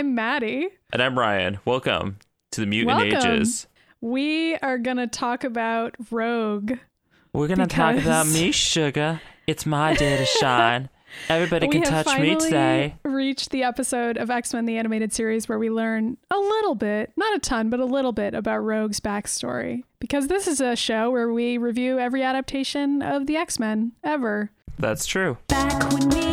I'm Maddy. And I'm Ryan. Welcome to the Mutant Welcome. Ages. We are going to talk about Rogue. We're going to talk about me, sugar. It's my day to shine. Everybody we can touch me finally today. reached the episode of X Men the Animated Series where we learn a little bit, not a ton, but a little bit about Rogue's backstory. Because this is a show where we review every adaptation of the X Men ever. That's true. Back when we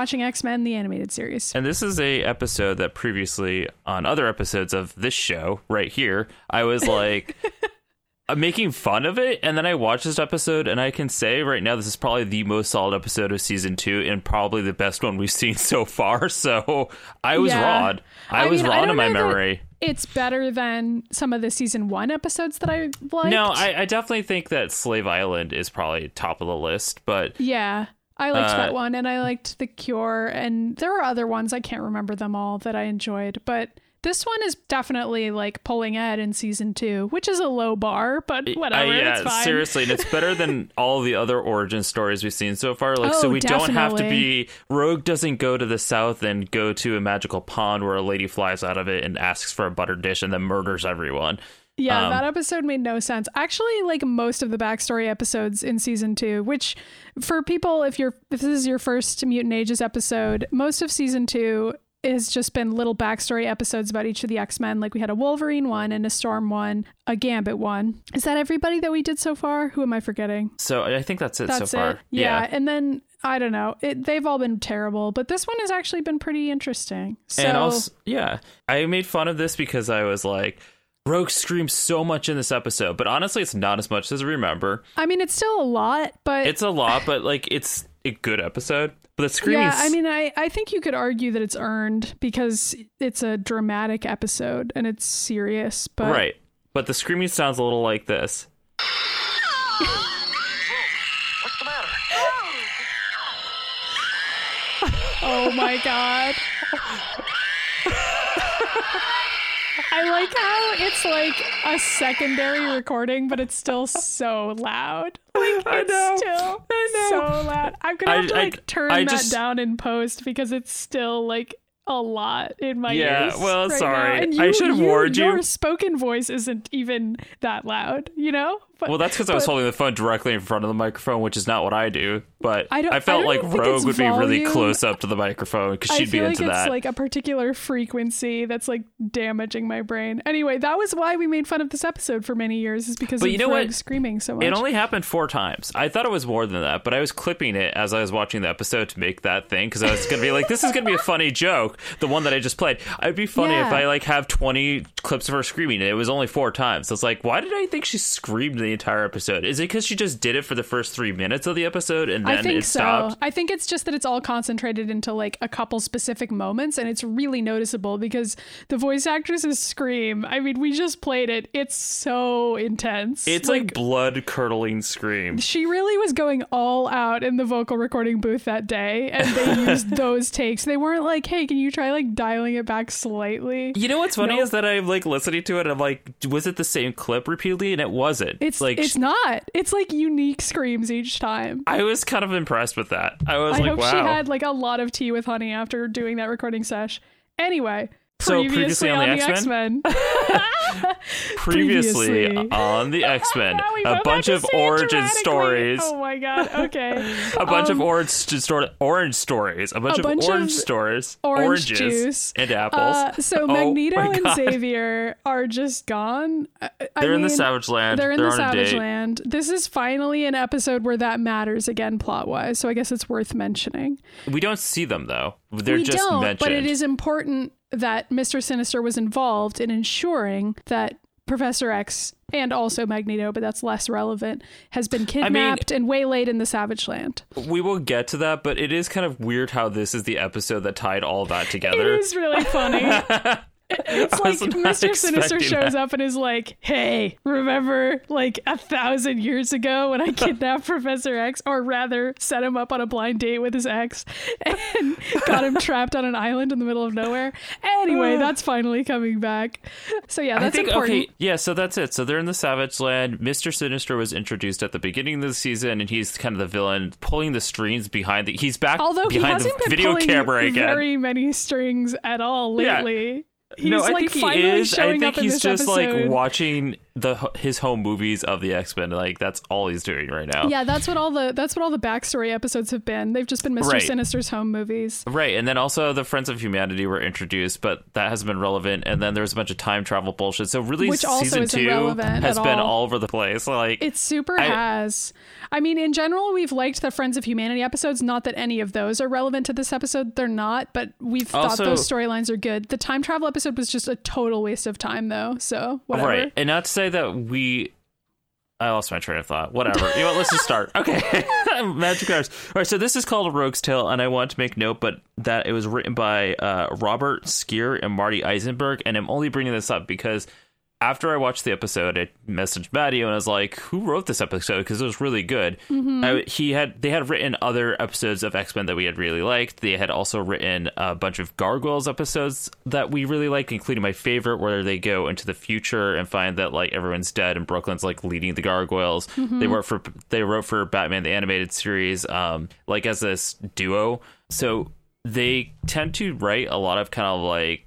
watching X Men the Animated Series. And this is a episode that previously on other episodes of this show right here, I was like I'm making fun of it and then I watched this episode and I can say right now this is probably the most solid episode of season 2 and probably the best one we've seen so far. So I was Yeah. wrong. I, was mean, wrong in my memory. It's better than some of the season one episodes that I liked. No, I, I definitely think that Slave Island is probably top of the list, but Yeah. I liked Uh, that one and I liked The Cure and there are other ones I can't remember them all that I enjoyed, but this one is definitely like pulling Ed in season 2, which is a low bar, but whatever, Uh, yeah, it's fine. seriously, and it's better than all the other origin stories we've seen so far. Like, so Oh, we don't have to be Rogue doesn't go to the south and go to a magical pond where a lady flies out of it and asks for a butter dish and then murders everyone. Yeah, Um, that episode made no sense. Actually, like most of the backstory episodes in season two, which for people, if you're if this is your first Mutant Ages episode, most of season two has just been little backstory episodes about each of the X Men. Like we had a Wolverine one and a Storm one, a Gambit one. Is that everybody that we did so far? Who am I forgetting? So I think that's it That's so far. it. Yeah. and then I don't know. It, they've all been terrible, but this one has actually been pretty interesting. So and also, yeah, I made fun of this because I was like, Rogue screams so much in this episode, but honestly, it's not as much as I remember. I mean, it's still a lot, but It's a lot, but like, it's a good episode. But the screaming, Yeah, I mean, I, I think you could argue that it's earned because it's a dramatic episode and it's serious, but right? But the screaming sounds a little like this. What's the matter? oh my god. I like how it's like a secondary recording, but it's still so loud. Like I it's know. still I know. so loud. I'm gonna I- have to I- like turn I that just- down in post because it's still like a lot in my ears. Yeah, well, right sorry. now. And I should have you- warned you. Your spoken voice isn't even that loud, you know? But, Well, that's because I was holding the phone directly in front of the microphone, which is not what I do. But I I, I felt don't like Rogue would be really close up to the microphone because she'd be feel into like it's that. like a particular frequency that's like damaging my brain. Anyway, that was why we made fun of this episode for many years, is because But of you know Rogue what? screaming so much. it only happened four times. I thought it was more than that, but I was clipping it as I was watching the episode to make that thing because I was gonna be like, "This is gonna be a funny joke." The one that I just played. It'd be funny if I like have twenty clips of her screaming. and It was only four times. So it's like, why did I think she screamed the entire episode? Is it because she just did it for the first three minutes of the episode and then I think it so. stopped? I think it's just that it's all concentrated into like a couple specific moments, and it's really noticeable because the voice actresses scream. I mean, we just played it. It's so intense. It's like, blood curdling scream. she really was going all out in the vocal recording booth that day, and they used those takes. They weren't like, "Hey, can you try like dialing it back slightly?" You know what's funny No. is that I'm like listening to it. And I'm like, was it the same clip repeatedly? And it wasn't. It's like it's not. It's like unique screams each time. I was kind of impressed with that. I was I like, hope wow. she had like a lot of tea with honey after doing that recording sesh. Anyway, So previously, on, the X-Men, previously, Previously. on the X-Men, a bunch of origin stories. Oh my god. Okay. A bunch of Um, orange sto- orange stories. A bunch a of bunch orange of stories. orange oranges juice. and apples. Uh, so Oh Magneto and Xavier are just gone. I- I They're in the Savage Land. They're in They're the on Savage. Land. This is finally an episode where that matters again, plot wise. So I guess it's worth mentioning. We don't see them though. They're we just don't, mentioned. but it is important that Mr. Sinister was involved in ensuring that Professor X and also Magneto, but that's less relevant, has been kidnapped and waylaid in the Savage Land. We will get to that, but it is kind of weird how this is the episode that tied all that together. It is really funny. It's like Mr. Sinister shows that. up and is like, "Hey, remember like a thousand years ago when I kidnapped Professor X, or rather, set him up on a blind date with his ex and got him trapped on an island in the middle of nowhere?" Anyway, that's finally coming back. So yeah, I that's think important. okay, yeah. So that's it. So they're in the Savage Land. Mister Sinister was introduced at the beginning of the season, and he's kind of the villain, pulling the strings behind the. He's back Although he behind hasn't the been video pulling camera again. very many strings at all Yeah. He's no, I like think he is. I think he's just episode. like watching the his home movies of the X Men. Like that's all he's doing right now. Yeah, that's what all the that's what all the backstory episodes have been. They've just been Mr. Right. Sinister's home movies. Right, and then also the Friends of Humanity were introduced, but that hasn't been relevant. And then there's a bunch of time travel bullshit. So really, Which season two has been all. all over the place. Like It super I- has. I mean, in general, we've liked the Friends of Humanity episodes. Not that any of those are relevant to this episode. They're not, but we've Also- thought those storylines are good. The time travel episode was just a total waste of time, though. So whatever. Right. And not to say that we. I lost my train of thought. Whatever. You know? Let's just start. Okay. Magic Powers. All right. So this is called Rogue's Tale, and I want to make note, but that it was written by uh, Robert Skir and Marty Isenberg, and I'm only bringing this up because after I watched the episode, I messaged Maddy and I was like, "Who wrote this episode?" Because it was really good. I, he had they had written other episodes of X Men that we had really liked. They had also written a bunch of Gargoyles episodes that we really liked, including my favorite, where they go into the future and find that like everyone's dead and Brooklyn's like leading the Gargoyles. They wrote for they wrote for Batman the animated series, um, like as this duo. So they tend to write a lot of kind of like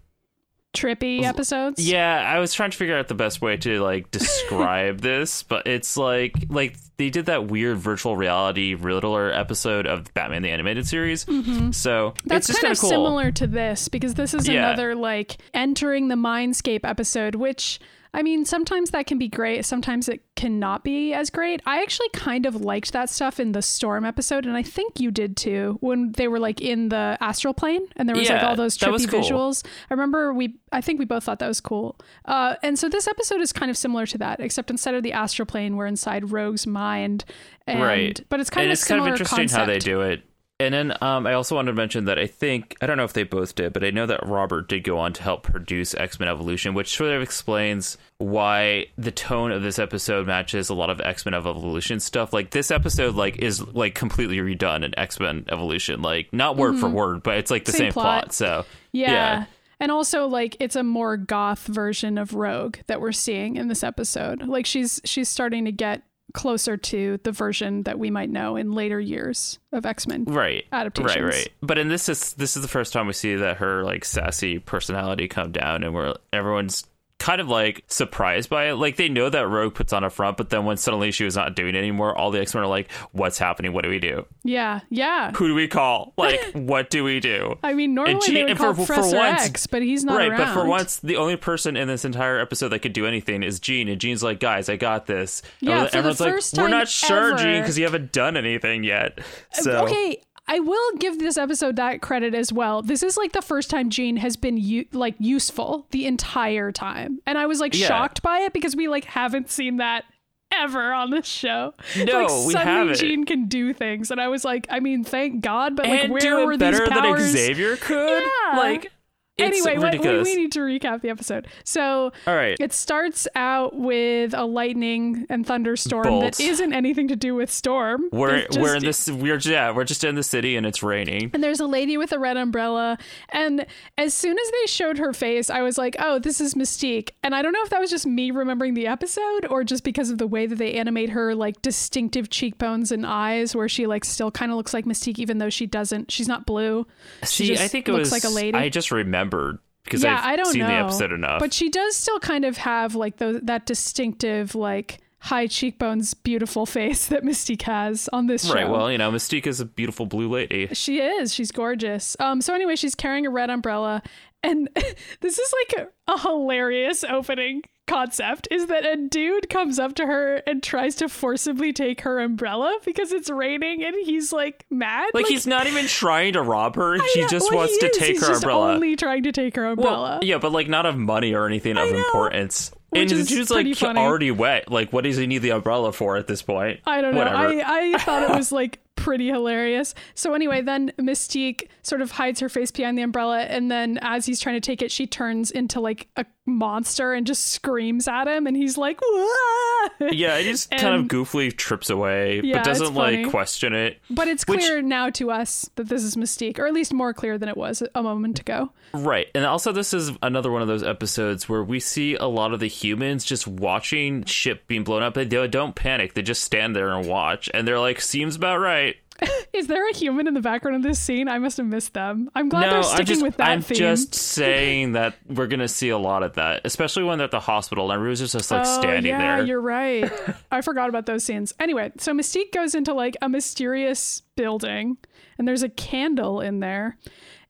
Trippy episodes. yeah, I was trying to figure out the best way to like describe this, but it's like like they did that weird virtual reality Riddler episode of Batman the animated series. Mm-hmm. So That's it's just kind kind of cool. similar to this because this is Yeah. another like entering the mindscape episode, which I mean, sometimes that can be great. Sometimes it cannot be as great. I actually kind of liked that stuff in the Storm episode, and I think you did too when they were like in the astral plane and there was like all those trippy cool. visuals. I remember we, I think we both thought that was cool. Uh, and so this episode is kind of similar to that, except instead of the astral plane, we're inside Rogue's mind. And, right. But it's kind and of it's kind of interesting how they do it. And then um, I also wanted to mention that I think I don't know if they both did, but I know that Robert did go on to help produce X Men Evolution, which sort of explains why the tone of this episode matches a lot of X Men Evolution stuff. Like this episode, like is like completely redone in X Men Evolution, like not word for word, but it's like the Mm-hmm. Same same, plot. plot. So Yeah. yeah. And also like it's a more goth version of Rogue that we're seeing in this episode. Like she's she's starting to get closer to the version that we might know in later years of X-Men. right adaptations. right right but in this is this is the first time we see that her like sassy personality come down and where everyone's kind of like surprised by it. Like they know that rogue puts on a front but then when suddenly she was not doing it anymore all the x-men are like what's happening? What do we do? Yeah. Yeah. who do we call? Like what do we do? I mean, normally Jean- they would call for- for once- X, but he's not right around. but for once the only person in this entire episode that could do anything is Jean, and Jean's like guys i got this. Yeah, And for the everyone's like we're not sure Jean because you haven't done anything yet. Uh, so Okay, I will give this episode that credit as well. This is like the first time Jean has been u- like useful the entire time, and I was like Yeah. shocked by it because we like haven't seen that ever on this show. No, like we suddenly haven't. Jean can do things, and I was like, I mean, thank God, but like, and where were it these better powers? than Xavier could. Yeah. Like, it's anyway, what, we, we need to recap the episode. So All right. it starts out with a lightning and thunderstorm Bolts. that isn't anything to do with storm. We're It's we're in just- this we're yeah we're just in the city and it's raining. and there's a lady with a red umbrella. And as soon as they showed her face, I was like, oh, this is Mystique. And I don't know if that was just me remembering the episode or just because of the way that they animate her like distinctive cheekbones and eyes, where she like still kind of looks like Mystique, even though she doesn't. She's not blue. See, just I think it looks was like a lady. I just remembered because yeah, I've I don't seen know. the episode enough. But she does still kind of have like those that distinctive like high cheekbones, beautiful face that Mystique has on this show. right. Well, you know, Mystique is a beautiful blue lady. She is. She's gorgeous. Um. So anyway, she's carrying a red umbrella, and this is like a, a hilarious opening concept. Is that a dude comes up to her and tries to forcibly take her umbrella because it's raining, and he's like mad. Like, he's not even trying to rob her. I He know- just well, wants to is. take He's her just umbrella. Only trying to take her Well, umbrella. yeah, but like not of money or anything of know. importance. Which and the dude's like funny. already wet. Like, what does he need the umbrella for at this point? I don't know. Whatever. I, I thought it was like pretty hilarious. So anyway, then Mystique sort of hides her face behind the umbrella, and then as he's trying to take it, she turns into like a monster and just screams at him, and he's like, "Wah!" yeah, he just kind of goofily trips away, Yeah, but doesn't like question it. But it's Which- clear now to us that this is Mystique, or at least more clear than it was a moment ago. Right. And also, this is another one of those episodes where we see a lot of the humans just watching ship being blown up. They don't panic. They just stand there and watch. And they're like, seems about right. Is there a human in the background of this scene? I must have missed them. I'm glad no, they're sticking just, with that I'm theme. just saying that we're going to see a lot of that, especially when they're at the hospital and just, just like oh, standing yeah, there. you're right. I forgot about those scenes. Anyway, so Mystique goes into like a mysterious building, and there's a candle in there,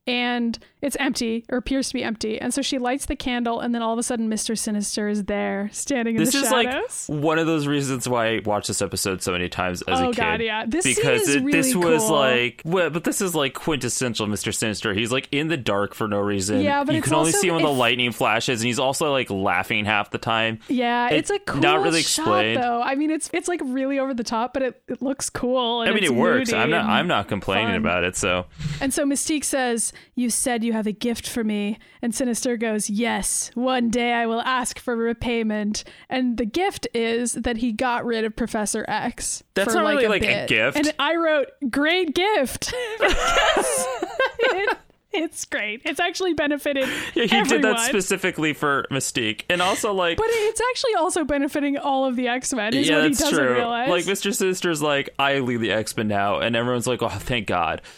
and it's empty or appears to be empty. And so she lights the candle, and then all of a sudden, Mister Sinister is there, standing in This the shadows. This is like one of those reasons why I watched this episode so many times as Oh, a kid. God, yeah. This scene because it, this was cool. like, well, but this is like quintessential Mr. Sinister. He's like in the dark for no reason. Yeah, but you it's can only also- see him when the lightning flashes, and he's also like laughing half the time. yeah, it- it's a cool not really shot, explained. though. I mean, it's it's like really over the top, but it, it looks cool. And I mean, it's it works. I'm not. I'm not complaining about it. So And so Mystique says, You said you have a gift for me. And Sinister goes, Yes, one day I will ask for repayment. And the gift is that he got rid of Professor X. That's not like really a like a gift. And I wrote, Great gift. it's great. It's actually benefited. yeah, he did that specifically for Mystique, and also like. But it's actually also benefiting all of the X Men, yeah, what he that's doesn't true. realize. Like Mr. Sinister's like, I lead the X Men now, and everyone's like, oh, thank God.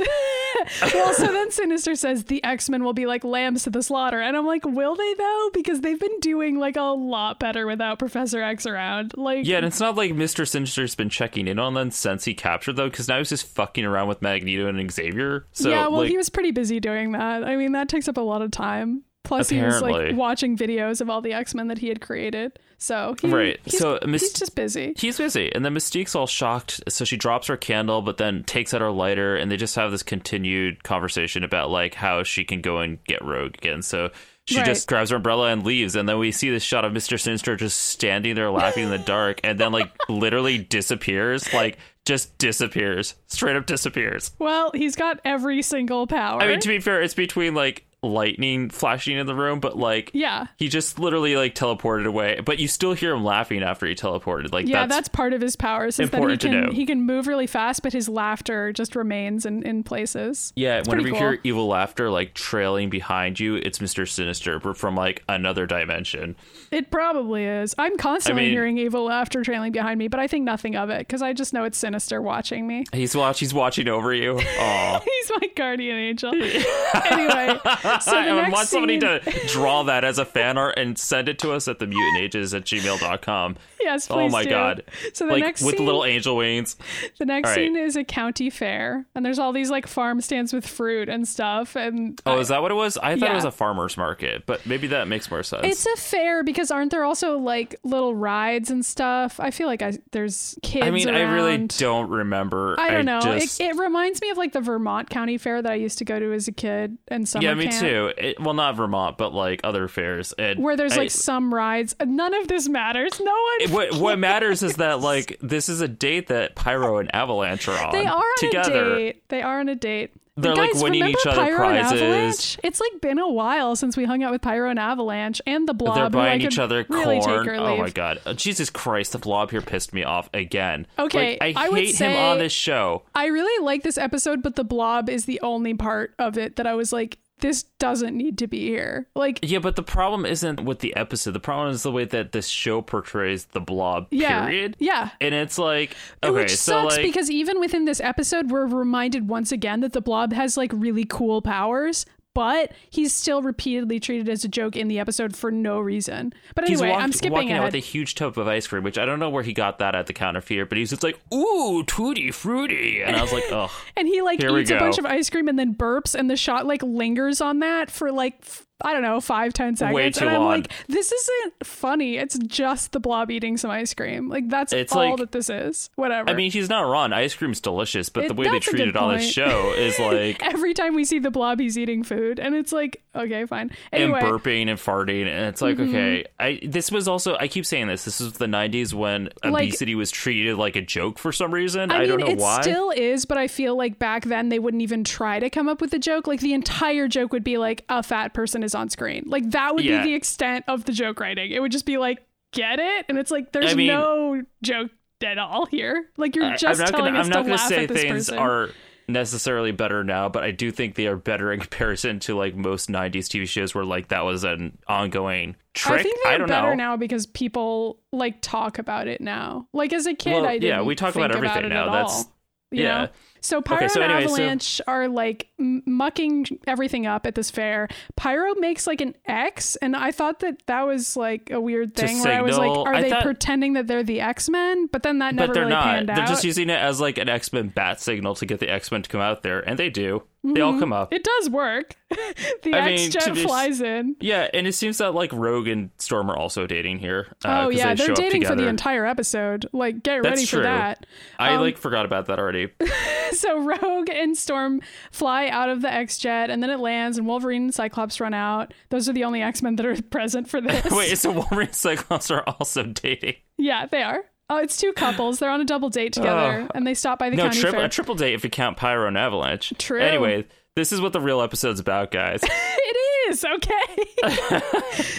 well, so then Sinister says the X Men will be like lambs to the slaughter, and I'm like, will they though? Because they've been doing like a lot better without Professor X around. Like, Yeah, and it's not like Mr. Sinister's been checking in on them since he captured them, because now he's just fucking around with Magneto and Xavier. So yeah. Well, like, he was pretty busy doing that. I mean, that takes up a lot of time. Plus, he was like watching videos of all the X Men that he had created. So he, Right. he's, So, Mis- he's just busy. He's busy, and then Mystique's all shocked. So she drops her candle, but then takes out her lighter, and they just have this continued conversation about like how she can go and get Rogue again. So she Right. just grabs her umbrella and leaves, and then we see this shot of Mister Sinister just standing there laughing in the dark, and then like literally disappears, like just disappears, straight up disappears. Well, he's got every single power. I mean, to be fair, it's between like lightning flashing in the room, but like yeah. he just literally like teleported away. But you still hear him laughing after he teleported. Like Yeah, that's, that's, part of his powers. Is that he important to can know. he can move really fast, but his laughter just remains in, in places. Yeah, It's whenever pretty you hear evil laughter like trailing behind you, it's Mr. Sinister, from like another dimension. It probably is. I'm constantly I mean- hearing evil laughter trailing behind me, but I think nothing of it because I just know it's sinister watching me. He's watch he's watching over you. Aw. He's my guardian angel. anyway, so I want somebody scene- to draw that as a fan art and send it to us at the mutages at gmail.com. Yes, oh please. Oh my do. god. So the like next with scene, little angel wings. the next right. scene is a county fair, and there's all these like farm stands with fruit and stuff. And Oh, I- is that what it was? I thought Yeah. it was a farmer's market, but maybe that makes more sense. It's a fair because aren't there also like little rides and stuff? I feel like I, there's kids. I mean, I really don't remember. I don't know. Just, It, it reminds me of like the Vermont County Fair that I used to go to as a kid and summer yeah, me camp, too. It, well, not Vermont, but like other fairs. And Where there's I- like some rides. None of this matters. No one. It- what what matters is that like this is a date that Pyro and Avalanche are on. they are on together. a date. They are on a date. They're, But like, winning remember each other Pyro and prizes. Avalanche? It's like been a while since we hung out with Pyro and Avalanche and the Blob. They're buying each other really corn. Oh my god, Uh, Jesus Christ! The blob here pissed me off again. Okay, Like, I, I hate him on this show. I really like this episode, but the Blob is the only part of it that I was like, this doesn't need to be here. Like, Yeah, but the problem isn't with the episode. The problem is the way that this show portrays the blob. yeah, Period. yeah. And it's like okay, Which so sucks like because even within this episode, we're reminded once again that the blob has like really cool powers, but he's still repeatedly treated as a joke in the episode for no reason. But anyway, walk- I'm skipping walking out with a huge tub of ice cream, which I don't know where he got that at the counter here, but he's just like, ooh, tutti fruity. And I was like, ugh. and he like eats a bunch of ice cream and then burps, and the shot like lingers on that for like I don't know five ten seconds. Way too and I'm long. like, this isn't funny. It's just the blob eating some ice cream. Like that's It's all like- that this is. Whatever. I mean, he's not wrong. Ice cream's delicious, but It- the way they that's a treat it on this show is like every time we see the blob, he's eating food, and it's like, okay, fine. Anyway, and burping and farting and it's like Mm-hmm. okay i this was also i keep saying this this is the 90s when Like- obesity was treated like a joke for some reason I, i, don't know it why It still is, but I feel like back then they wouldn't even try to come up with a joke. Like the entire joke would be like a fat person is on screen. Like that would Yeah. be the extent of the joke writing. It would just be like, get it? And it's like there's I mean- no joke at all here. Like you're just i'm not telling gonna us i'm to gonna laugh say at this things person. are necessarily better now but i do think they are better in comparison to like most 90s tv shows where like that was an ongoing trick I think they're don't better know now because people like talk about it now. Like as a kid, Well, I yeah, didn't. we talk think about everything it now. at That's- all, yeah. know? So Pyro so and anyway, so- Avalanche are like m- mucking everything up at this fair. Pyro makes like an X, and I thought that that was like a weird thing where I was like, are I they thought- pretending that they're the X Men? But then that never but they're really not panned they're out. just using it as like an x-men bat signal to get the x-men to come out there and they do they all come up it does work. the I X mean, Jet be- flies in. Yeah, and it seems that like Rogue and Storm are also dating here. uh, oh yeah, they up dating for the entire episode. Like, get That's ready true. for that. I um, like forgot about that already. So Rogue and Storm fly out of the X Jet, and then it lands, and Wolverine and Cyclops run out. Those are the only X Men that are present for this. Wait, so Wolverine and Cyclops are also dating? yeah, they are. Oh, it's two couples. They're on a double date together, Oh. and they stop by the No, county triple fair. a triple date if you count Pyro and Avalanche. True. Anyway, this is what the real episode's about, guys. it is okay.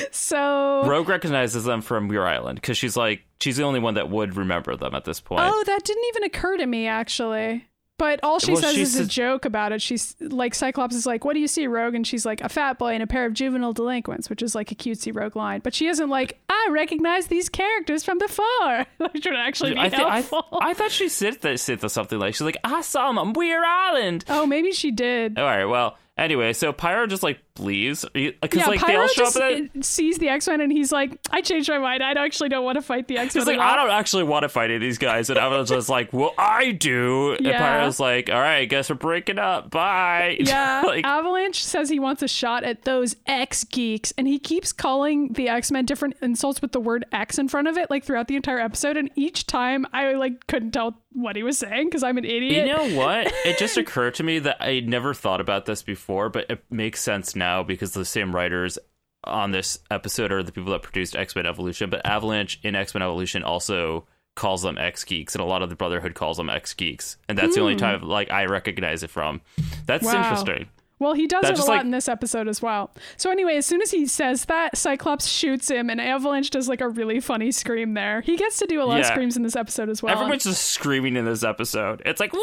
so, Rogue recognizes them from Muir Island because she's like she's the only one that would remember them at this point. oh, that didn't even occur to me actually. But all she Well, says she is a joke about it. She's like Cyclops is like, "What do you see, Rogue?" And she's like, "A fat boy and a pair of juvenile delinquents," which is like a cutesy Rogue line. But she isn't like, "I recognize these characters from before," which would actually be I, thi- I, helpful. I thought she said that said that something like she's like I saw them on Muir Island. oh, maybe she did. All right, well, anyway, so Pyro just like leaves because yeah, like they Pyro all show just up. At, uh, sees the X Men and he's like, "I changed my mind. I actually don't want to fight the X Men." He's like, I don't actually want to fight any of these guys. And Avalanche is like, well, I do. And Yeah. Pyro's like, all right, guess we're breaking up. Bye. Yeah, like, Avalanche says he wants a shot at those X geeks, and he keeps calling the X Men different insults with the word X in front of it, like throughout the entire episode. And each time, I like couldn't tell what he was saying because I'm an idiot. you know what? It just occurred to me that I never thought about this before, but it makes sense now because the same writers on this episode are the people that produced X Men Evolution. But Avalanche in X Men Evolution also calls them X Geeks, and a lot of the Brotherhood calls them X Geeks, and that's the only time like I recognize it from. That's Hmm. Wow. interesting. Well, he does That it a lot like- in this episode as well. So anyway, as soon as he says that, Cyclops shoots him, and Avalanche does like a really funny scream there. He gets to do a lot of screams in this episode as well. Everyone's just screaming in this episode. It's like, wow!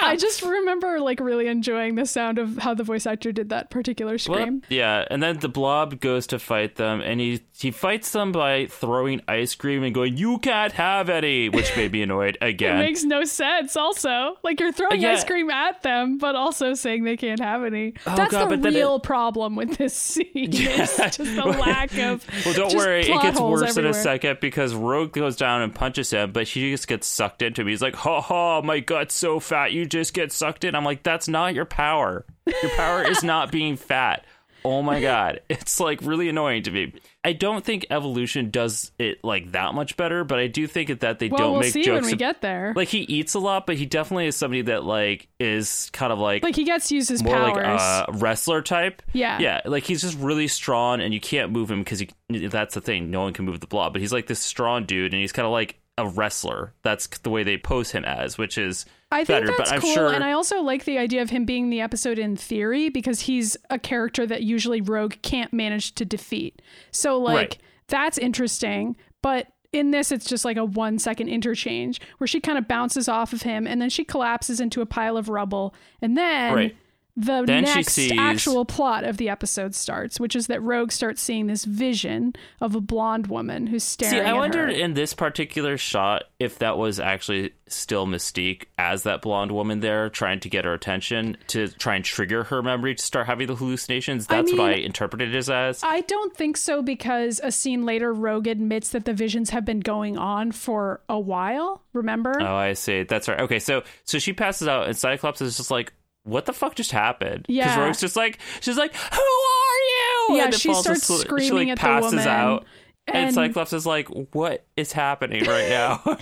I just remember like really enjoying the sound of how the voice actor did that particular Well, scream. yeah, and then the blob goes to fight them, and he he fights them by throwing ice cream and going, "You can't have any," which made me annoyed again. It makes no sense. Also, like you're throwing Yeah. ice cream at them, but also saying they can't have any. Oh, That's God, the then it- real problem with this scene. It's just the lack of. well, don't worry, it gets worse in a second because Rogue goes down and punches him, but he just gets sucked into him. He's like, "Ha ha, my gut's so fat, you just get sucked in." I'm like, "That's not your power. Your power is not being fat." Oh my god, it's like really annoying to me. I don't think evolution does it like that much better, but I do think that they Well, don't we'll make see jokes when we get there. Like, he eats a lot, but he definitely is somebody that like is kind of like, like he gets to use his more powers. like a wrestler type. Yeah. yeah, like he's just really strong, and you can't move him because that's the thing. No one can move the blob, but he's like this strong dude, and he's kind of like a wrestler. That's the way they pose him as, which is I think better. that's but cool, sure. and I also like the idea of him being the episode in theory because he's a character that usually Rogue can't manage to defeat. So like Right. that's interesting, but in this it's just like a one second interchange where she kind of bounces off of him and then she collapses into a pile of rubble and then Right. The Then she next sees- actual plot of the episode starts, which is that Rogue starts seeing this vision of a blonde woman who's staring See, I wondered her. in this particular shot if that was actually still Mystique as that blonde woman there trying to get her attention to try and trigger her memory to start having the hallucinations. I That's what I interpreted it as. I don't think so because a scene later, Rogue admits that the visions have been going on for a while. Remember? Oh, I see. That's right. Okay, so so she passes out, and Cyclops is just like, "What the fuck just happened?" Yeah. Because Rogue's just like, she's like, "Who are you?" Yeah, And she starts asleep. screaming she, like, at the passes woman, out, and, and- Cyclops is like, "What is happening right now?"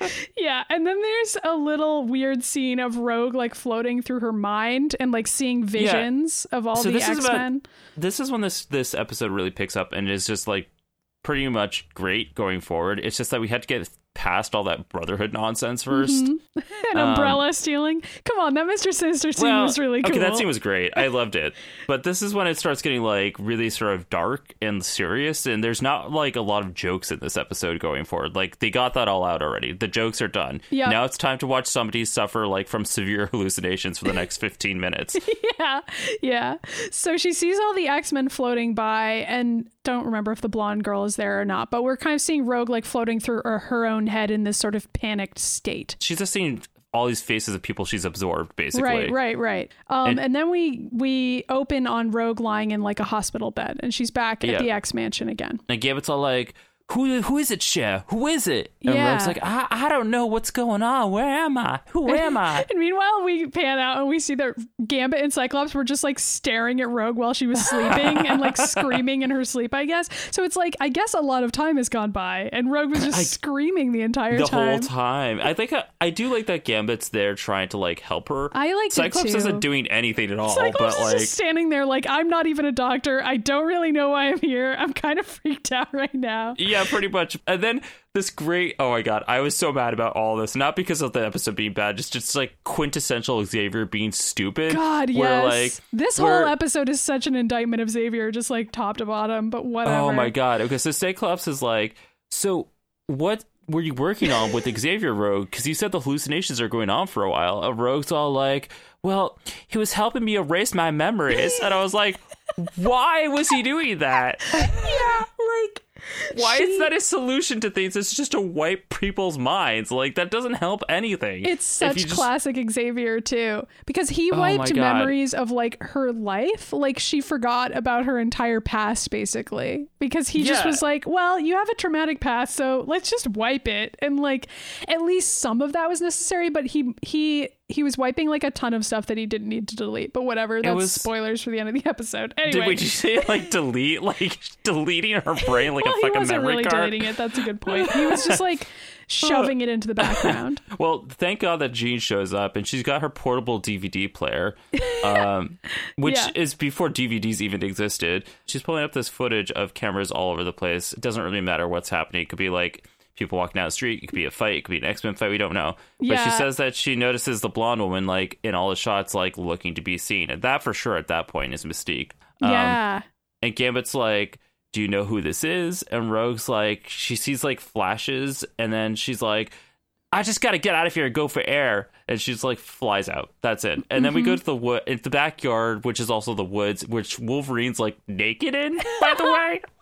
Yeah, and then there's a little weird scene of Rogue like floating through her mind and like seeing visions of all So the this X Men. this is when this this episode really picks up and is just like pretty much great going forward. It's just that we had to get past all that brotherhood nonsense 1st mm-hmm. And umbrella um, stealing. Come on, that Mr. Sinister scene was really cool. Okay, that scene was great. I loved it. But this is when it starts getting like really sort of dark and serious and there's not like a lot of jokes in this episode going forward. Like they got that all out already. The jokes are done. Yeah. Now it's time to watch somebody suffer like from severe hallucinations for the next 15 minutes. yeah, yeah. So she sees all the X Men floating by, and don't remember if the blonde girl is there or not. But we're kind of seeing Rogue like floating through her, her own head in this sort of panicked state. She's just seeing all these faces of people she's absorbed basically. Right, right, right. Um, and, And- then we we open on Rogue lying in like a hospital bed, and she's back Yeah. at the X Mansion again. And Gambit's all like, who who is it, Cher? Who is it? And Yeah. Rogue's like, I, I don't know what's going on. Where am I? Who am I? And meanwhile, we pan out and we see that Gambit and Cyclops were just like staring at Rogue while she was sleeping and like screaming in her sleep, I guess. So it's like, I guess a lot of time has gone by and Rogue was just I- screaming the entire the time. The whole time. I think I, I do like that Gambit's there trying to like help her. I liked it Cyclops isn't doing anything at all, Cyclops but is like just standing there like, I'm not even a doctor. I don't really know why I'm here. I'm kind of freaked out right now. yeah, pretty much. And then this great oh my god, I was so mad about all this. Not because of the episode being bad, just just like quintessential Xavier being stupid. God, where, yes. like this where- whole episode is such an indictment of Xavier, just like top to bottom, but whatever. Oh my god. Okay, so Cyclops is like, so what were you working on with Xavier Rogue? Because you said the hallucinations are going on for a while. A Rogue's all like, well, he was helping me erase my memories, and I was like, why was he doing that? Yeah, like Why she- is that a solution to things? It's just to wipe people's minds. Like that doesn't help anything. It's such just- classic Xavier too, because he Oh wiped God. memories of like her life, like she forgot about her entire past, basically. Because he just was like, "Well, you have a traumatic past, so let's just wipe it." And like, at least some of that was necessary, but he he he was wiping like a ton of stuff that he didn't need to delete. But whatever, that's was- spoilers for the end of the episode. Anyway, Did we just say like delete, like deleting her brain like well, a he wasn't memory really card? deleting it. That's a good point. He was just like shoving it into the background. Well, thank God that Jean shows up and she's got her portable DVD player, um, which Yeah. is before DVDs even existed. She's pulling up this footage of cameras all over the place. It doesn't really matter what's happening. It could be like people walking down the street. It could be a fight. It could be an X Men fight. We don't know. But she says that she notices the blonde woman like in all the shots, like looking to be seen, and that for sure at that point is Mystique. Um, yeah. and Gambit's like, Do you know who this is? And Rogue's like, She sees like flashes, and then she's like, I just got to get out of here and go for air. And she's like, flies out. That's it. And then we Mm-hmm. go to the wood, the backyard, which is also the woods, which Wolverine's like naked in, by the way.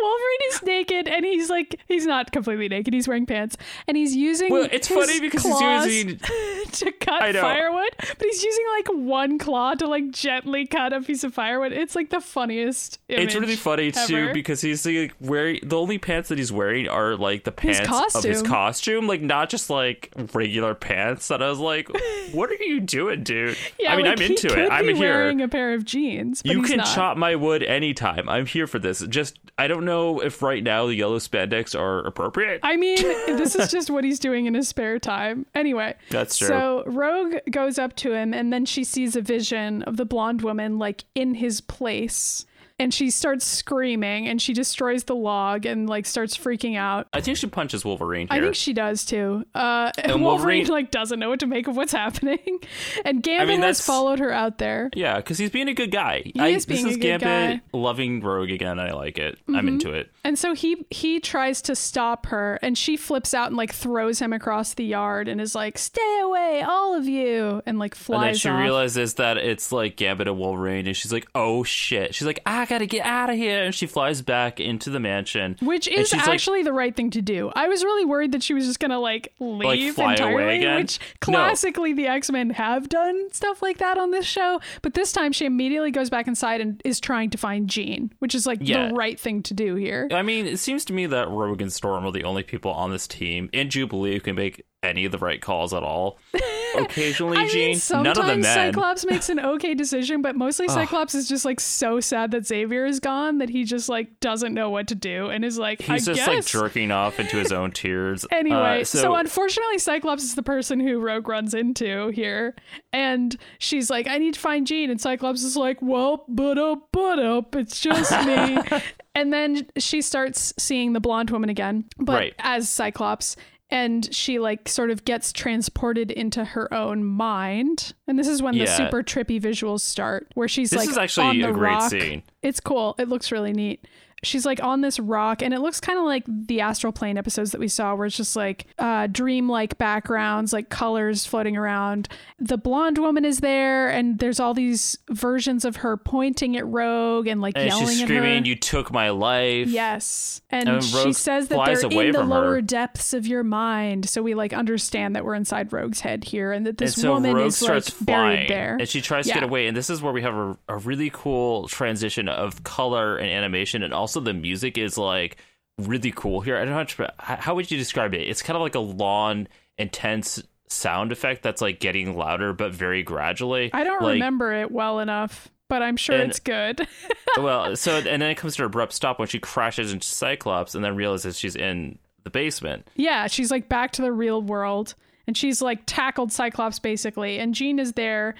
Wolverine is naked and he's like he's not completely naked. He's wearing pants and he's using. Well, it's his funny because he's using- to cut firewood, but he's using like one claw to like gently cut a piece of firewood. It's like the funniest. It's really funny too because he's like wearing the only pants that he's wearing are like the His pants of his costume. like not just like regular pants. That I was like, "What are you doing, dude?" Yeah, I mean, like, I'm into it. I'm be here. wearing a pair of jeans. But you can not. chop my wood anytime. I'm here for this. Just I don't know if right now the yellow spandex are appropriate. I mean, this is just what he's doing in his spare time. Anyway, That's true. So Rogue goes up to him, and then she sees a vision of the blonde woman, like in his place. And she starts screaming and she destroys the log and like starts freaking out. I think she punches Wolverine here. I think she does too. Uh, and And Wolverine, Wolverine- like doesn't know what to make of what's happening, and Gambit has followed her out there. yeah, because he's being a good guy. He I, is being this is a good Gambit guy. Mm-hmm. loving Rogue again. I like it. I'm into it. And so he he tries to stop her, and she flips out and like throws him across the yard and is like, "Stay away, all of you!" and like flies And then she off. realizes that it's like Gambit and Wolverine, and she's like, "Oh shit!" She's like, "I gotta get out of here!" And she flies back into the mansion, Which is she's like- actually the right thing to do. I was really worried that she was just gonna like leave fly away entirely, again? which No. classically the X Men have done stuff like that on this show. But this time she immediately goes back inside and is trying to find Jean, which is like Yeah. the right thing to do here. I mean, it seems to me that Rogue and Storm are the only people on this team, and Jubilee who can make any of the right calls at all. Occasionally, I Jean, mean, none of the sometimes men. Cyclops makes an okay decision, but mostly Cyclops is just like so sad that Xavier is gone that he just like doesn't know what to do and is like, He's I just guess. like jerking off into his own tears. Anyway, Uh, so, unfortunately, Cyclops is the person who Rogue runs into here, and she's like, "I need to find Jean," and Cyclops is like, "Well, but up, but up, it's just me." and then she starts seeing the blonde woman again, but Right. as Cyclops. And she like sort of gets transported into her own mind, and this is when the super trippy visuals start, where she's This like is actually on the a great rock. scene. It's cool. It looks really neat. She's like on this rock, and it looks kind of like the astral plane episodes that we saw, where it's just like uh, dream-like backgrounds, like colors floating around. The blonde woman is there, and there's all these versions of her pointing at Rogue and like and yelling she's at screaming, her. "You took my life!" Yes, and, And she says that they're in the from her. lower depths of your mind. So we like understand that we're inside Rogue's head here, and that this and so woman Rogue is like starts buried there. and she tries to Yeah. get away. And this is where we have a, a really cool transition of color and animation, and also the music is like really cool here. I don't know how, to, how how would you describe it? It's kind of like a long, intense sound effect that's like getting louder, but very gradually. I don't Like, remember it well enough, but I'm sure And- it's good. well, so and then it comes to an abrupt stop when she crashes into Cyclops, and then realizes she's in the basement. Yeah, she's like back to the real world and she's like tackled Cyclops basically and Jean is there.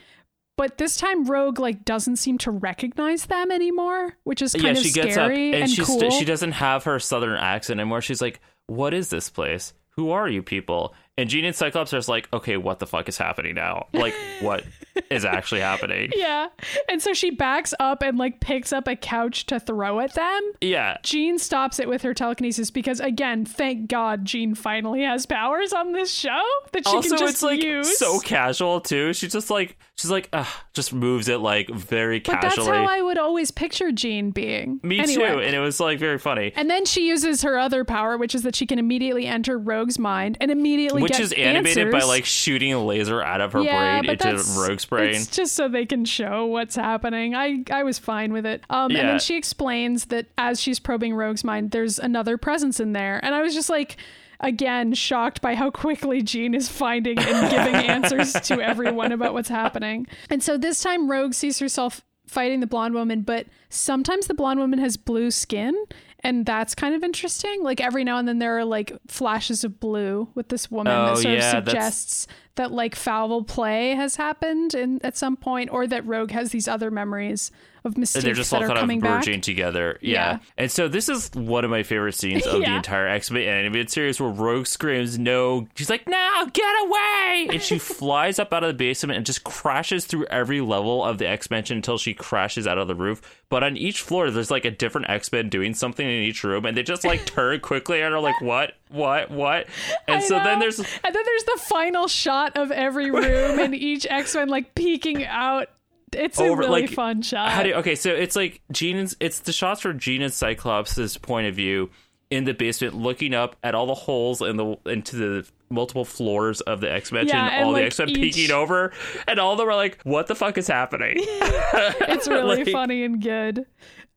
But this time Rogue like doesn't seem to recognize them anymore, which is kind yeah, of she gets up scary and, and, she's cool. she doesn't have her southern accent anymore. She's like, "What is this place? Who are you people?" And Jean and Cyclops are just like, "Okay, what the fuck is happening now? Like, what is actually happening?" yeah. And so she backs up and like picks up a couch to throw at them. Yeah, Jean stops it with her telekinesis because again, thank God Jean finally has powers on this show that she also can just it's like use. so casual too. She's just like she's like Ugh, just moves it like very casually. but that's how I would always picture Jean being. Me Anyway. too, and it was like very funny. And then she uses her other power, which is that she can immediately enter Rogue's mind and immediately Which get is animated by like shooting a laser out of her yeah, brain into Rogue's brain. It's just so they can show what's happening. I I was fine with it. Um, and then she explains that as she's probing Rogue's mind, there's another presence in there, and I was just like. Again, shocked by how quickly Jean is finding and giving answers to everyone about what's happening. And so this time, Rogue sees herself fighting the blonde woman, but sometimes the blonde woman has blue skin, and that's kind of interesting. Like every now and then, there are like flashes of blue with this woman Oh, that sort yeah, of suggests that like foul play has happened in at some point, or that Rogue has these other memories of And Mystique they're just all kind of coming back. merging together. Yeah. Yeah. And so this is one of my favorite scenes of the entire X-Men animated series where Rogue screams, no. She's like, no, get away. And she flies up out of the basement and just crashes through every level of the X-Mansion until she crashes out of the roof. But on each floor, there's like a different X-Men doing something in each room. And they just like turn quickly and are like, what, what, what? And I so then there's and then there's the final shot of every room and each X Men like peeking out. It's a really like, fun shot. How do you, okay? So it's like Jean. It's the shots from Jean and Cyclops' point of view in the basement, looking up at all the holes in the into the multiple floors of the X Men, Yeah, and and, all the X Men each- peeking over, and all of them are like, "What the fuck is happening?" it's really Like- funny and good.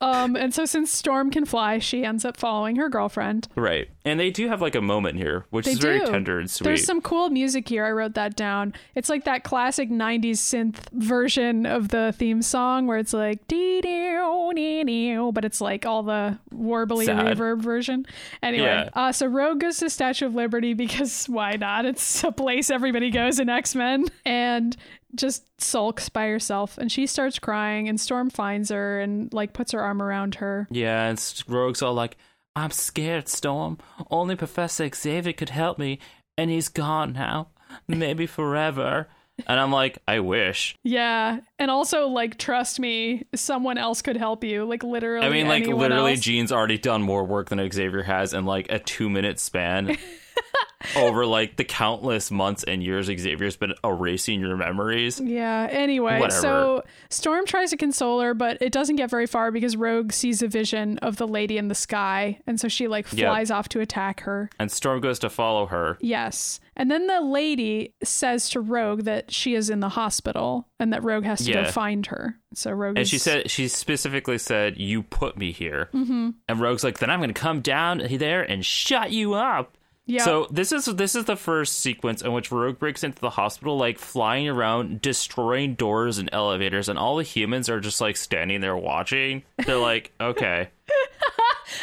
Um, and so since Storm can fly, she ends up following her girlfriend. right, and they do have like a moment here, which They is very do. tender and sweet. There's some cool music here. I wrote that down. It's like that classic '90s synth version of the theme song, where it's like dee dee dee dee, but it's like all the warbly Sad. reverb version. Anyway, Yeah. uh, so Rogue goes to Statue of Liberty because why why not? It's a place everybody goes in X Men. And just sulks by herself. And she starts crying, and Storm finds her and like puts her arm around her. Yeah, and Rogue's all like, I'm scared, Storm. Only Professor Xavier could help me, and he's gone now. Maybe forever. And I'm like, I wish. Yeah. And also, like, trust me, someone else could help you. Like, literally. I mean, like, literally, else. Jean's already done more work than Xavier has in like a two minute span. over like the countless months and years Xavier's been erasing your memories. Yeah. Anyway, Whatever. so Storm tries to console her, but it doesn't get very far because Rogue sees a vision of the lady in the sky, and so she like Yep. flies off to attack her. And Storm goes to follow her. Yes. And then the lady says to Rogue that she is in the hospital and that Rogue has to Yeah. go find her. So Rogue And is she said, she specifically said, You put me here. Mm-hmm. And Rogue's like, Then I'm going to come down there and shut you up. Yeah. So this is this is the first sequence in which Rogue breaks into the hospital, like flying around, destroying doors and elevators, and all the humans are just like standing there watching. They're like, okay.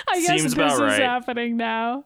I guess seems this is right. happening now.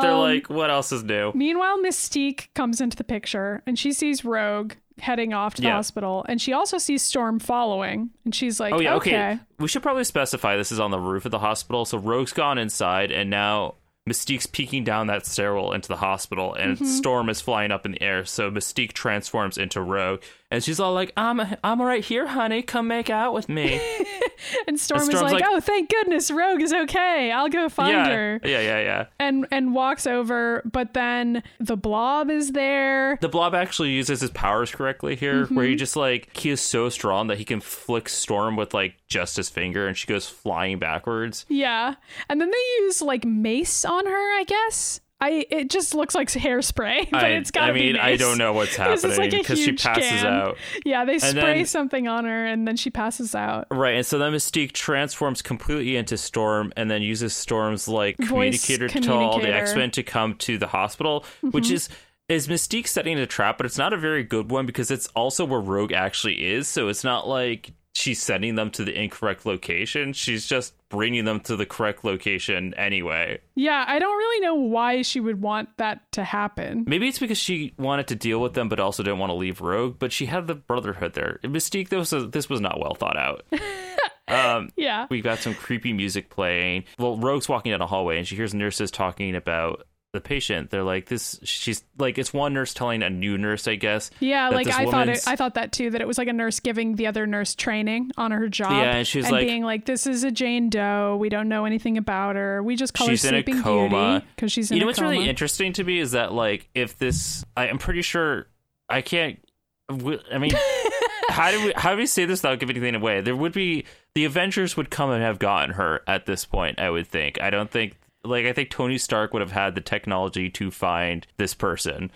They're Um, like, what else is new? Meanwhile, Mystique comes into the picture and she sees Rogue heading off to the Yeah. hospital and she also sees Storm following and she's like, Oh yeah, okay. okay. We should probably specify this is on the roof of the hospital. So Rogue's gone inside, and now Mystique's peeking down that stairwell into the hospital, and Mm-hmm. Storm is flying up in the air. So Mystique transforms into Rogue, and she's all like, "I'm I'm right here, honey. Come make out with me." And Storm is like, like- oh, thank goodness Rogue is okay. I'll go find yeah, her. yeah, yeah, yeah. And and walks over, but then the blob is there. The blob actually uses his powers correctly here, where he mm-hmm. just like he is so strong that he can flick Storm with like just his finger, and she goes flying backwards. Yeah. And then they use like mace on her, I guess. I it just looks like hairspray, but I, it's got I mean, I don't know what's happening like because she huge passes can. out. Yeah, they spray then- something on her and then she passes out. Right, and so then Mystique transforms completely into Storm and then uses Storm's like Voice communicator to tell all the. X Men to come to the hospital, Mm-hmm. which is is Mystique setting a trap, but it's not a very good one because it's also where Rogue actually is. So it's not like she's sending them to the incorrect location. She's just bringing them to the correct location anyway. Yeah, I don't really know why she would want that to happen. Maybe it's because she wanted to deal with them, but also didn't want to leave Rogue. But she had the Brotherhood there. Mystique, this was this was not well thought out. um, Yeah. we've got some creepy music playing. Well, Rogue's walking down a hallway and she hears nurses talking about the patient. They're like, "This." She's like, it's one nurse telling a new nurse, I guess. Yeah, like I thought it I thought that too that it was like a nurse giving the other nurse training on her job. Yeah, and she was like- being like this is a Jane Doe. We don't know anything about her. We just call She's her in a Sleeping coma. Because she's in a coma. You know what's coma. really interesting to me is that like if this, I, I'm pretty sure I can't. i mean, how do we how do we say this without giving anything away? There would be the Avengers would come and have gotten her at this point. I would think. I don't think like I think Tony Stark would have had the technology to find this person,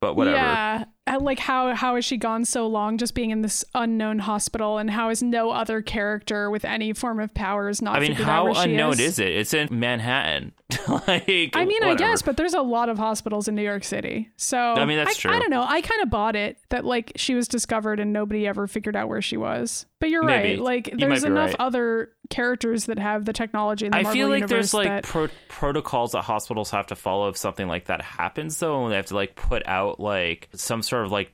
but whatever. Yeah, like how how has she gone so long just being in this unknown hospital, and how is no other character with any form of powers not? I mean, how unknown is? is it? It's in Manhattan. like, I mean, I guess, but there's a lot of hospitals in New York City. So I mean, that's I, true. I don't know. I kind of bought it that like she was discovered and nobody ever figured out where she was. But you're Maybe. right. Like there's enough right. other characters that have the technology in the I feel like there's like that pro- protocols that hospitals have to follow if something like that happens, though, and they have to like put out like some sort of like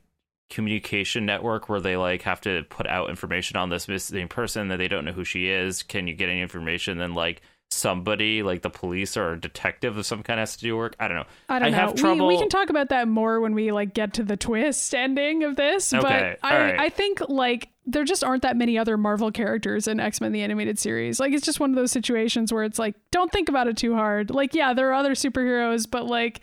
communication network where they like have to put out information on this missing person that they don't know who she is. Can you get any information? Then like somebody like the police or a detective of some kind has to do work. I don't know. I don't know. have trouble. We, we can talk about that more when we like get to the twist ending of this. Okay, But I, right. I think like there just aren't that many other Marvel characters in X Men the animated series. Like it's just one of those situations where it's like, don't think about it too hard. Like, yeah, there are other superheroes, but like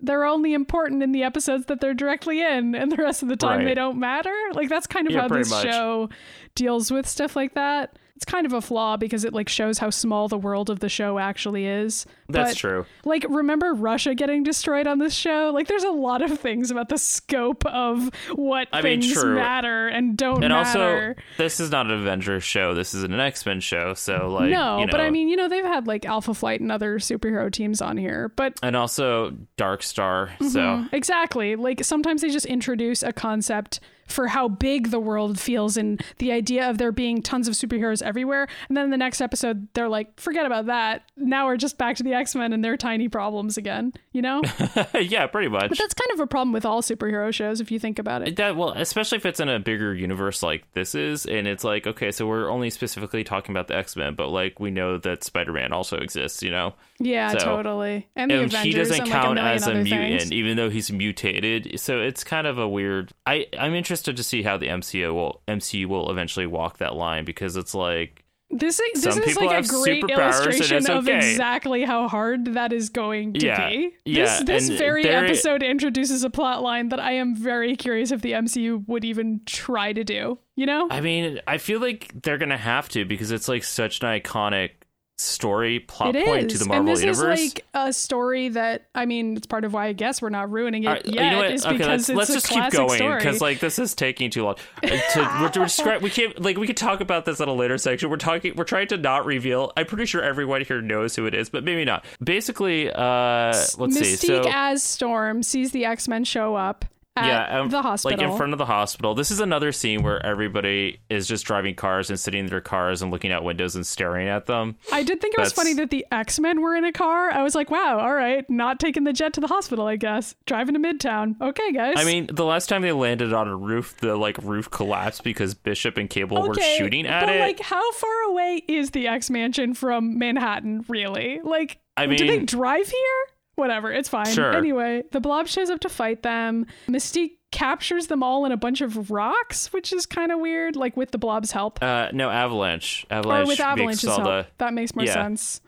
they're only important in the episodes that they're directly in, and the rest of the time Right. they don't matter. Like that's kind of Yeah, how this much. show deals with stuff like that. It's kind of a flaw because it like shows how small the world of the show actually is. That's But true. like remember Russia getting destroyed on this show? Like there's a lot of things about the scope of what I things true. matter and don't And matter. also, this is not an Avengers show. This is an X Men show. So like, no, you but I mean, you know, they've had like Alpha Flight and other superhero teams on here. But and also Dark Star. Mm-hmm. So exactly, like sometimes they just introduce a concept for how big the world feels and the idea of there being tons of superheroes everywhere. And then the next episode, they're like, forget about that. Now we're just back to the X Men and their tiny problems again. You know, yeah, pretty much. but that's kind of a problem with all superhero shows if you think about it. That well, especially if it's in a bigger universe like this is, and it's like okay, so we're only specifically talking about the X Men, but like we know that Spider Man also exists, you know. Yeah, So- totally. And the and he doesn't and count like a as a mutant, things. even though he's mutated. So it's kind of a weird. I I'm interested to see how the MCU will MCU will eventually walk that line because it's like This is, this Some is like a great illustration of okay. exactly how hard that is going to Yeah, be. yeah, This, this very episode introduces a plot line that I am very curious if the MCU would even try to do. You know? I mean, I feel like they're gonna have to because it's like such an iconic story plot It point is, to the Marvel and this universe. is like a story that I mean, it's part of why I guess we're not ruining it right, yet. you know what? Is Okay, because let's, let's just a keep classic going story. because like this is taking too long. Uh, to, we're, we're descri- we can't like we could talk about this in a later section. We're talking. We're trying to not reveal. I'm pretty sure everyone here knows who it is, but maybe not. Basically, uh, let's Mystique see. So as Storm sees the X Men show up yeah, um, the hospital. like in front of the hospital. This is another scene where everybody is just driving cars and sitting in their cars and looking out windows and staring at them. I did think it was funny that the X Men were in a car. I was like, wow, all right, not taking the jet to the hospital, I guess. Driving to Midtown. Okay, guys. I mean, the last time they landed on a roof, the like roof collapsed because Bishop and Cable were shooting at it. but it. like, how far away is the X Mansion from Manhattan, really? Like, I mean, do they drive here? Whatever, it's fine. Sure. Anyway, the blob shows up to fight them. Mystique captures them all in a bunch of rocks, which is kind of weird, like with the blob's help. uh, no, Avalanche. Avalanche. or with Avalanche's help. the. That makes more Yeah. sense.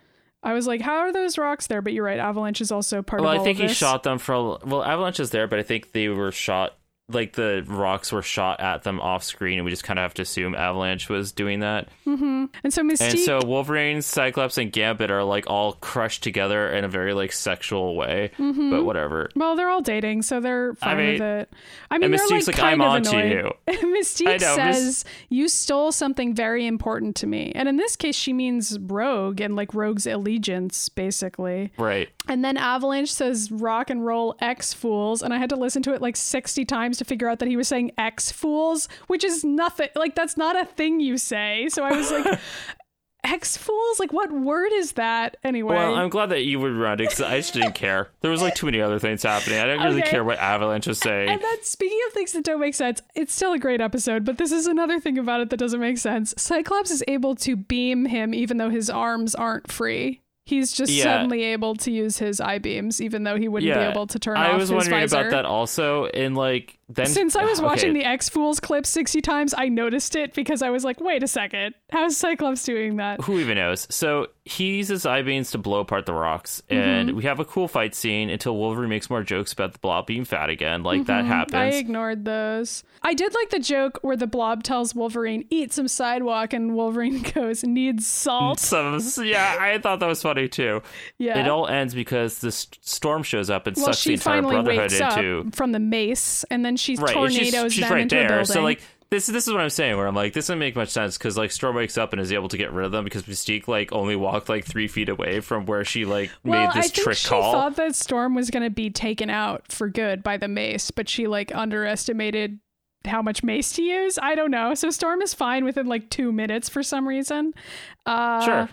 I was like, how are those rocks there? But you're right, Avalanche is also part Well, of Well, I think he shot them from. Well, Avalanche is there, but I think they were shot. Like the rocks were shot at them off screen, and we just kind of have to assume Avalanche was doing that. And so Mystique And so Wolverine, Cyclops, and Gambit are like all crushed together in a very like sexual way. Mm-hmm. But whatever. Well, they're all dating, so they're fine with mean- it. I mean, Mystique's like, like, kind "I'm onto you. Mystique know, says, "You stole something very important to me," and in this case, she means Rogue and like Rogue's allegiance, basically. Right. And then Avalanche says, "Rock and roll, X fools," and I had to listen to it like sixty times to figure out that he was saying X fools, which is nothing. Like that's not a thing you say. So I was like. X fools? Like, what word is that anyway? Well, I'm glad that you would run because I just didn't care. There was like too many other things happening. I didn't really care what Avalanche was saying. And then, speaking of things that don't make sense, it's still a great episode, but this is another thing about it that doesn't make sense. Cyclops is able to beam him even though his arms aren't free. He's just Yeah. suddenly able to use his eye beams, even though he wouldn't be able to turn I off was his wondering visor. about that also, and like then Since I was watching okay. the X Fools clip 60 times, I noticed it because I was like, wait a second, how's Cyclops doing that? who even knows? So he uses eye beams to blow apart the rocks, Mm-hmm. and we have a cool fight scene until Wolverine makes more jokes about the blob being fat again. Like that Mm-hmm. I happens. ignored those. I did like the joke where the blob tells Wolverine, eat some sidewalk, and Wolverine goes, needs salt. Some, yeah, I thought that was funny too. Yeah. It all ends because the storm shows up and well, sucks the entire finally Brotherhood wakes into. up from the mace, and then she Right, tornadoes she's, she's them right into a there. building. So like this, this is what I'm saying. Where I'm like, this doesn't make much sense because like Storm wakes up and is able to get rid of them because Mystique like only walked like three feet away from where she like well, made this I think trick she call. thought that Storm was going to be taken out for good by the mace, but she like underestimated how much mace to use. I don't know. So Storm is fine within like two minutes for some reason. Uh, Sure.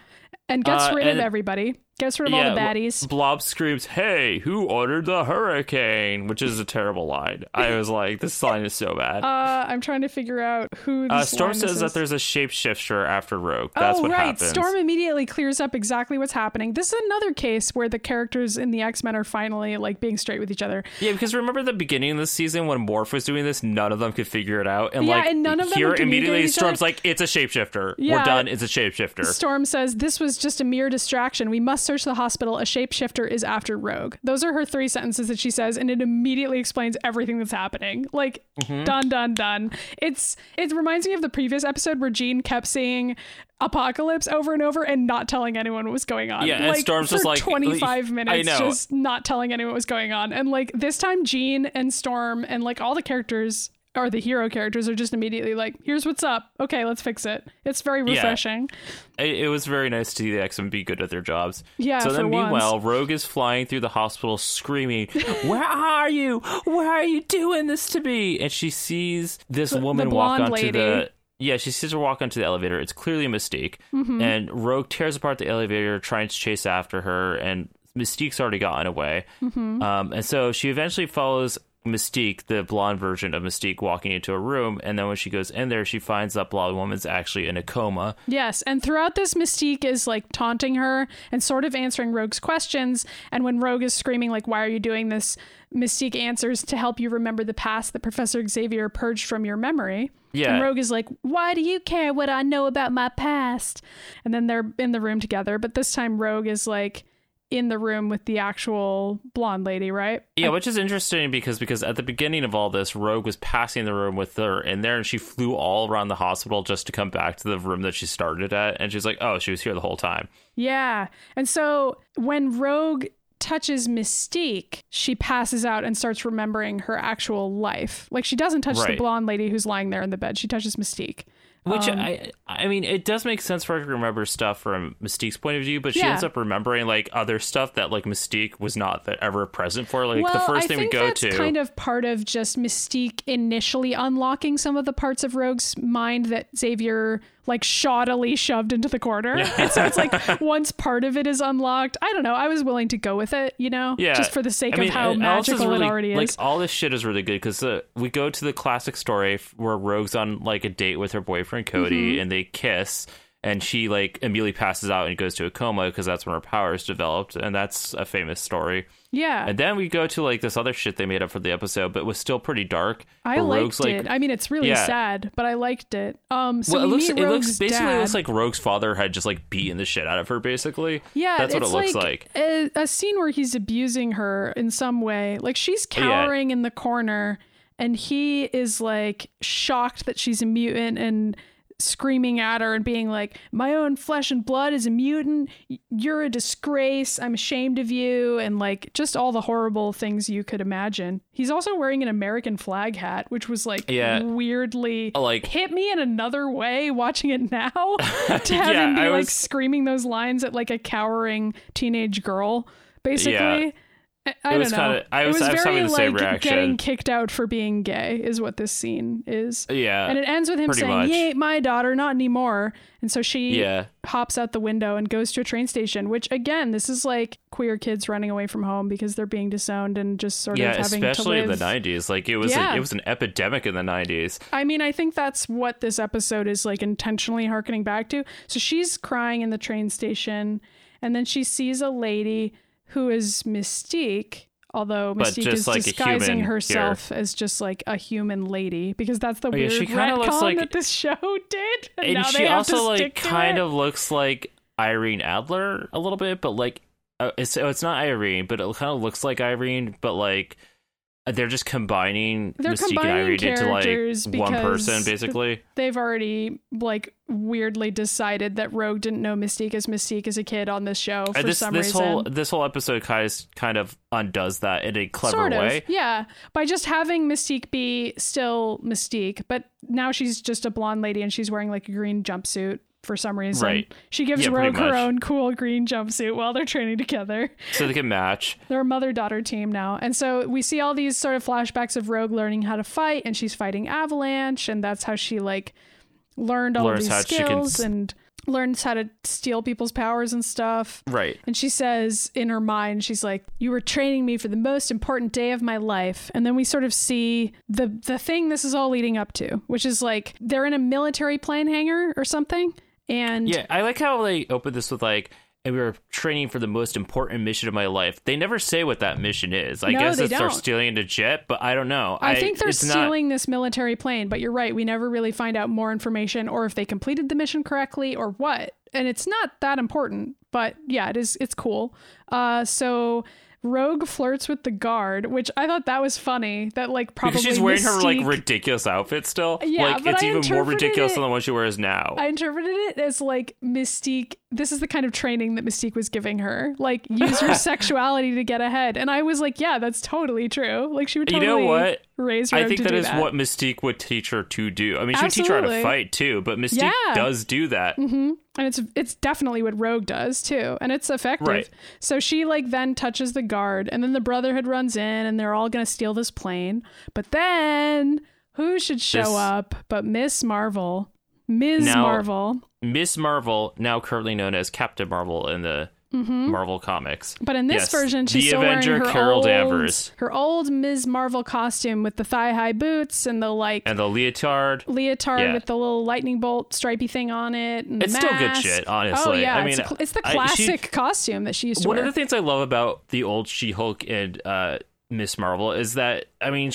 And gets Uh, rid and- of everybody. Gets rid of all the baddies. Blob screams, "Hey, who ordered the hurricane?" Which is a terrible line. I was like, this line is so bad. Uh, I'm trying to figure out who. Uh, Storm says this that is. there's a shapeshifter after Rogue. That's oh, what right. happens. Storm immediately clears up exactly what's happening. This is another case where the characters in the X Men are finally like being straight with each other. Yeah, because remember the beginning of the season when Morph was doing this, none of them could figure it out, and Yeah, like and none of them here immediately each other. Storm's like, "It's a shapeshifter. Yeah. We're done. It's a shapeshifter." Storm says this was just a mere distraction. We must search the hospital. A shapeshifter is after Rogue. Those are her three sentences that she says, and it immediately explains everything that's happening. Like Mm-hmm. done, done, done. It's it reminds me of the previous episode where Jean kept saying apocalypse over and over and not telling anyone what was going on. Yeah, and like, Storm's for just like- 25 I minutes know. just not telling anyone what was going on. And like this time Jean and Storm and like all the characters or the hero characters are just immediately like, here's what's up. Okay, let's fix it. It's very Yeah. refreshing. it, it was very nice to see the X Men be good at their jobs. Yeah, So then, once. meanwhile, Rogue is flying through the hospital, screaming, "Where are you? Where are you doing this to me?" And she sees this The- the woman walk onto lady. the Yeah, she sees her walk onto the elevator. It's clearly a Mystique. Mm-hmm. And Rogue tears apart the elevator, trying to chase after her, and Mystique's already gotten away. Mm-hmm. Um, and so she eventually follows Mystique, the blonde version of Mystique, walking into a room. And then when she goes in there, she finds that blonde woman's actually in a coma. Yes, and throughout this, Mystique is like taunting her and sort of answering Rogue's questions. And when Rogue is screaming, like, "Why are you doing this?" Mystique answers to help you remember the past that Professor Xavier purged from your memory. Yeah. And Rogue is like, "Why do you care what I know about my past?" And then they're in the room together, but this time Rogue is like in the room with the actual blonde lady, right? Yeah, which is interesting because because at the beginning of all this, Rogue was passing the room with her in there, and she flew all around the hospital just to come back to the room that she started at, and she's like, "Oh, she was here the whole time." Yeah. And so when Rogue touches Mystique, she passes out and starts remembering her actual life. Like she doesn't touch the blonde lady who's lying there in the bed. She touches Mystique. Which Um, I, I mean, it does make sense for her to remember stuff from Mystique's point of view, but she Yeah. ends up remembering like other stuff that like Mystique was not that ever present for. Like well, the first I thing we go that's to, kind of part of just Mystique initially unlocking some of the parts of Rogue's mind that Xavier like shoddily shoved into the corner. And so it's like once part of it is unlocked, I don't know. I was willing to go with it, you know, yeah, just for the sake I mean, of how is magical really, it already Like all this shit is really good because uh, we go to the classic story where Rogue's on like a date with her boyfriend Cody, Mm-hmm. and they kiss. And she like immediately passes out and goes to a coma because that's when her powers developed, and that's a famous story. yeah. And then we go to like this other shit they made up for the episode, but was still pretty dark. I liked like, it. I mean, it's really Yeah. sad, but I liked it. Um, so well, it we looks it Rogue's looks basically dad. looks like Rogue's father had just like beaten the shit out of her. Basically, yeah, that's what it looks like. A, a scene where he's abusing her in some way. Like she's cowering in the corner, and he is like shocked that she's a mutant and screaming at her and being like, "My own flesh and blood is a mutant. You're a disgrace. I'm ashamed of you," and like just all the horrible things you could imagine. He's also wearing an American flag hat, which was like Yeah. weirdly uh, Like- hit me in another way watching it now to have Yeah, him be I like was- screaming those lines at like a cowering teenage girl, basically. I, I It was don't know. kinda- I it was- was I was very having the same like reaction. getting kicked out for being gay is what this scene is. Yeah, And it ends with him saying, much. "You ain't my daughter, not anymore." And so she Yeah. hops out the window and goes to a train station. Which again, this is like queer kids running away from home because they're being disowned and just sort yeah, of having to be a- especially to in the '90s. Like it was, Yeah. a, it was an epidemic in the '90s. I mean, I think that's what this episode is like intentionally harkening back to. So she's crying in the train station, and then she sees a lady who is Mystique, although Mystique is like disguising herself as just like a human lady because that's the Oh, yeah, weird she retcon looks like- that this show did. And, And she also like kind it. of looks like Irene Adler a little bit, but like uh, it's so it's not Irene, but it kind of looks like Irene, but like they're just combining They're Mystique and combining Irene into like one person, basically. They've already like weirdly decided that Rogue didn't know Mystique as Mystique as a kid on this show uh, for And this some this reason. whole this whole episode kind of kind of undoes that in a clever sort of, way. yeah. By just having Mystique be still Mystique, but now she's just a blonde lady and she's wearing like a green jumpsuit for some reason. Right. She gives Yeah, Rogue her own cool green jumpsuit while they're training together. So they can match. They're a mother daughter team now. And so we see all these sort of flashbacks of Rogue learning how to fight and she's fighting Avalanche and that's how she like learned all Learns of these she can skills and learns how to steal people's powers and stuff. Right. And she says in her mind, she's like, "You were training me for the most important day of my life." And then we sort of see the the thing this is all leading up to, which is like they're in a military plane hangar or something, and Yeah, I like how they open this with like, and we were training for the most important mission of my life. They never say what that mission is. I No, guess they it's they're stealing a jet, but I don't know. I think they're it's not- stealing this military plane. But you're right, we never really find out more information or if they completed the mission correctly or what. And it's not that important, but yeah, it is. It's cool. Uh, so. Rogue flirts with the guard, which I thought that was funny. That like probably because she's wearing her like ridiculous outfit still. Yeah, like but it's I even more ridiculous it- than the one she wears now. I interpreted it as like Mystique. This is the kind of training that Mystique was giving her. Like, use your sexuality to get ahead. And I was like, yeah, that's totally true. Like, she would You totally know what? raise I think that is that. what Mystique would teach her to do. I mean, she would teach her how to fight too, but Mystique Yeah. Mm-hmm. does do that. and it's it's definitely what Rogue does too, and it's effective. Right. So she like then touches the guard, and then the Brotherhood runs in, and they're all gonna steal this plane. But then who should show This- up but Miss Marvel? Ms. Now- Marvel. Miss Marvel, now currently known as Captain Marvel in the Marvel comics. But in this Yes, version, she's the still Avenger wearing her Carol old, Danvers. her old Ms. Marvel costume with the thigh-high boots and the like And the leotard. leotard Yeah. with the little lightning bolt stripy thing on it. It's still good shit, Oh honestly. yeah, I it's, mean, a it's the I- she- classic costume that she used to One wear. of the things I love about the old She-Hulk and uh, Miss Marvel is that I mean,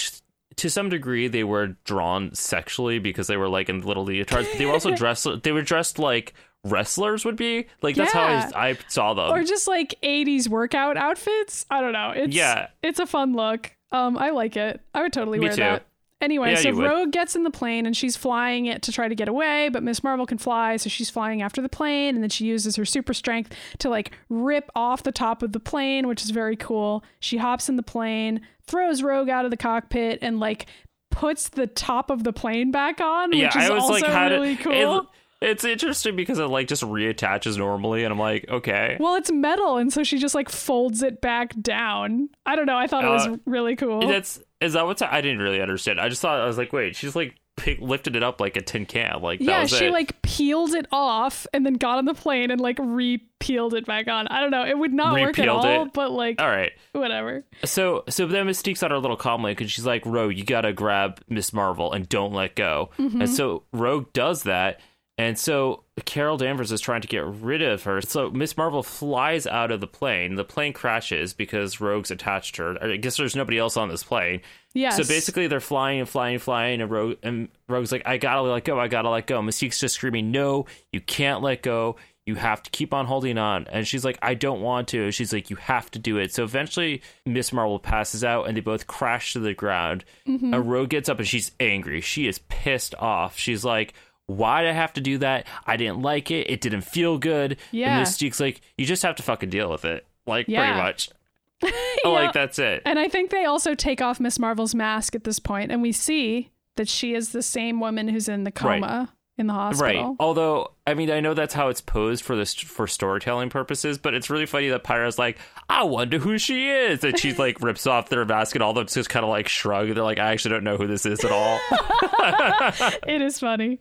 to some degree, they were drawn sexually because they were like in little leotards, but they were also dressed. They were dressed like wrestlers would be. Like that's Yeah. how I, I saw them. or just like 80s workout outfits. I don't know. It's Yeah. it's a fun look. Um I like it. I would totally Me wear too. that. Anyway, Yeah, so. Rogue gets in the plane and she's flying it to try to get away, but Miss Marvel can fly, so she's flying after the plane and then she uses her super strength to like rip off the top of the plane, which is very cool. She hops in the plane, throws Rogue out of the cockpit and like puts the top of the plane back on, yeah, which is I was also like, how really did cool. it, it's interesting because it like just reattaches normally, and I'm like, okay. Well, it's metal, and so she just like folds it back down. I don't know. I thought it was Uh, really cool. That's is that what's I didn't really understand. I just thought I was like, wait, she's like pick, lifted it up like a tin can, like that yeah, she it. like peeled it off and then got on the plane and like re-peeled it back on. I don't know. It would not work at all, it? but like All right. whatever. So so then Mystique's on her little comlink and she's like, Rogue, you gotta grab Miss Marvel and don't let go. Mm-hmm. And so Rogue does that. And so Carol Danvers is trying to get rid of her. So Miss Marvel flies out of the plane. The plane crashes because Rogue's attached her. I guess there's nobody else on this plane. Yes. So basically, they're flying and flying and flying, and Rogue and Rogue's like, "I gotta let go, I gotta let go." Mystique's just screaming, "No, you can't let go. You have to keep on holding on." And she's like, "I don't want to." She's like, "You have to do it." So eventually, Miss Marvel passes out, and they both crash to the ground. Mm-hmm. And Rogue gets up, and she's angry. She is pissed off. She's like. Why I have to do that? I didn't like it. It didn't feel good. Yeah. And Mystique's like, you just have to fucking deal with it. Like, Yeah. pretty much. Yeah. Like, that's it. And I think they also take off Miss Marvel's mask at this point, and we see that she is the same woman who's in the Right. In the hospital. Right. Although, I mean, I know that's how it's posed for this for storytelling purposes, but it's really funny that Pyro's like, I wonder who she is, and she like rips off their mask, and all of them just kind of like shrug. They're like, I actually don't know who this is at all. it is funny.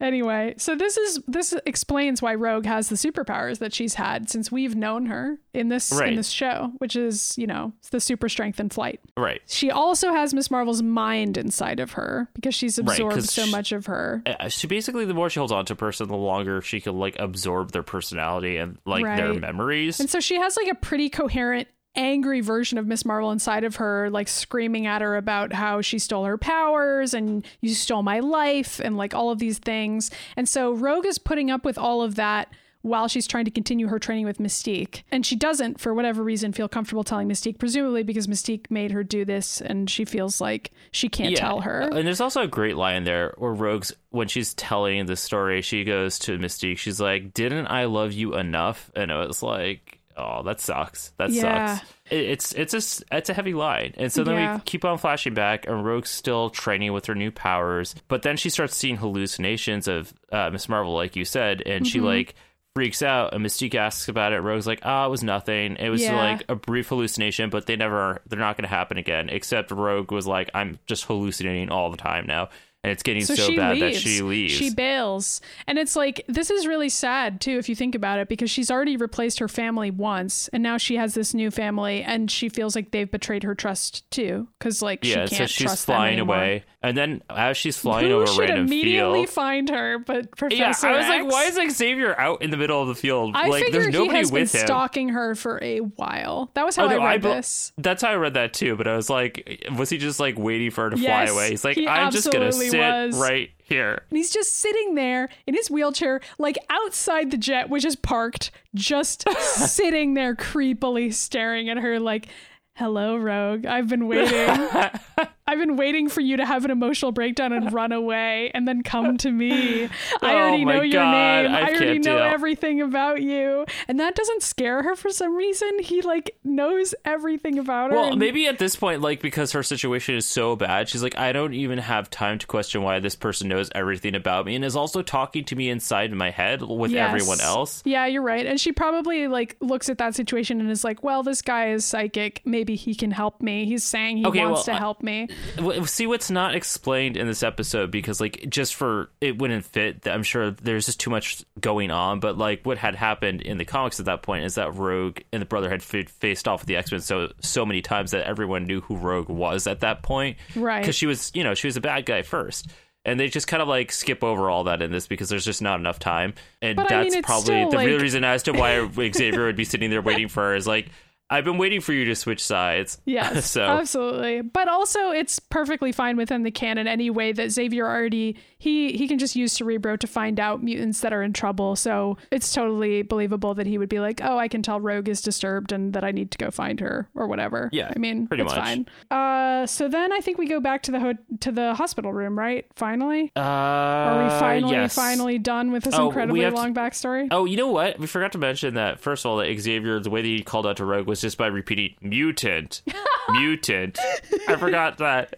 Anyway, so this is this explains why Rogue has the superpowers that she's had since we've known her in this Right. in this show, which is, you know, the super strength and flight. right. She also has Miss Marvel's mind inside of her because she's Right, so she- much of her. Uh, She basically, the more she holds on to a person, the longer she can like absorb their personality and like their memories. And so she has like a pretty coherent angry version of Miss Marvel inside of her like screaming at her about how she stole her powers and you stole my life and like all of these things. And so Rogue is putting up with all of that while she's trying to continue her training with Mystique. And she doesn't for whatever reason feel comfortable telling Mystique presumably because Mystique made her do this and she feels like she can't tell her. And there's also a great line there where Rogue's when she's telling the story, she goes to Mystique. She's like, "Didn't I love you enough?" And it was like, "Oh, that sucks. That Yeah. sucks." It, it's it's a it's a heavy line. And so then Yeah. we keep on flashing back, and Rogue's still training with her new powers, but then she starts seeing hallucinations of uh, Miss Marvel, like you said, and she Mm-hmm. like. Freaks out and Mystique asks about it. Rogue's like, "Ah, it was nothing. It was Yeah. like a brief hallucination, but they never, they're not going to happen again." Except Rogue was like, "I'm just hallucinating all the time now." And it's getting so, she bad leaves. that she leaves. She bails. And it's like, this is really sad too, if you think about it, because she's already replaced her family once. And now she has this new family and she feels like they've betrayed her trust too. Cause like yeah, she so can't she's trust flying away, and then as she's flying Who over should random immediately field, find her but Professor yeah, I was like, why is Xavier out in the middle of the field? I like, there's nobody he has been him. stalking her for a while. That was how Oh, I no, read be- this. That's how I read that too. But I was like, was he just like waiting for her to Yes, fly away? He's like, he I'm just gonna absolutely sit was. right here. And he's just sitting there in his wheelchair, like outside the jet, which is parked, just sitting there creepily staring at her, like, hello, Rogue. I've been waiting. I've been waiting for you to have an emotional breakdown and run away and then come to me. I Oh already know your name. I I, already know deal. everything about you. And that doesn't scare her for some reason. He like knows everything about her. Well, and- maybe at this point, like because her situation is so bad, she's like, I don't even have time to question why this person knows everything about me and is also talking to me inside my head with Yes. everyone else. Yeah, you're right. And she probably like looks at that situation and is like, "Well, this guy is psychic. Maybe maybe he can help me. He's saying he Okay, wants well, to help me. See what's not explained in this episode because like just for it wouldn't fit. I'm sure there's just too much going on. But like what had happened in the comics at that point is that Rogue and the Brother had fa- faced off with the X Men so so many times that everyone knew who Rogue was at that point. Right. Because she was you know she was a bad guy first. And they just kind of like skip over all that in this because there's just not enough time. And But, I that's mean, probably the real reason as to why Xavier would be sitting there waiting for her is like, I've been waiting for you to switch sides. Yes, so absolutely. But also, it's perfectly fine within the canon anyway that Xavier already he he can just use Cerebro to find out mutants that are in trouble. So it's totally believable that he would be like, "Oh, I can tell Rogue is disturbed and that I need to go find her or whatever." Yeah, I mean, pretty it's much. fine. Uh, so then I think we go back to the ho- to the hospital room, right? Finally, uh, are we finally yes. finally done with this Oh, incredibly have to- long backstory? Oh, you know what? We forgot to mention that first of all, that Xavier, the way that he called out to Rogue was just by repeating "mutant, mutant." I forgot that.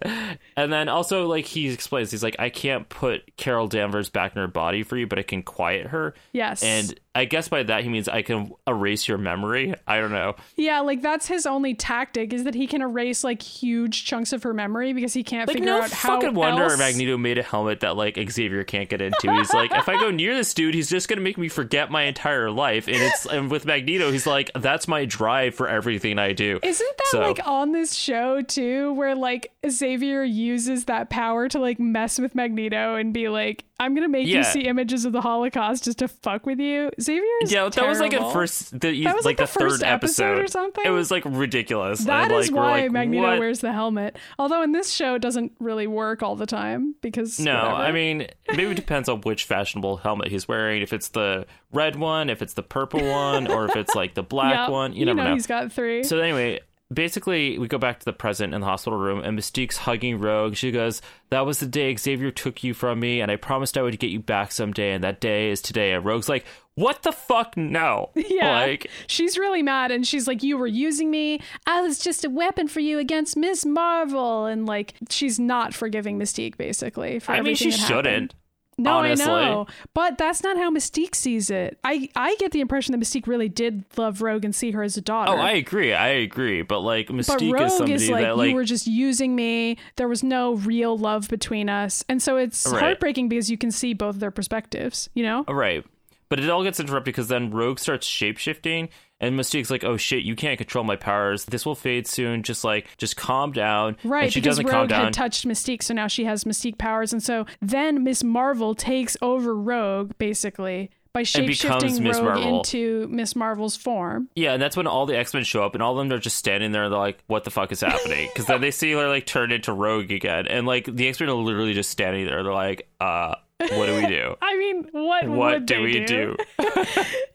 And then also, like he explains, he's like, "I can't put Carol Danvers back in her body for you, but I can quiet her." yes, And I guess by that he means I can erase your memory. I don't know. Yeah, like that's his only tactic is that he can erase like huge chunks of her memory because he can't Like figure no out how fucking wonder else. Magneto made a helmet that like Xavier can't get into. He's like, if I go near this dude, he's just gonna make me forget my entire life. And it's and with Magneto, he's like, that's my drive for everything I do. Isn't that So- like on this show too, where like Xavier uses that power to like mess with Magneto and be like, "I'm gonna make you see images of the Holocaust just to fuck with you." Xavier is Yeah, that was like at first the That was, like, like, the, third first episode or something? It was like ridiculous. That and, is like, why like, Magneto what? wears the helmet. Although in this show, it doesn't really work all the time because No, whatever. I mean maybe it depends on which fashionable helmet he's wearing. If it's the red one, if it's the purple one, or if it's like the black Yeah, one. You, you never know, know. he's got three. So anyway, basically we go back to the present in the hospital room and Mystique's hugging Rogue. She goes, That was the day Xavier took you from me and I promised I would get you back someday and that day is today. And Rogue's like, What the fuck no? Yeah. Like she's really mad and she's like, You were using me. I was just a weapon for you against Miss Marvel. And like, she's not forgiving Mystique, basically. For I mean she shouldn't happened. No, honestly. I know. But that's not how Mystique sees it. I, I get the impression that Mystique really did love Rogue and see her as a daughter. Oh, I agree. I agree. But like but Mystique Rogue is somebody is like, that like you were just using me. There was no real love between us. And so it's Right. heartbreaking because you can see both of their perspectives, you know? Right. But it all gets interrupted because then Rogue starts shapeshifting and Mystique's like, "Oh shit, you can't control my powers. This will fade soon. Just like, just calm down." Right, And she because doesn't calm Rogue down. had touched Mystique, so now she has Mystique powers, and so then Miss Marvel takes over Rogue basically by shapeshifting Rogue Marvel. into Miss Marvel's form. Yeah, and that's when all the X Men show up, and all of them are just standing there. And they're like, "What the fuck is happening?" Because then they see her like turn into Rogue again, and like the X Men are literally just standing there. They're like, "Uh, what do we do? I mean, what what do we do?"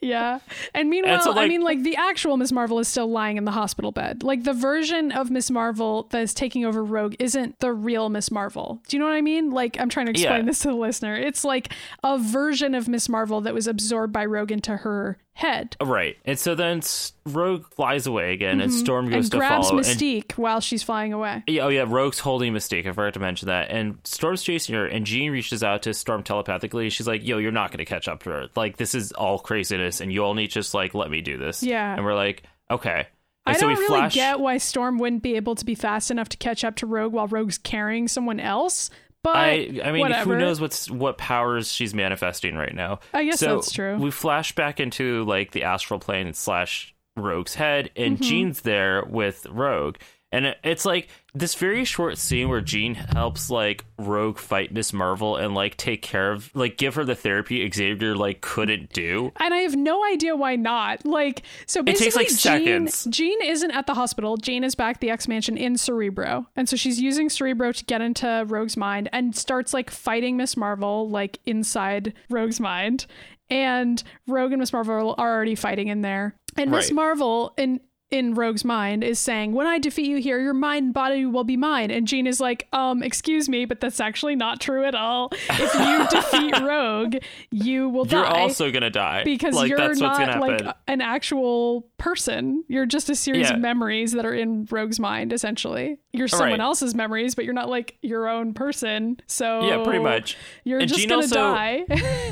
Yeah, and meanwhile, so, I mean, like the actual Miss Marvel is still lying in the hospital bed. Like the version of Miss Marvel that is taking over Rogue isn't the real Miss Marvel. Do you know what I mean? Like I'm trying to explain Yeah. this to the listener. It's like a version of Miss Marvel that was absorbed by Rogue into her head. Uh, right, and so then Rogue flies away again, and mm-hmm. Storm goes and to grabs follow. and Mystique while she's flying away. Yeah, oh yeah, Rogue's holding Mystique. I forgot to mention that. And Storm's chasing her, and Jean reaches out to Storm telepathically. She's like, "Yo, you're not going to catch up to her. Like, this is all craziness, and you all need to just like let me do this." Yeah. And we're like, "Okay." And I so don't really flash. get why Storm wouldn't be able to be fast enough to catch up to Rogue while Rogue's carrying someone else. But I, I mean, whatever. who knows what's what powers she's manifesting right now? I guess so that's true. We flash back into like the astral plane slash Rogue's head, and Mm-hmm. Jean's there with Rogue, and it's like this very short scene where Jean helps like Rogue fight Miss Marvel and like take care of like give her the therapy Xavier like couldn't do. And I have no idea why not. Like, so it takes, basically, like, Jean, seconds. Jean isn't at the hospital. Jean is back at the X Mansion in Cerebro. And so she's using Cerebro to get into Rogue's mind and starts like fighting Miss Marvel, like inside Rogue's mind. And Rogue and Miss Marvel are already fighting in there. And Miss Right. Marvel in in Rogue's mind is saying, "When I defeat you here, your mind and body will be mine." And Jean is like, "Um, excuse me, but that's actually not true at all. If you defeat Rogue, you will You're die." also gonna die because like you're not like an actual person. You're just a series Yeah. of memories that are in Rogue's mind. Essentially, you're someone Right. else's memories, but you're not like your own person. So Yeah, pretty much. You're And just Jean gonna also- die.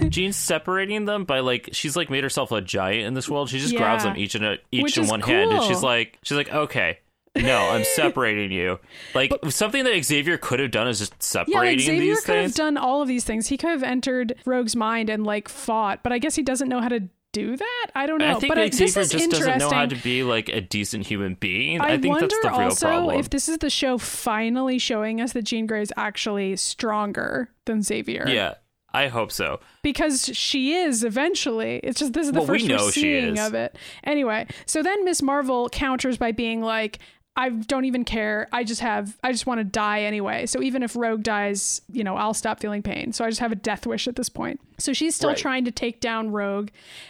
Jean's separating them by like she's like made herself a giant in this world. She just grabs them each in a each Which in one hand, and she's cool. like she's like okay, no, I'm separating you. Like something that Xavier could have done is just separating Yeah, like Xavier these could have things. done all of these things. He could have entered Rogue's mind and like fought, but I guess he doesn't know how to do that. I don't know. I think but uh, Xavier this is just doesn't know how to be like a decent human being. I, I, think wonder that's the real also problem. if this is the show finally showing us that Jean Grey is actually stronger than Xavier. yeah, I hope so. because she is eventually. It's just this is the Well, we first know we're seeing of it. Anyway, so then Miss Marvel counters by being like, "I don't even care. I just have. I just want to die anyway. So even if Rogue dies, you know, I'll stop feeling pain. So I just have a death wish at this point. So she's still Right. trying to take down Rogue,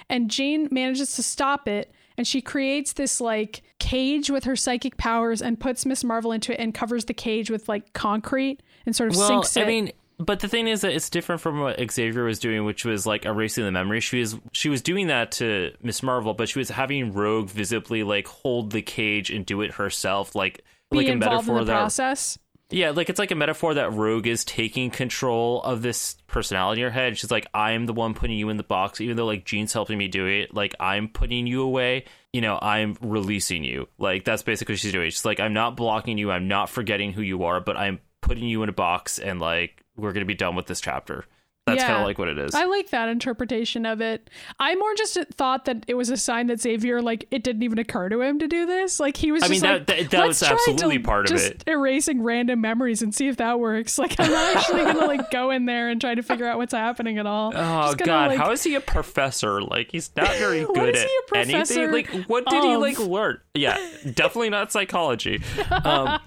and Jean manages to stop it. And she creates this like cage with her psychic powers and puts Miss Marvel into it and covers the cage with like concrete and sort of Well, sinks it. I mean, but the thing is that it's different from what Xavier was doing, which was like erasing the memory. She was she was doing that to Miss Marvel, but she was having Rogue visibly like hold the cage and do it herself, like be like a in metaphor the that process. yeah, like it's like a metaphor that Rogue is taking control of this personality in her head. She's like, I'm the one putting you in the box, even though like Jean's helping me do it. Like I'm putting you away. You know, I'm releasing you. Like that's basically what she's doing. She's like, I'm not blocking you. I'm not forgetting who you are, but I'm putting you in a box, and like we're gonna be done with this chapter. That's Yeah. kind of like what it is. I like that interpretation of it. I more just thought that it was a sign that Xavier, like, it didn't even occur to him to do this. Like, he was I just mean, like, that- that- that was absolutely part of just it." erasing random memories and see if that works. Like, I'm not actually gonna like go in there and try to figure out what's happening at all. Oh gonna, God! like- How is he a professor? Like he's not very good at he a professor anything. Like what did he like learn? Yeah, definitely not psychology. Um,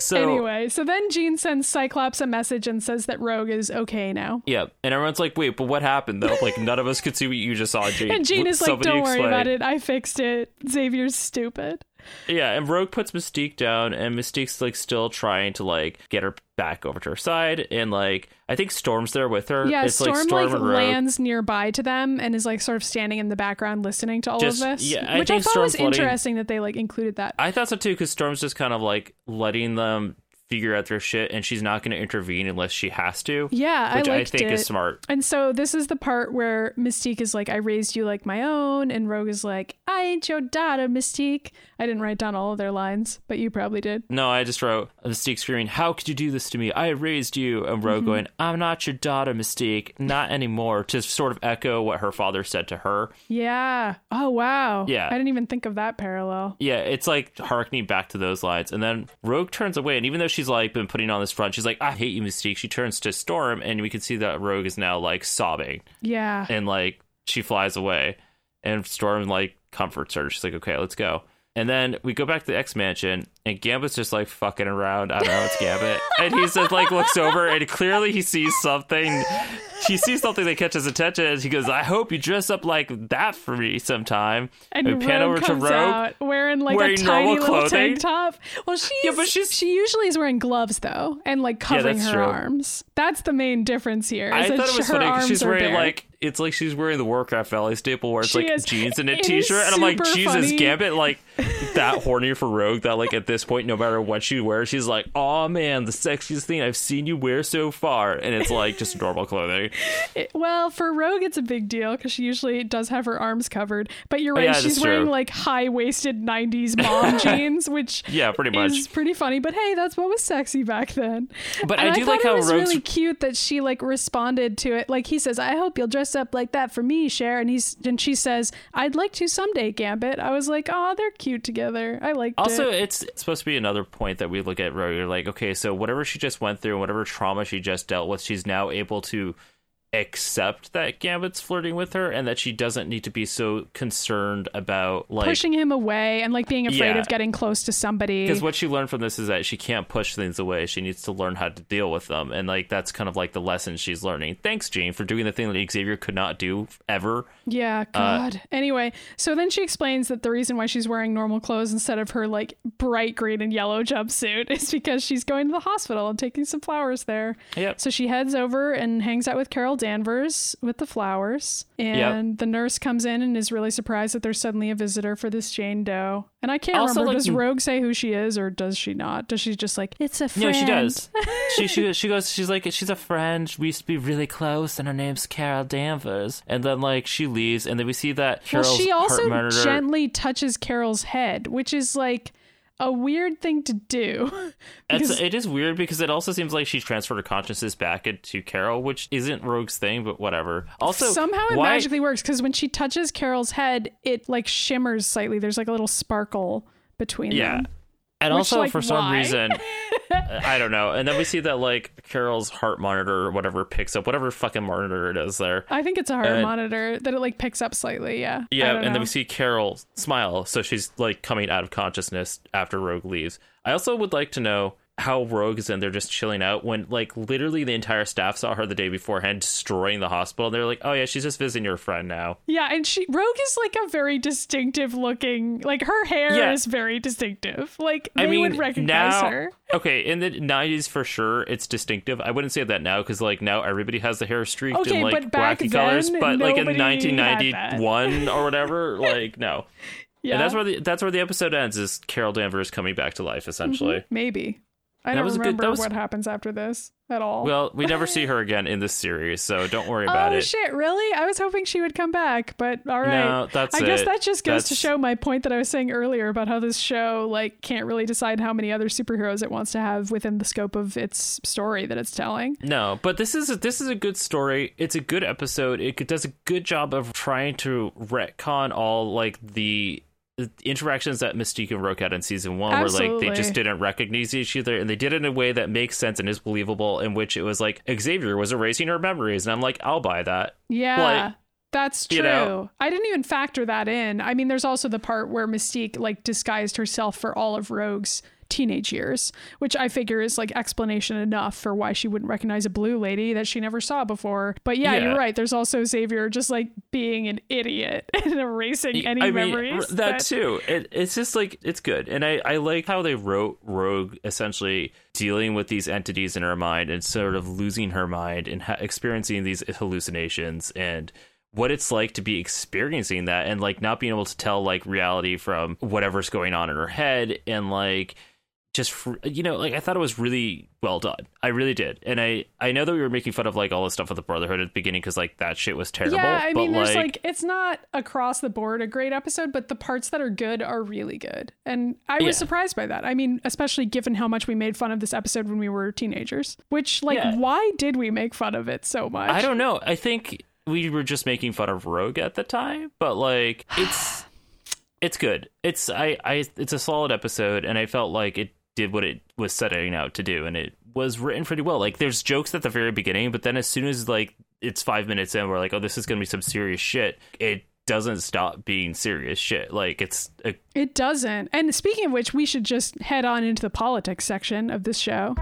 so anyway, so then Jean sends Cyclops a message and says that Rogue is okay now. yeah, and everyone's like, "Wait, but what happened though? Like none of us could see what you just saw, Jean." And Jean What- is like, don't worry explain." about it. I fixed it. Xavier's stupid. Yeah, and Rogue puts Mystique down, and Mystique's like still trying to like get her back over to her side, and like I think Storm's there with her. Yeah, it's Storm like like, Storm Rogue. lands nearby to them and is like sort of standing in the background listening to all Just- of this. yeah, I which I think thought was Storm's letting- interesting that they like included that. I thought so too, because Storm's just kind of like letting them figure out their shit, and she's not going to intervene unless she has to. yeah, which I I, think it. is smart. And so this is the part where Mystique is like, "I raised you like my own," and Rogue is like, "I ain't your daughter, Mystique." I didn't write down all of their lines, but you probably did. No, I just wrote Mystique screaming, "How could you do this to me? I raised you." And Rogue Mm-hmm. going, "I'm not your daughter, Mystique, not anymore." To sort of echo what her father said to her. Yeah. Oh wow. Yeah. I didn't even think of that parallel. Yeah, it's like harkening back to those lines. And then Rogue turns away, and even though she's like been putting on this front, she's like, "I hate you, Mystique." She turns to Storm, and we can see that Rogue is now like sobbing, Yeah. and like she flies away, and Storm like comforts her. She's like, "Okay, let's go." And then we go back to the X Mansion, and Gambit's just like fucking around. I don't know, it's Gambit, and he just like looks over, and clearly he sees something. He sees something that catches his attention, and he goes, "I hope you dress up like that for me sometime." And we pan over to Rogue. out wearing like wearing a tiny normal little clothing. tank top. Well, she's, Yeah, but she's- she usually is wearing gloves though, and like covering that's her true. arms. That's the main difference here. I thought it was funny she's wearing bare. like it's like she's wearing the Warcraft Valley staple where it's She like is. jeans and a It is t-shirt, and I'm like, Jesus, funny. Gambit, like that horny for Rogue that like at this point, no matter what she wears, she's like, oh man, the sexiest thing I've seen you wear so far, and it's like just normal clothing. It- well, for Rogue, it's a big deal because she usually does have her arms covered. But you're right, yeah, she's wearing true. like high waisted 90s mom jeans, which Yeah, pretty much. is pretty funny. But hey, that's what was sexy back then. But And I do thought like it how was Rogue's really cute that she like responded to it. Like he says, "I hope you'll dress up like that for me, Cher," and he's and she says, "I'd like to someday, Gambit." I was like, "Oh, they're cute together." I liked Also, it. it's supposed to be another point that we look at Rogue. You're like, okay, so whatever she just went through, whatever trauma she just dealt with, she's now able to accept that Gambit's flirting with her, and that she doesn't need to be so concerned about like Pushing him away and like being afraid Yeah. of getting close to somebody. because what she learned from this is that she can't push things away. She needs to learn how to deal with them, and like that's kind of like the lesson she's learning. Thanks, Jean, for doing the thing that Xavier could not do ever. Yeah, Uh, God. anyway, so then she explains that the reason why she's wearing normal clothes instead of her like bright green and yellow jumpsuit is because she's going to the hospital and taking some flowers there. Yep. So she heads over and hangs out with Carol Danvers with the flowers. And the nurse comes in and is really surprised that there's suddenly a visitor for this Jane Doe. And I can't Also, remember, like, does Rogue say who she is or does she not? Does she just like, it's a No, friend? she does. she she she goes. She's like she's a friend. We used to be really close, and her name's Carol Danvers. And then like she leaves, and then we see that Well, she also gently touches Carol's head, which is like a weird thing to do. Because- it is weird because it also seems like she's transferred her consciousness back into Carol, which isn't Rogue's thing, but whatever. Also, Somehow it why, magically works because when she touches Carol's head, it like shimmers slightly. There's like a little sparkle between Yeah. them. And Which, also, like, for some why? reason, I don't know. And then we see that like Carol's heart monitor or whatever picks up whatever fucking monitor it is there. I think it's a heart And- monitor that it like picks up slightly. Yeah. Yeah, and then we see Carol smile, so she's like coming out of consciousness after Rogue leaves. I also would like to know how Rogue is in there just chilling out when like literally the entire staff saw her the day beforehand destroying the hospital. They're like, "Oh yeah, she's just visiting your friend now." Yeah, and she Rogue is like a very distinctive looking. Like her hair Yeah. is very distinctive. Like they I mean, would recognize now, her. okay, in the '90s for sure, it's distinctive. I wouldn't say that now because like now everybody has the hair streaked Okay, in like wacky colors. But like in had that. 1991 or whatever, like no. Yeah, And that's where the that's where the episode ends. Is Carol Danvers coming back to life essentially? Mm-hmm, maybe. I That don't was good- remember that was- what happens after this at all. Well, we never see her again in this series, so don't worry about oh it. shit! Really? I was hoping she would come back, but all right. No, that's I guess that just goes to show my point that I was saying earlier about how this show like can't really decide how many other superheroes it wants to have within the scope of its story that it's telling. No, but this is a, this is a good story. It's a good episode. It does a good job of trying to retcon all like the interactions that Mystique and Rogue had in season one, where like they just didn't recognize each other, and they did it in a way that makes sense and is believable. In which it was like Xavier was erasing her memories, and I'm like, I'll buy that. Yeah. Like, that's true. you know? I didn't even factor that in. I mean, there's also the part where Mystique like disguised herself for all of Rogue's teenage years, which I figure is like explanation enough for why she wouldn't recognize a blue lady that she never saw before. But yeah, Yeah. you're right. There's also Xavier just like being an idiot and erasing any I mean, memories. r- that too. It, it's just like it's good, and I I like how they wrote Rogue essentially dealing with these entities in her mind and sort of losing her mind and ha- experiencing these hallucinations and what it's like to be experiencing that and like not being able to tell like reality from whatever's going on in her head and like just you know like i thought it was really well done i really did and i i know that we were making fun of like all the stuff with the brotherhood at the beginning because like that shit was terrible yeah, I but mean, there's like like it's not across the board a great episode, but the parts that are good are really good, and I was Yeah. surprised by that. I mean, especially given how much we made fun of this episode when we were teenagers. Which, like, Yeah. why did we make fun of it so much? I don't know. I think we were just making fun of Rogue at the time, but like it's it's good. It's I I it's a solid episode and I felt like it did what it was setting out to do and it was written pretty well. Like there's jokes at the very beginning, but then as soon as like it's 5 minutes in we're like, "Oh, this is to be some serious shit." It doesn't stop being serious shit. Like it's a It doesn't. And speaking of which, we should just head on into the politics section of this show.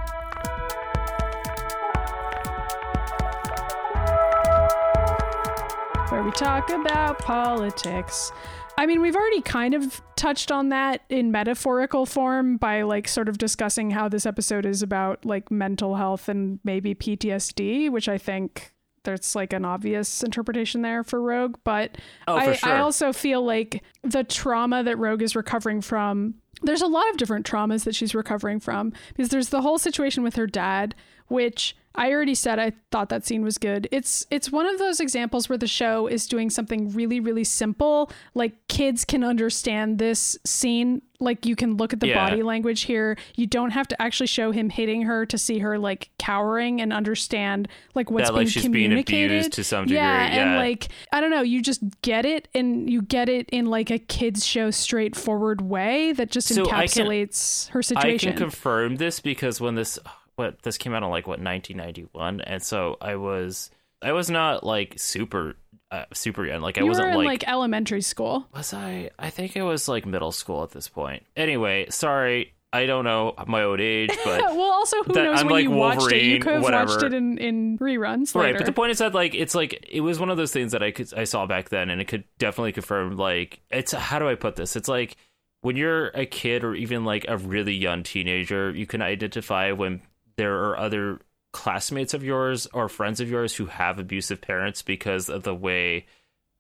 Where we talk about politics. I mean, we've already kind of touched on that in metaphorical form by like sort of discussing how this episode is about like mental health and maybe PTSD, which I think there's like an obvious interpretation there for Rogue. But Oh, I, sure. I also feel like the trauma that Rogue is recovering from, there's a lot of different traumas that she's recovering from because there's the whole situation with her dad, which I already said I thought that scene was good. It's it's one of those examples where the show is doing something really really simple, like kids can understand this scene. Like you can look at the Yeah. body language here. You don't have to actually show him hitting her to see her like cowering and understand like what's That, being like, she's being communicated. abused to some degree. Yeah, degree, and like I don't know, you just get it and you get it in like a kids show straightforward way that just So I can- encapsulates her situation. I can confirm this because when this what this came out in like what 1991 and so I was I was not like super uh, super young like I you wasn't in like, like, elementary school. was I I think it was like middle school at this point. Anyway, sorry. I don't know my old age, but well, also who that knows I'm when like you watched it? You could have watched it in, in reruns Right, later. but the point is that like it's like it was one of those things that I could I saw back then, and it could definitely confirm like it's how do I put this? It's like when you're a kid or even like a really young teenager, you can identify when there are other classmates of yours or friends of yours who have abusive parents because of the way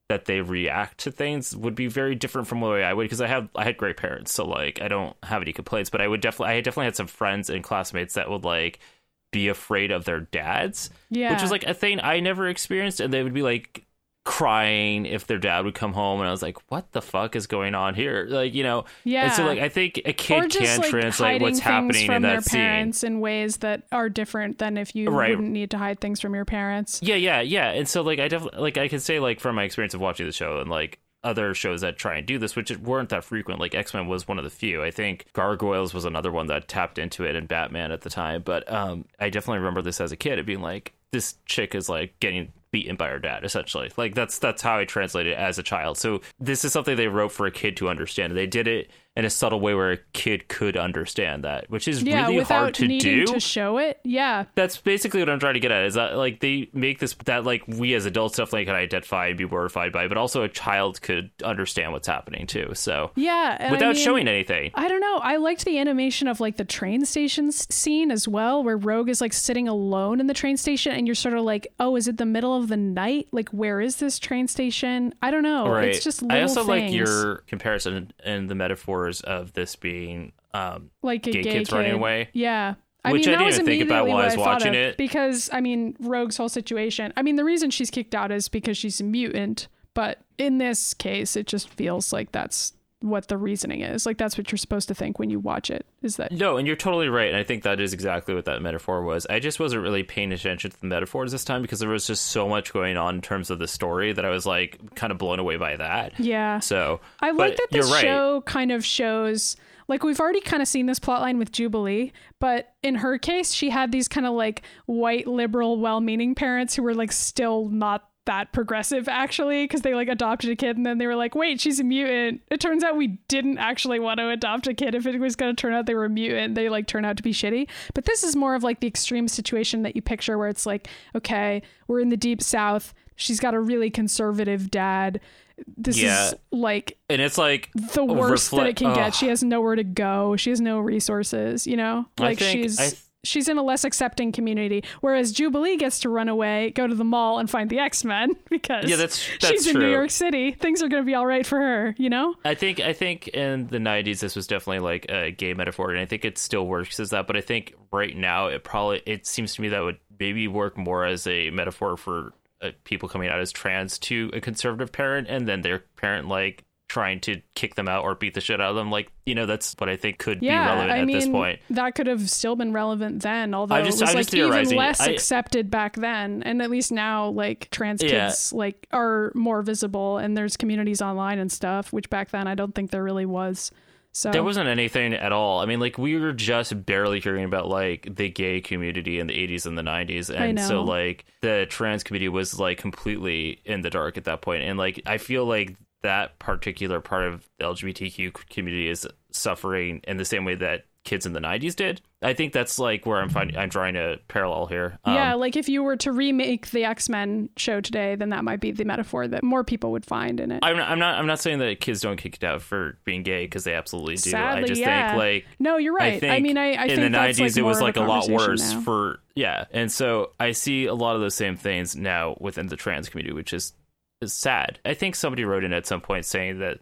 that they react to things would be very different from the way I would because I have I had great parents, so like I don't have any complaints, but I would definitely I definitely had some friends and classmates that would like be afraid of their dads yeah, which is like a thing I never experienced, and they would be like crying if their dad would come home and I was like what the fuck is going on here like you know Yeah. and so like I think a kid can like translate what's happening from in their that scene parents in ways that are different than if you Right. wouldn't need to hide things from your parents. Yeah, yeah, yeah. And so like I definitely like I can say like from my experience of watching the show and like other shows that try and do this, which weren't that frequent. Like X Men was one of the few. I think Gargoyles was another one that tapped into it, and Batman at the time. But um, I definitely remember this as a kid. It being like this chick is like getting beaten by her dad, essentially. Like that's that's how I translated it as a child. So this is something they wrote for a kid to understand. They did it in a subtle way where a kid could understand that, which is Yeah, really hard to needing do to show it. Yeah. that's basically what I'm trying to get at is that like they make this that like we as adults definitely can identify and be horrified by, but also a child could understand what's happening too. So Yeah. and I without mean- showing anything. I don't know. I liked the animation of like the train station scene as well, where Rogue is like sitting alone in the train station, and you're sort of like, oh, is it the middle of the night? Like, where is this train station? I don't know. right. It's just I also like your comparison and the of this being um like a gay gay, kids running away. Yeah. I Which mean, I didn't think about immediately while I was watching of, it. because I mean, Rogue's whole situation. I mean, the reason she's kicked out is because she's a mutant, but in this case, it just feels like that's what the reasoning is. Like that's what you're supposed to think when you watch it. Is that No, and you're totally right. And I think that is exactly what that metaphor was. I just wasn't really paying attention to the metaphors this time because there was just so much going on in terms of the story that I was like kind of blown away by that. yeah? So I like that this right. show kind of shows like we've already kind of seen this plotline with Jubilee, but in her case, she had these kind of like white liberal, well-meaning parents who were like still not that progressive actually because they like adopted a kid and then they were like wait she's a mutant it turns out we didn't actually want to adopt a kid if it was going to turn out they were a mutant they like turn out to be shitty but this is more of like the extreme situation that you picture where it's like okay we're in the deep south she's got a really conservative dad this Yeah. is like and it's like the worst that it can Ugh. get. She has nowhere to go. She has no resources, you know? Like think- she's she's in a less accepting community. Whereas Jubilee gets to run away, go to the mall and find the X-Men because Yeah, that's- that's she's in. New York City. Things are gonna be all right for her, you know? I think I think in the '90s this was definitely like a gay metaphor, and I think it still works as that. But I think right now it probably it seems to me that would maybe work more as a metaphor for uh, people coming out as trans to a conservative parent, and then their parent like trying to kick them out or beat the shit out of them. Like you know, that's what I think could Yeah, be relevant I at mean this point. that could have still been relevant then, although just- it was I'm like even less I- accepted back then. And at least now, like trans Yeah. kids like are more visible, and there's communities online and stuff, which back then I don't think there really was. So There wasn't anything at all. I mean, like we were just barely hearing about like the gay community in the 80s and the 90s, and so like the trans community was like completely in the dark at that point. And like I feel like that particular part of the LGBTQ community is suffering in the same way that kids in the 90s did. I think that's like where I'm finding I'm drawing a parallel here. Um, yeah, like if you were to remake the X Men show today, then that might be the metaphor that more people would find in it. I'm not, I'm not. I'm not saying that kids don't get kicked out for being gay because they absolutely do. I Sadly, just yeah. think like no, you're right. I, think mean, I, I in think the '90s like, it was like of a lot worse now. for yeah, and so I see a lot of those same things now within the trans community, which is is sad. I think somebody wrote in at some point saying that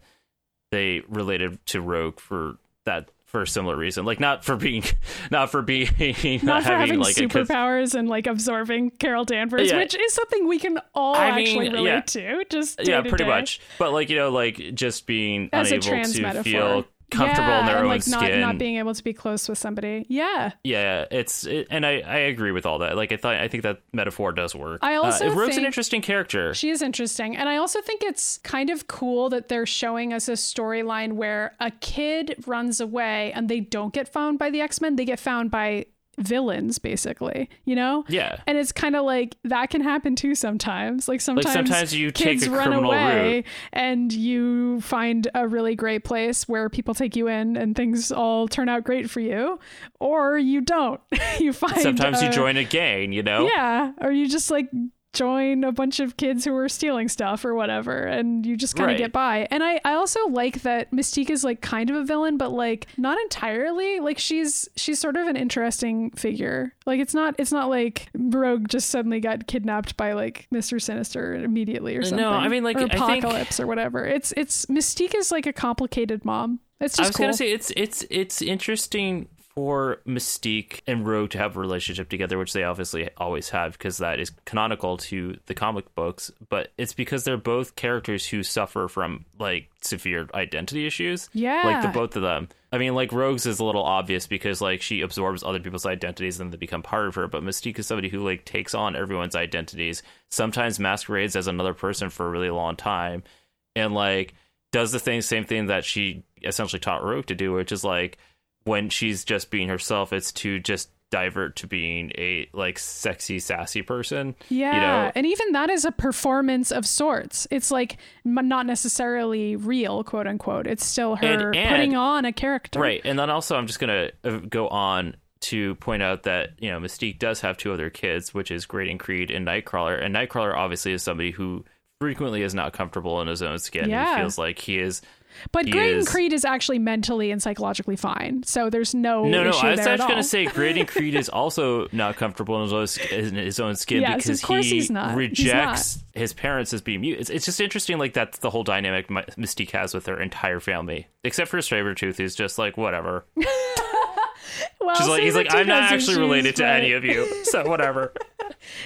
they related to Rogue for that for a similar reason, like not for being not for being not for having like a, 'cause- superpowers and like absorbing Carol Danvers, Yeah. which is something we can all I mean, actually relate yeah. to. Just yeah, pretty day. much. But like you know, like just being as unable to metaphor. feel comfortable yeah, in their and own like not skin. not being able to be close with somebody. Yeah, Yeah, it's it, and I I agree with all that. Like I thought I think that metaphor does work. I also uh, Rogue's an interesting character. She is interesting. And I also think it's kind of cool that they're showing us a storyline where a kid runs away and they don't get found by the X Men. They get found by villains, basically, you know? yeah. And it's kind of like that can happen too sometimes. Like sometimes, sometimes you take kids a run criminal away route. and you find a really great place where people take you in and things all turn out great for you, or you don't. you find Sometimes you join a gang, you know? yeah, or you just like join a bunch of kids who are stealing stuff or whatever, and you just kind of Right. get by. And I, I also like that Mystique is like kind of a villain, but like not entirely. Like she's she's sort of an interesting figure. Like it's not it's not like Rogue just suddenly got kidnapped by like Mister Sinister immediately or something No. I mean, like, or I think- Apocalypse or whatever. It's it's Mystique is like a complicated mom. It's I just was cool. gonna say it's it's it's interesting for Mystique and Rogue to have a relationship together, which they obviously always have because that is canonical to the comic books, but it's because they're both characters who suffer from like severe identity issues. Yeah. Like the both of them. I mean, like Rogue's is a little obvious because like she absorbs other people's identities and they become part of her, but Mystique is somebody who like takes on everyone's identities, sometimes masquerades as another person for a really long time, and like does the thing same thing that she essentially taught Rogue to do, which is like when she's just being herself, it's to just divert to being a like sexy, sassy person. Yeah, You know? and even that is a performance of sorts. It's like not necessarily real, quote unquote. It's still her And- and- putting on a character. Right. And then also, I'm just going to uh, go on to point out that, you know, Mystique does have two other kids, which is Graydon Creed and Nightcrawler. And Nightcrawler obviously is somebody who frequently is not comfortable in his own skin. Yeah. He feels like he is. But He Graydon is- Creed is actually mentally and psychologically fine, so there's no No, no, I was actually going to say Graydon Creed is also not comfortable in his own, in his own skin Yes, because he he's not. He's rejects his parents as being mute. It's, it's just interesting, like, that's the whole dynamic My- Mystique has with her entire family, except for Sabretooth, who's just like, whatever. well, She's like, he's like, I'm not actually related to but- any of you, so whatever.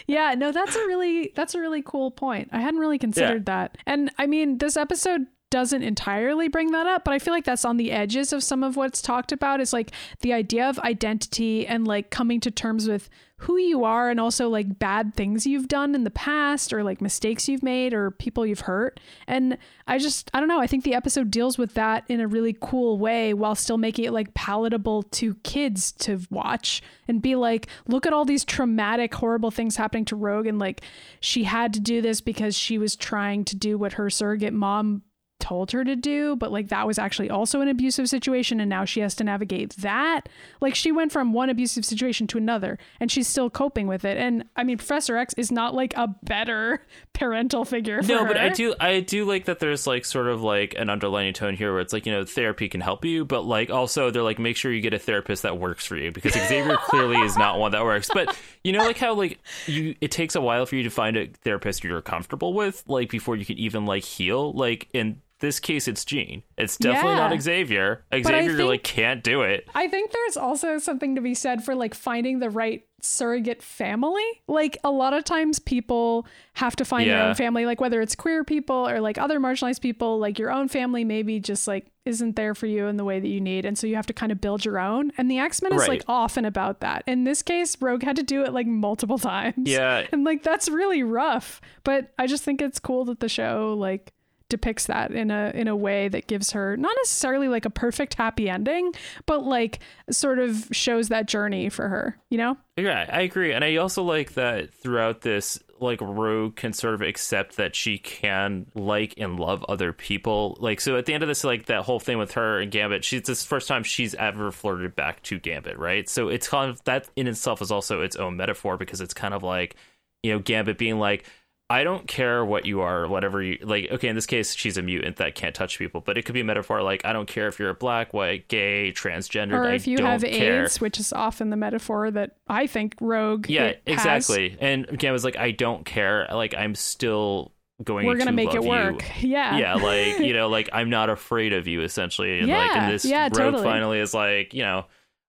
Yeah, no, that's a really that's a really cool point. I hadn't really considered that. And I mean, this episode doesn't entirely bring that up, but I feel like that's on the edges of some of what's talked about is like the idea of identity and like coming to terms with who you are and also like bad things you've done in the past or like mistakes you've made or people you've hurt. And I just I don't know, I think the episode deals with that in a really cool way while still making it like palatable to kids to watch and be like, look at all these traumatic, horrible things happening to Rogue and like she had to do this because she was trying to do what her surrogate mom told her to do, but like that was actually also an abusive situation and now she has to navigate that. Like she went from one abusive situation to another and she's still coping with it. And I mean Professor X is not like a better parental figure for No, but I do I do like that there's like sort of like an underlining tone here where it's like, you know, therapy can help you, but like also they're like make sure you get a therapist that works for you because Xavier clearly is not one that works. But you know like how like you it takes a while for you to find a therapist you're comfortable with like before you can even like heal. Like in this case it's Jean. It's definitely Yeah. not Xavier. Xavier like can't do it. I think there's also something to be said for like finding the right surrogate family. Like a lot of times people have to find their own family, like whether it's queer people or like other marginalized people, like your own family maybe just like isn't there for you in the way that you need. And so you have to kind of build your own. And the X Men is like often about that. In this case, Rogue had to do it like multiple times. Yeah. And like that's really rough. But I just think it's cool that the show like depicts that in a in a way that gives her not necessarily like a perfect happy ending, but like sort of shows that journey for her, you know? Yeah, I agree. And I also like that throughout this, like Rogue can sort of accept that she can like and love other people. Like so at the end of this, like that whole thing with her and Gambit, she's this first time she's ever flirted back to Gambit, right? So it's kind of that in itself is also its own metaphor because it's kind of like, you know, Gambit being like, I don't care what you are, whatever you like. Okay, in this case, she's a mutant that can't touch people, but it could be a metaphor like, I don't care if you're a black, white, gay, transgender. Or I if you don't have care. AIDS, which is often the metaphor that I think Rogue Yeah, it has. exactly. And again, was like, I don't care. Like, I'm still going. We're gonna to make it love you. work. Yeah. Yeah, like you know, like I'm not afraid of you, essentially. And like, Yeah, and this yeah, rogue totally. finally is like, you know,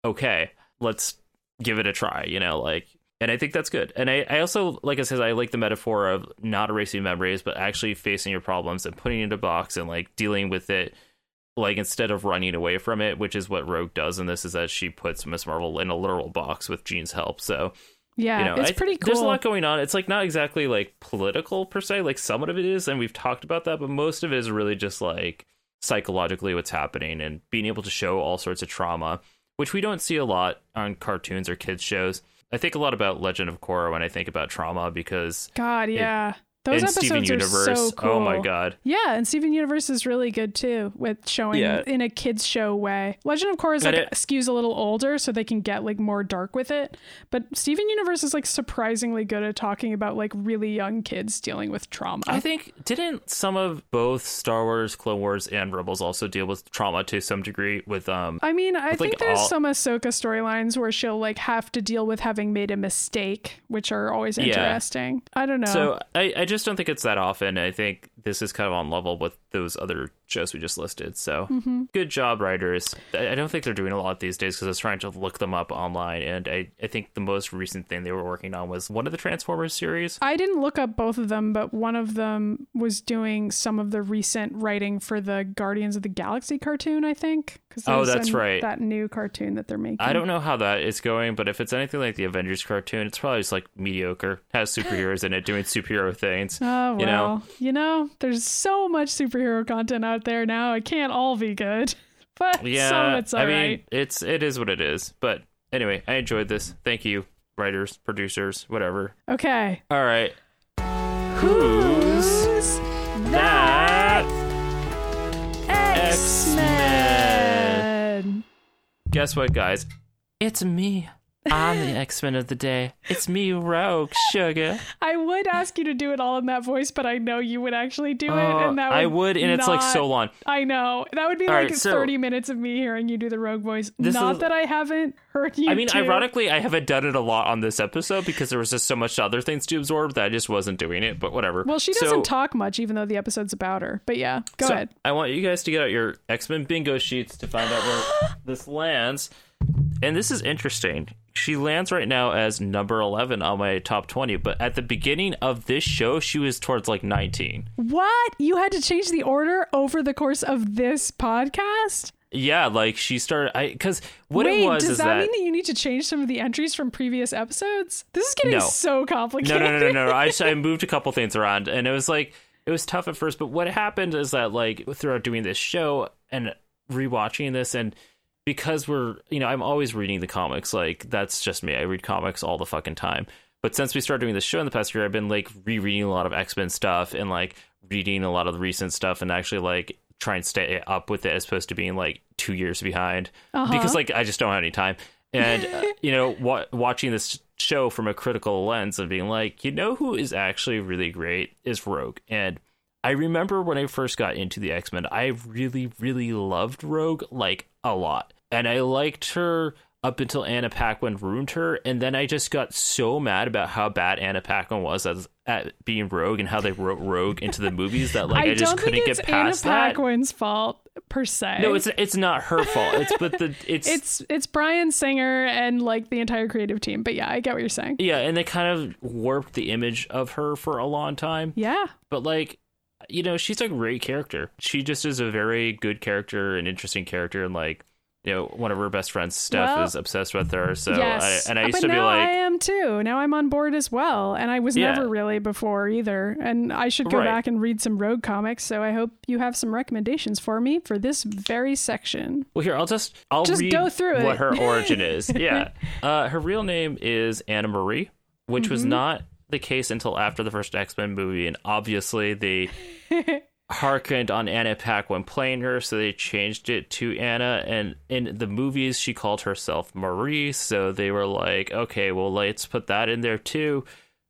okay, let's give it a try. You know, like, and I think that's good. And I, I also, like I said, I like the metaphor of not erasing memories, but actually facing your problems and putting it in a box and like dealing with it. Like instead of running away from it, which is what Rogue does in this, is that she puts Miss Marvel in a literal box with Jean's help. So Yeah, you know, it's I- pretty cool. There's a lot going on. It's like not exactly like political per se. Like some of it is, and we've talked about that, but most of it is really just like psychologically what's happening and being able to show all sorts of trauma, which we don't see a lot on cartoons or kids shows. I think a lot about Legend of Korra when I think about trauma because God, yeah. Those in episodes Steven are so cool. oh my god, Yeah, and Steven Universe is really good too with showing Yeah. in a kids show way. Legend of Korra is like it- skews a little older, so they can get like more dark with it. But Steven Universe is like surprisingly good at talking about like really young kids dealing with trauma. I think didn't some of both Star Wars, Clone Wars, and Rebels also deal with trauma to some degree with um I mean, I think like, there's all- some Ahsoka storylines where she'll like have to deal with having made a mistake, which are always Yeah. interesting. I don't know. So I, I just don't think it's that often. I think this is kind of on level with those other shows we just listed. So Mm-hmm. good job, writers. I don't think they're doing a lot these days because I was trying to look them up online, and I, I think the most recent thing they were working on was one of the Transformers series. I didn't look up both of them, but one of them was doing some of the recent writing for the Guardians of the Galaxy cartoon, I think. Oh, that's an- right. That new cartoon that they're making. I don't know how that is going, but if it's anything like the Avengers cartoon, it's probably just like mediocre. Has superheroes in it doing superhero things. Oh well, you know? you know, there's so much superhero content out there now. It can't all be good, but Yeah, some of it's I alright. mean, it's it is what it is. But anyway, I enjoyed this. Thank you, writers, producers, whatever. okay, All right, who's that X Men? guess what, guys? It's me. I'm the X Men of the day. It's me, Rogue Sugar. I would ask you to do it all in that voice, but I know you would actually do it, Oh, and that would I would, and it's like so long. I know that would be All like right, so- 30 minutes of me hearing you do the rogue voice. Not is- that I haven't heard you. I mean, do. ironically, I haven't done it a lot on this episode because there was just so much other things to absorb that I just wasn't doing it. But whatever. Well, she doesn't talk much, even though the episode's about her. But yeah, go So, ahead. I want you guys to get out your X Men bingo sheets to find out where this lands. And this is interesting. She lands right now as number 11 on my top 20, but at the beginning of this show, she was towards like 19. What? You had to change the order over the course of this podcast? Yeah, like she started. I because what Wait, it was does is that, that, mean that you need to change some of the entries from previous episodes? This is getting No. so no, complicated. no, no, no, no. I just, I moved a couple things around, and it was like it was tough at first. But what happened is that like throughout doing this show and rewatching this, and because we're you know I'm always reading the comics. Like that's just me. I read comics all the fucking time. But since we started doing this show in the past year, I've been like rereading a lot of X Men stuff and like reading a lot of the recent stuff and actually like try and stay up with it as opposed to being like two years behind Uh-huh. because like I just don't have any time. And uh, you know, wa- watching this show from a critical lens and being like, you know, who is actually really great is Rogue. And I remember when I first got into the X Men, I really, really loved Rogue like a lot, and I liked her up until Anna Paquin ruined her, and then I just got so mad about how bad Anna Paquin was as at being Rogue and how they wrote Rogue into the movies that like I, I, just don't couldn't think get it's Anna past that. Paquin's fault per se. No, it's it's not her fault. It's but the it's it's it's Bryan Singer and like the entire creative team. But yeah, I get what you're saying. yeah, and they kind of warped the image of her for a long time. Yeah. But like, you know, she's a great character. She just is a very good character, an interesting character, and like, you know, one of her best friends, Steph, Well, is obsessed with her. So, yes. I, and I used but to be now like, I am too. Now I'm on board as well, and I was Yeah. never really before either. And I should go Right. back and read some Rogue comics. So I hope you have some recommendations for me for this very section. well, here I'll just I'll Just read go through what it. her origin is. Yeah, uh, her real name is Anna Marie, which was Mm-hmm. not the case until after the first X Men movie, and obviously they harkened on Anna Paquin playing her, so they changed it to Anna. And in the movies, she called herself Marie, so they were like, okay, well, let's put that in there too.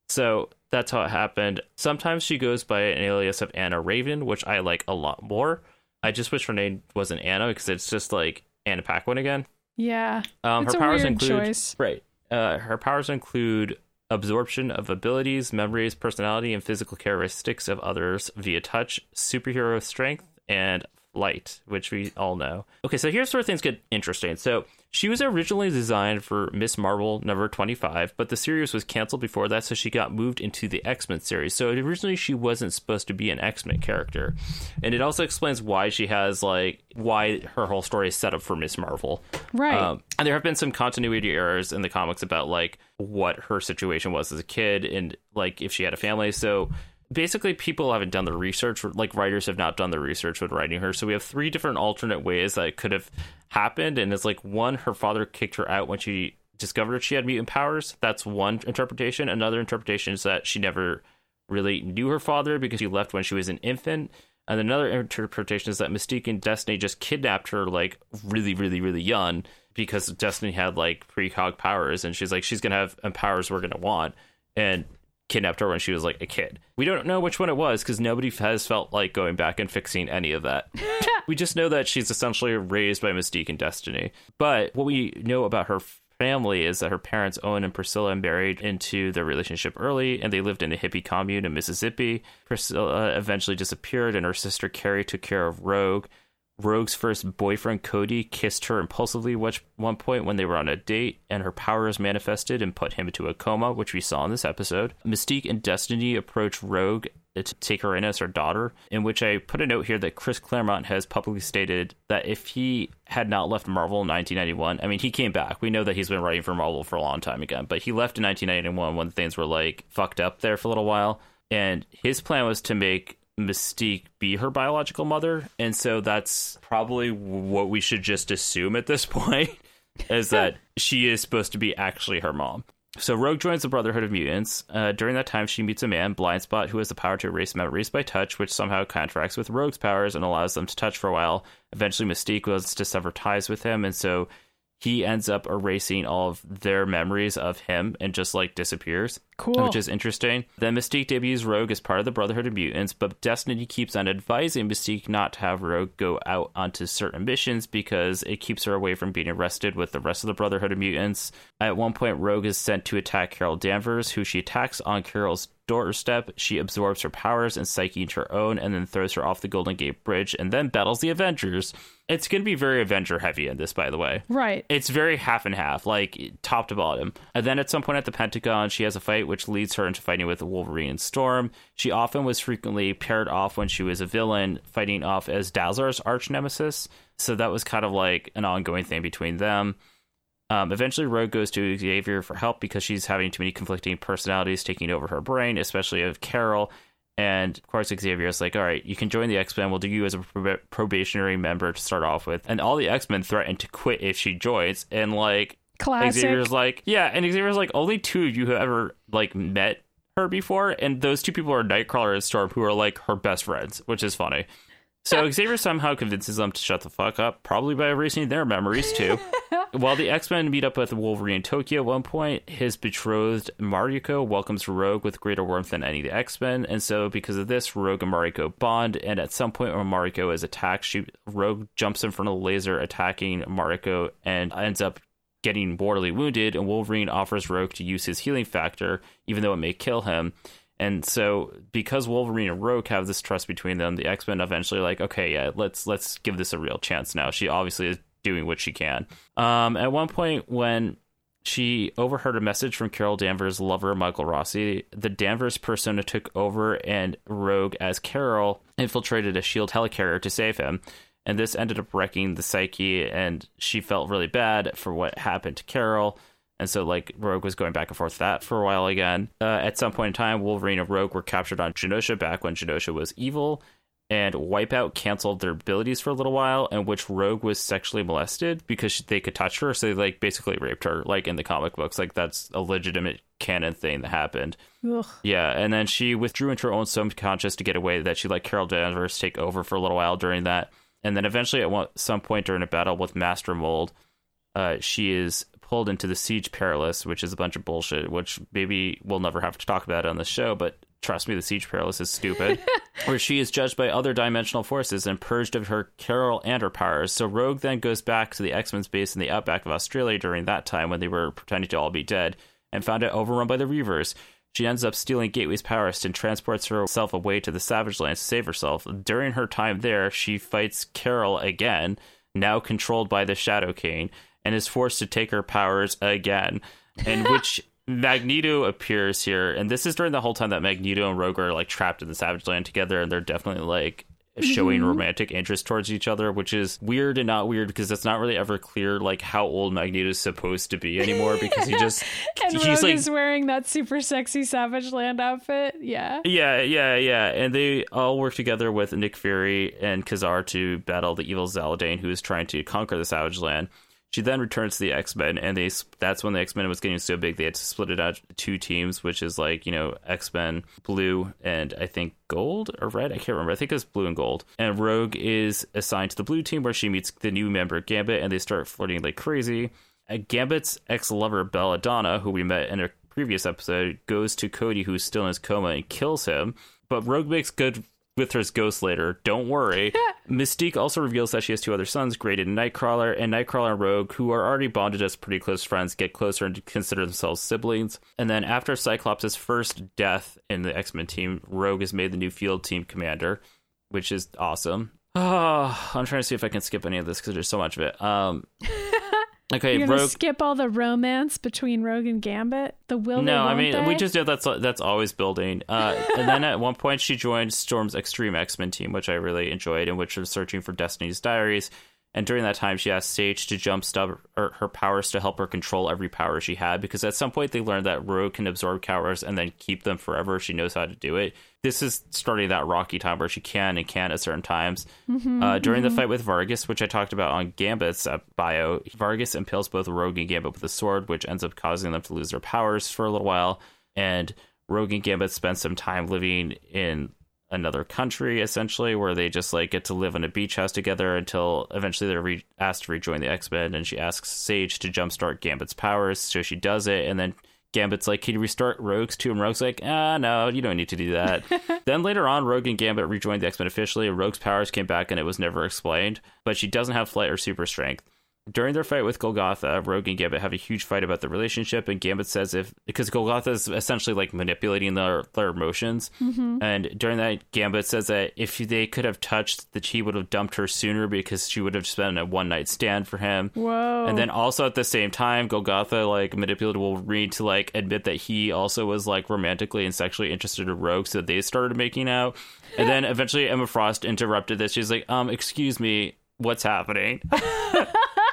So that's how it happened. Sometimes she goes by an alias of Anna Raven, which I like a lot more. I just wish her name wasn't Anna because it's just like Anna Paquin again. Yeah. Um, her powers include choice. right. Uh, her powers include absorption of abilities, memories, personality, and physical characteristics of others via touch, superhero strength, and flight, which we all know. Okay, so here's where things get interesting. So she was originally designed for Miss Marvel number 25, but the series was canceled before that, so she got moved into the X Men series. So originally she wasn't supposed to be an X Men character, and it also explains why she has like why her whole story is set up for Miss Marvel. Right. Um, and there have been some continuity errors in the comics about like what her situation was as a kid and like if she had a family. So basically, people haven't done the research. Like writers have not done the research when writing her. So we have three different alternate ways that it could have happened. And it's like one, her father kicked her out when she discovered she had mutant powers. That's one interpretation. Another interpretation is that she never really knew her father because he left when she was an infant. And another interpretation is that Mystique and Destiny just kidnapped her like really, really, really young because Destiny had like precog powers, and she's like she's gonna have powers we're gonna want, and kidnapped her when she was like a kid. We don't know which one it was because nobody has felt like going back and fixing any of that. we just know that she's essentially raised by Mystique and Destiny. But what we know about her family is that her parents, Owen and Priscilla, married into their relationship early, and they lived in a hippie commune in Mississippi. Priscilla eventually disappeared, and her sister Carrie took care of Rogue. Rogue's first boyfriend, Cody, kissed her impulsively at one point when they were on a date, and her powers manifested and put him into a coma, which we saw in this episode. Mystique and Destiny approach Rogue to take her in as her daughter, in which I put a note here that Chris Claremont has publicly stated that if he had not left Marvel in 1991, I mean, he came back. We know that he's been writing for Marvel for a long time again, but he left in 1991 when things were like fucked up there for a little while. And his plan was to make Mystique be her biological mother. And so that's probably what we should just assume at this point is that she is supposed to be actually her mom. So Rogue joins the Brotherhood of Mutants. Uh, during that time, she meets a man, Blindspot, who has the power to erase memories by touch, which somehow contracts with Rogue's powers and allows them to touch for a while. Eventually, Mystique wants to sever ties with him, and so he ends up erasing all of their memories of him and just like disappears. Cool. Which is interesting. Then Mystique debuts Rogue as part of the Brotherhood of Mutants, but Destiny keeps on advising Mystique not to have Rogue go out onto certain missions because it keeps her away from being arrested with the rest of the Brotherhood of Mutants. At one point, Rogue is sent to attack Carol Danvers, who she attacks on Carol's doorstep. She absorbs her powers and psyche into her own and then throws her off the Golden Gate Bridge and then battles the Avengers. It's going to be very Avenger heavy in this, by the way. Right. It's very half and half, like top to bottom. And then at some point at the Pentagon, she has a fight which leads her into fighting with Wolverine and Storm. She often was frequently paired off when she was a villain, fighting off as Dazzler's arch nemesis. So that was kind of like an ongoing thing between them. Um, eventually, Rogue goes to Xavier for help because she's having too many conflicting personalities taking over her brain, especially of Carol. And of course, Xavier is like, all right, you can join the X Men. We'll do you as a prob- probationary member to start off with. And all the X Men threaten to quit if she joins. And like, Classic. Xavier's like, yeah. And Xavier's like, only two of you have ever like met her before. And those two people are Nightcrawler and Storm, who are like her best friends, which is funny. So Xavier somehow convinces them to shut the fuck up, probably by erasing their memories too. While the X Men meet up with Wolverine in Tokyo at one point, his betrothed Mariko welcomes Rogue with greater warmth than any of the X Men, and so because of this, Rogue and Mariko bond. And at some point, when Mariko is attacked, she Rogue jumps in front of the laser, attacking Mariko, and ends up getting mortally wounded. And Wolverine offers Rogue to use his healing factor, even though it may kill him. And so, because Wolverine and Rogue have this trust between them, the X Men eventually like, okay, yeah, let's let's give this a real chance now. She obviously is doing what she can. Um, at one point, when she overheard a message from Carol Danvers' lover, Michael Rossi, the Danvers persona took over, and Rogue, as Carol, infiltrated a shield helicarrier to save him. And this ended up wrecking the psyche, and she felt really bad for what happened to Carol. And so, like, Rogue was going back and forth with that for a while again. Uh, at some point in time, Wolverine and Rogue were captured on Genosha back when Genosha was evil, and Wipeout canceled their abilities for a little while, in which Rogue was sexually molested because they could touch her. So they, like, basically raped her, like, in the comic books. Like, that's a legitimate canon thing that happened. Ugh. Yeah, and then she withdrew into her own subconscious to get away that she let Carol Danvers take over for a little while during that. And then eventually, at one, some point during a battle with Master Mold, uh, she is pulled into the Siege Perilous, which is a bunch of bullshit, which maybe we'll never have to talk about on the show, but trust me, the Siege Perilous is stupid. where she is judged by other dimensional forces and purged of her Carol and her powers. So Rogue then goes back to the X Men's base in the outback of Australia during that time when they were pretending to all be dead and found it overrun by the Reavers. She ends up stealing Gateway's powers and transports herself away to the Savage Lands to save herself. During her time there, she fights Carol again, now controlled by the Shadow King, and is forced to take her powers again, in which Magneto appears here. And this is during the whole time that Magneto and Rogue are like trapped in the Savage Land together, and they're definitely like showing mm-hmm. romantic interest towards each other, which is weird and not weird because it's not really ever clear like how old Magneto is supposed to be anymore because he just And he's Rogue like is wearing that super sexy Savage Land outfit. Yeah. Yeah, yeah, yeah. And they all work together with Nick Fury and Ka-Zar to battle the evil Zaladane, who is trying to conquer the Savage Land. She then returns to the X Men, and they that's when the X Men was getting so big they had to split it out to two teams, which is like you know X Men Blue and I think Gold or Red. I can't remember. I think it's Blue and Gold. And Rogue is assigned to the Blue team, where she meets the new member Gambit, and they start flirting like crazy. Uh, Gambit's ex lover Belladonna, who we met in a previous episode, goes to Cody, who's still in his coma, and kills him. But Rogue makes good with her as Ghost later. Don't worry. Mystique also reveals that she has two other sons, Graydon and Nightcrawler, and Nightcrawler and Rogue, who are already bonded as pretty close friends, get closer and consider themselves siblings. And then after Cyclops' first death in the X Men team, Rogue is made the new field team commander, which is awesome. Oh, I'm trying to see if I can skip any of this because there's so much of it. Um, okay, You're gonna Rogue. skip all the romance between Rogue and Gambit. The will No, I mean they? we just did that's that's always building. Uh, and then at one point she joined Storm's Extreme X Men team, which I really enjoyed, in which was searching for Destiny's Diaries. And during that time, she asked Sage to jumpstart her, her powers to help her control every power she had, because at some point they learned that Rogue can absorb powers and then keep them forever. She knows how to do it. This is starting that rocky time where she can and can't at certain times. uh, during the fight with Vargas, which I talked about on Gambit's uh, bio, Vargas impales both Rogue and Gambit with a sword, which ends up causing them to lose their powers for a little while. And Rogue and Gambit spend some time living in another country, essentially, where they just like get to live in a beach house together until eventually they're re- asked to rejoin the X Men. And she asks Sage to jumpstart Gambit's powers, so she does it, and then. Gambit's like, can you restart Rogue's too? And Rogue's like, ah, no, you don't need to do that. then later on, Rogue and Gambit rejoined the X Men officially, Rogue's powers came back and it was never explained. But she doesn't have flight or super strength. During their fight with Golgotha, Rogue and Gambit have a huge fight about the relationship, and Gambit says if because Golgotha is essentially like manipulating their their emotions, and during that, Gambit says that if they could have touched, that he would have dumped her sooner because she would have just been a one night stand for him. Whoa. And then also at the same time, Golgotha like manipulated Wolverine to like admit that he also was like romantically and sexually interested in Rogue, so they started making out. And then eventually Emma Frost interrupted this. She's like, um, excuse me, what's happening?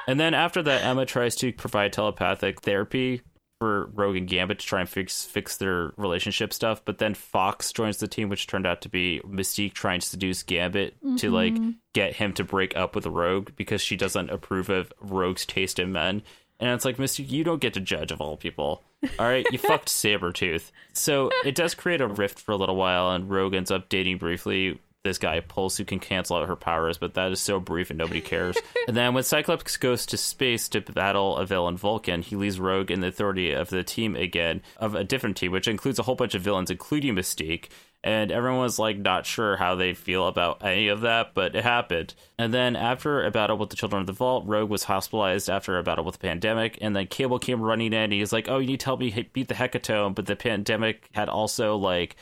and then after that, Emma tries to provide telepathic therapy for Rogue and Gambit to try and fix fix their relationship stuff. But then Fox joins the team, which turned out to be Mystique trying to seduce Gambit to like mm-hmm. get him to break up with Rogue because she doesn't approve of Rogue's taste in men. And it's like, Mystique, you don't get to judge of all people. All right, you fucked Sabretooth. So it does create a rift for a little while, and Rogue ends up dating briefly this guy Pulse who can cancel out her powers, but that is so brief and nobody cares. and then when Cyclops goes to space to battle a villain Vulcan, he leaves Rogue in the authority of the team again, of a different team, which includes a whole bunch of villains, including Mystique. And everyone was like not sure how they feel about any of that, but it happened. And then after a battle with the Children of the Vault, Rogue was hospitalized after a battle with the pandemic. And then Cable came running in. And he's like, "Oh, you need to help me beat the Hecatomb," but the pandemic had also like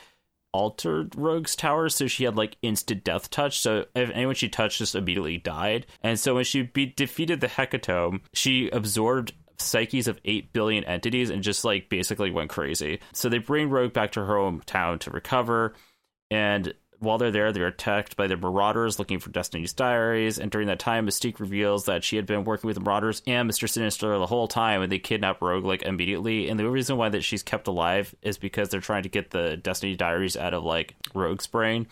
altered Rogue's tower, so she had like instant death touch. So if anyone she touched just immediately died. And so when she be- defeated the Hecatomb, she absorbed psyches of 8 billion entities and just like basically went crazy. So they bring Rogue back to her hometown to recover. And while they're there, they're attacked by the Marauders looking for Destiny's Diaries. And during that time, Mystique reveals that she had been working with the Marauders and Mr. Sinister the whole time, and they kidnap Rogue like immediately. And the reason why that she's kept alive is because they're trying to get the Destiny Diaries out of like Rogue's brain.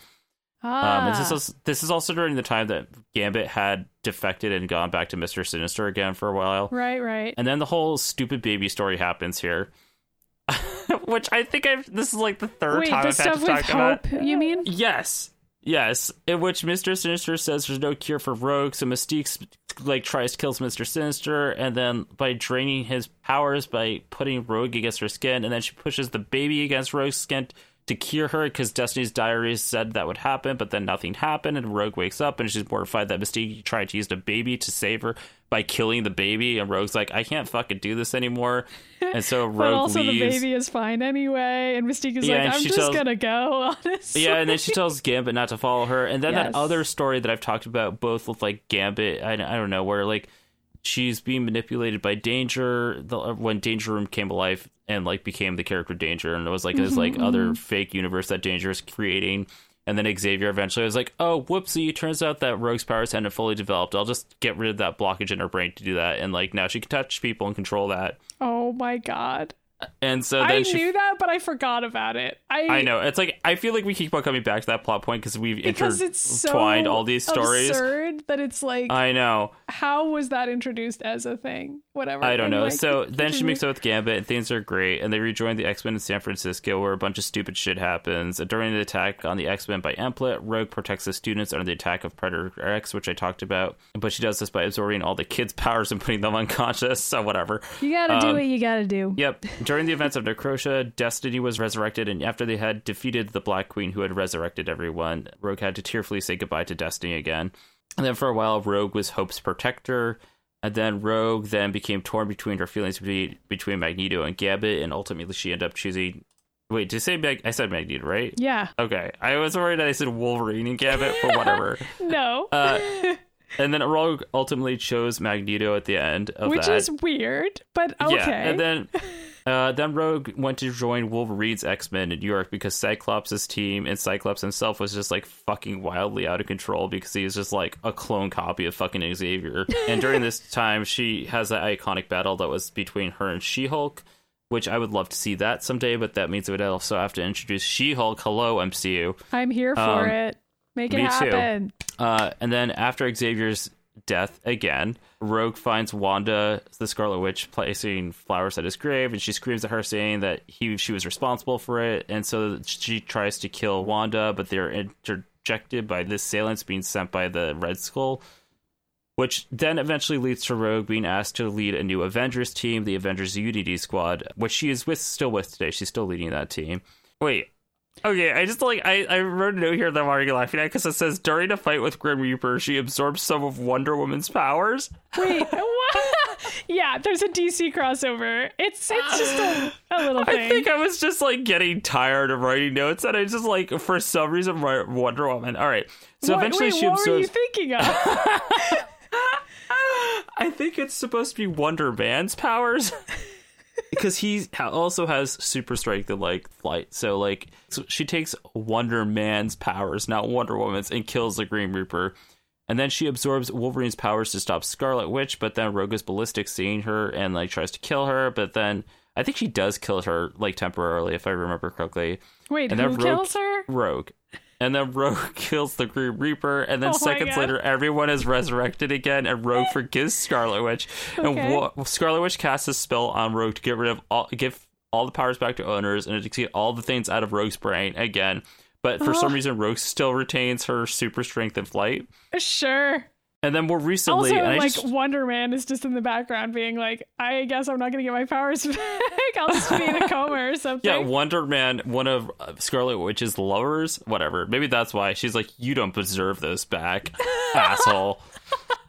ah. Um, this is this is also during the time that Gambit had defected and gone back to Mr. Sinister again for a while. right, right. And then the whole stupid baby story happens here. Which I think I've this is like the third Wait, time I've had to talk about. You mean? Yes. Yes. In which Mr. Sinister says there's no cure for Rogue, so Mystique like tries to kill Mr. Sinister, and then by draining his powers by putting Rogue against her skin, and then she pushes the baby against Rogue's skin to cure her because Destiny's Diaries said that would happen, but then nothing happened, and Rogue wakes up and she's mortified that Mystique tried to use the baby to save her by killing the baby, and Rogue's like, I can't fucking do this anymore. And so Rogue but also leaves. the baby is fine anyway, and Mystique is Yeah, like, I'm just tells- gonna go, honestly. Yeah, and then she tells Gambit not to follow her. And then Yes. that other story that I've talked about, both with like Gambit, I, I don't know, where like she's being manipulated by Danger. The, when Danger Room came alive and like became the character Danger, and it was like this like mm-hmm, other mm-hmm. fake universe that Danger is creating. And then Xavier eventually was like, "Oh, whoopsie! It turns out that Rogue's powers hadn't fully developed. I'll just get rid of that blockage in her brain to do that." And like now she can touch people and control that. Oh my god. And so then I she knew that, but I forgot about it. I I know. It's like I feel like we keep on coming back to that plot point because we've because it's so intertwined all these stories. absurd that it's like, I know. how was that introduced as a thing? Whatever. I don't And, know. like, so then she meets up with Gambit, and things are great. And they rejoin the X Men in San Francisco, where a bunch of stupid shit happens. And during the attack on the X Men by Amplet, Rogue protects the students under the attack of Predator X, which I talked about. But she does this by absorbing all the kids' powers and putting them unconscious. So whatever. You gotta do um, what you gotta do. Yep. during the events of Necrosha, Destiny was resurrected, and after they had defeated the Black Queen who had resurrected everyone, Rogue had to tearfully say goodbye to Destiny again. And then for a while, Rogue was Hope's protector. And then Rogue then became torn between her feelings between, between Magneto and Gambit, and ultimately she ended up choosing. Wait, did you say Mag- I said Magneto, right? Yeah. Okay, I was worried that I said Wolverine and Gambit, but whatever. No. Uh, and then Rogue ultimately chose Magneto at the end of that. Which that. is weird, but okay. Yeah, and then uh, then Rogue went to join Wolverine's X Men in New York because Cyclops' team and Cyclops himself was just like fucking wildly out of control because he was just like a clone copy of fucking Xavier. and during this time, she has that iconic battle that was between her and She Hulk. Which I would love to see that someday, but that means we would also have to introduce She Hulk. Hello, MCU. I'm here for Um, it. Make it me too. happen. Uh, and then after Xavier's death again, Rogue finds Wanda, the Scarlet Witch, placing flowers at his grave, and she screams at her, saying that he she was responsible for it. And so she tries to kill Wanda, but they're interjected by this Salance being sent by the Red Skull. Which then eventually leads to Rogue being asked to lead a new Avengers team, the Avengers Unity Squad, which she is with still with today. She's still leading that team. Wait, Okay, I just like I, I wrote a note here that I'm already laughing at because it says during a fight with Grim Reaper, she absorbs some of Wonder Woman's powers. Wait, what? yeah, there's a DC crossover. It's it's just a, a little thing. I think I was just like getting tired of writing notes, and I just like for some reason write Wonder Woman. All right, so What- eventually wait, she absorbs. what were you thinking of? I think it's supposed to be Wonder Man's powers. Because he also has super strength and like flight, so like so she takes Wonder Man's powers, not Wonder Woman's, and kills the Green Reaper. And then she absorbs Wolverine's powers to stop Scarlet Witch, but then Rogue is ballistic, seeing her and like tries to kill her. But then I think she does kill her like temporarily, if I remember correctly. Wait, And who then Rogue- kills her? Rogue. And then Rogue kills the Green Reaper, and then Oh seconds later, everyone is resurrected again, and Rogue forgives Scarlet Witch. Okay. And Scarlet Witch casts a spell on Rogue to get rid of all, give all the powers back to owners, and to take all the things out of Rogue's brain again. But for some Oh. reason, Rogue still retains her super strength and flight. Sure. And then more recently, Also, like just, Wonder Man is just in the background, being like, "I guess I'm not gonna get my powers back. I'll just be in a coma or something." yeah, Wonder Man, one of uh, Scarlet Witch's lovers, whatever. Maybe that's why she's like, you don't deserve those back, asshole.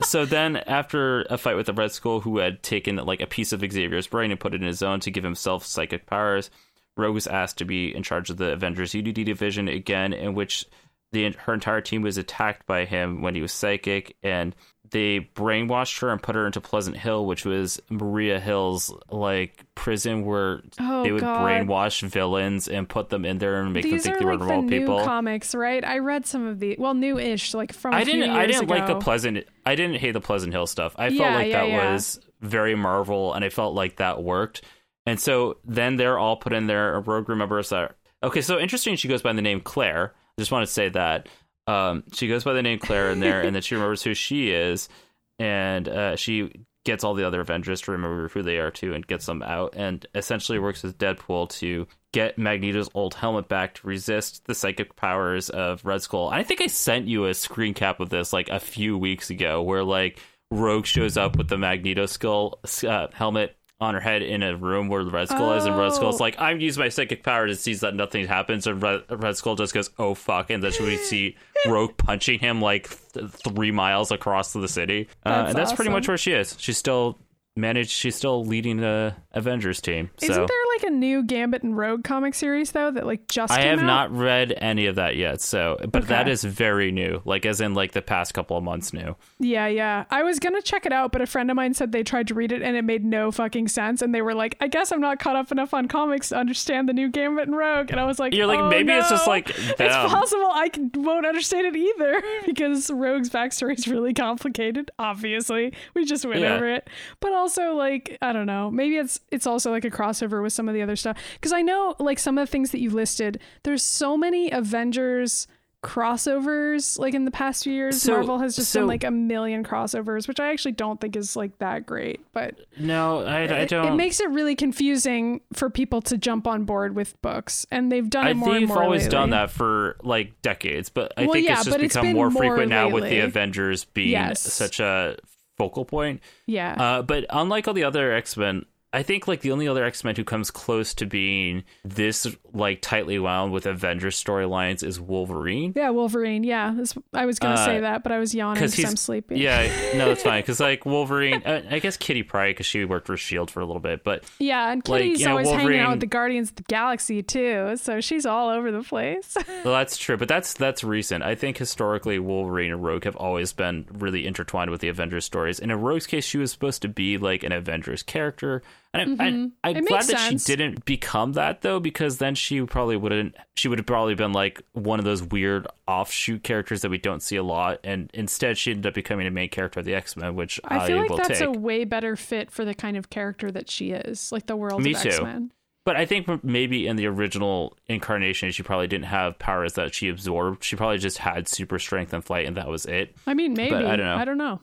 So then, after a fight with the Red Skull, who had taken like a piece of Xavier's brain and put it in his own to give himself psychic powers, Rogue was asked to be in charge of the Avengers Unity division again, in which the her entire team was attacked by him when he was psychic, and they brainwashed her and put her into Pleasant Hill, which was Maria Hill's like prison where Oh, they would God. brainwash villains and put them in there and make These them think they were like the normal new people. comics, right? I read some of the well, new-ish, like from. I didn't. I didn't like the. Pleasant. I didn't hate the Pleasant Hill stuff. I felt Yeah, like yeah, that yeah. was very Marvel, and I felt like that worked. And so then they're all put in there. Rogue remembers that. Okay, so interesting. She goes by the name Claire. Just want to say that um, she goes by the name Claire in there, and then she remembers who she is, and uh, she gets all the other Avengers to remember who they are too, and gets them out, and essentially works with Deadpool to get Magneto's old helmet back to resist the psychic powers of Red Skull. I think I sent you a screen cap of this like a few weeks ago, where like Rogue shows up with the Magneto skull uh, helmet on her head in a room where Red Skull is, and Red Skull's Oh. like, "I'm using my psychic power to see that nothing happens," and Red, Red Skull just goes, "Oh fuck!" and then we see Rogue punching him like th- three miles across the city, uh, and that's pretty much where she is. She's still managed. She's still leading the Avengers team. Isn't there like a new Gambit and Rogue comic series though that like just I have out? not read any of that yet. So, but that Okay. is very new, like as in like the past couple of months new. Yeah, yeah. I was gonna check it out, but a friend of mine said they tried to read it and it made no fucking sense. And they were like, "I guess I'm not caught up enough on comics to understand the new Gambit and Rogue." And I was like, You're like, "Oh, maybe it's just no. like It's possible I can, won't understand it either because Rogue's backstory is really complicated. Obviously, we just went Yeah. over it, but also like I don't know. Maybe it's it's also like a crossover with some of the other stuff because I know like some of the things that you listed. There's so many Avengers crossovers like in the past few years. So- Marvel has just so- done like a million crossovers, which I actually don't think is like that great, but No, I, I it, don't. it makes it really confusing for people to jump on board with books, and they've done I it more think and they've more always done that for like decades, but I Well, think yeah, it's just but it's become more more frequent now with the. Avengers being Yes. such a focal point. Yeah. Uh, but unlike all the other X Men, I think like the only other X Men who comes close to being this like tightly wound with Avengers storylines is Wolverine. Yeah, Wolverine. Yeah, I was gonna say Uh, that, but I was yawning because I'm sleepy. Yeah, no, that's fine. Because like Wolverine, uh, I guess Kitty Pryde because she worked for Shield for a little bit, but yeah, and Like, Kitty's you know, always hanging out with the Guardians of the Galaxy too, so she's all over the place. well, that's true. But that's that's recent. I think historically Wolverine and Rogue have always been really intertwined with the Avengers stories. And in Rogue's case, she was supposed to be like an Avengers character. And I, I, I'm Mm-hmm. It glad that sense. she didn't become that though, because then she probably wouldn't. She would have probably been like one of those weird offshoot characters that we don't see a lot. And instead, she ended up becoming a main character of the X Men, which I, I feel like will that's take. a way better fit for the kind of character that she is, like the world Me of too. X Men. But I think maybe in the original incarnation, she probably didn't have powers that she absorbed. She probably just had super strength and flight, and that was it. I mean, maybe I don't know. I don't know.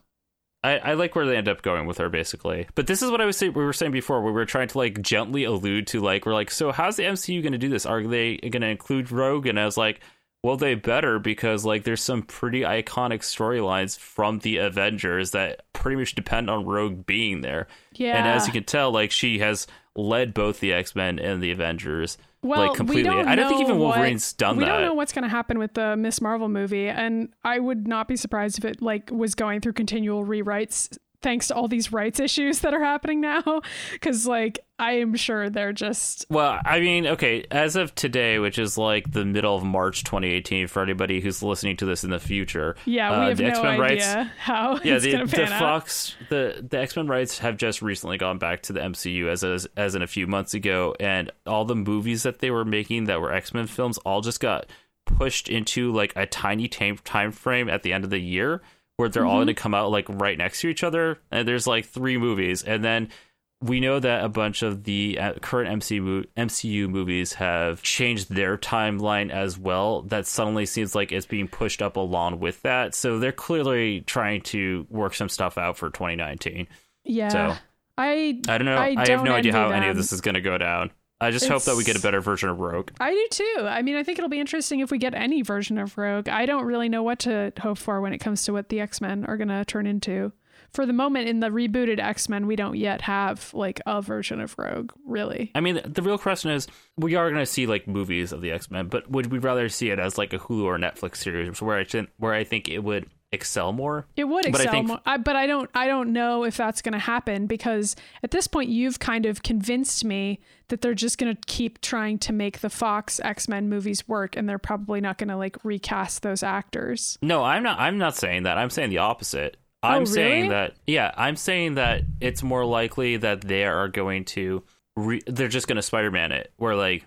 I, I like where they end up going with her, basically. But this is what I was saying. We were saying before, where we were trying to like gently allude to like we're like, so how's the MCU going to do this? Are they going to include Rogue? And I was like, well, they better because like there's some pretty iconic storylines from the Avengers that pretty much depend on Rogue being there. Yeah. And as you can tell, like she has led both the X Men and the Avengers. Well, like completely. we don't I don't think even what- Wolverine's done we that. We don't know what's going to happen with the Miss Marvel movie, and I would not be surprised if it like was going through continual rewrites thanks to all these rights issues that are happening now. Because like I am sure they're just Well, I mean, okay, as of today, which is like the middle of March 2018, for anybody who's listening to this in the future, yeah, we uh, have the no X-Men idea rights, how yeah, the, the out. Fox, the the X Men rights have just recently gone back to the MCU as as as in a few months ago, and all the movies that they were making that were X Men films all just got pushed into like a tiny time time frame at the end of the year where they're all Mm-hmm. going to come out like right next to each other, and there's like three movies, and then we know that a bunch of the uh, current MCU, MCU movies have changed their timeline as well. That suddenly seems like it's being pushed up along with that. So they're clearly trying to work some stuff out for 2019. Yeah, So- I I don't know. I I, have no idea how any of this is going to go down. I just hope that we get a better version of Rogue. I do too. I mean, I think it'll be interesting if we get any version of Rogue. I don't really know what to hope for when it comes to what the X Men are going to turn into. For the moment, in the rebooted X Men, we don't yet have like a version of Rogue, really. I mean, the real question is, we are going to see like movies of the X Men, but would we rather see it as like a Hulu or Netflix series, where I where I think it would excel more? It would But I excel, think- more, I, but I don't. I don't know if that's going to happen because at this point, you've kind of convinced me that they're just going to keep trying to make the Fox X Men movies work, and they're probably not going to like recast those actors. No, I'm not. I'm not saying that. I'm saying the opposite. Oh, I'm saying really? that. Yeah, I'm saying that it's more likely that they are going to. Re- they're just going to Spider-Man it, where like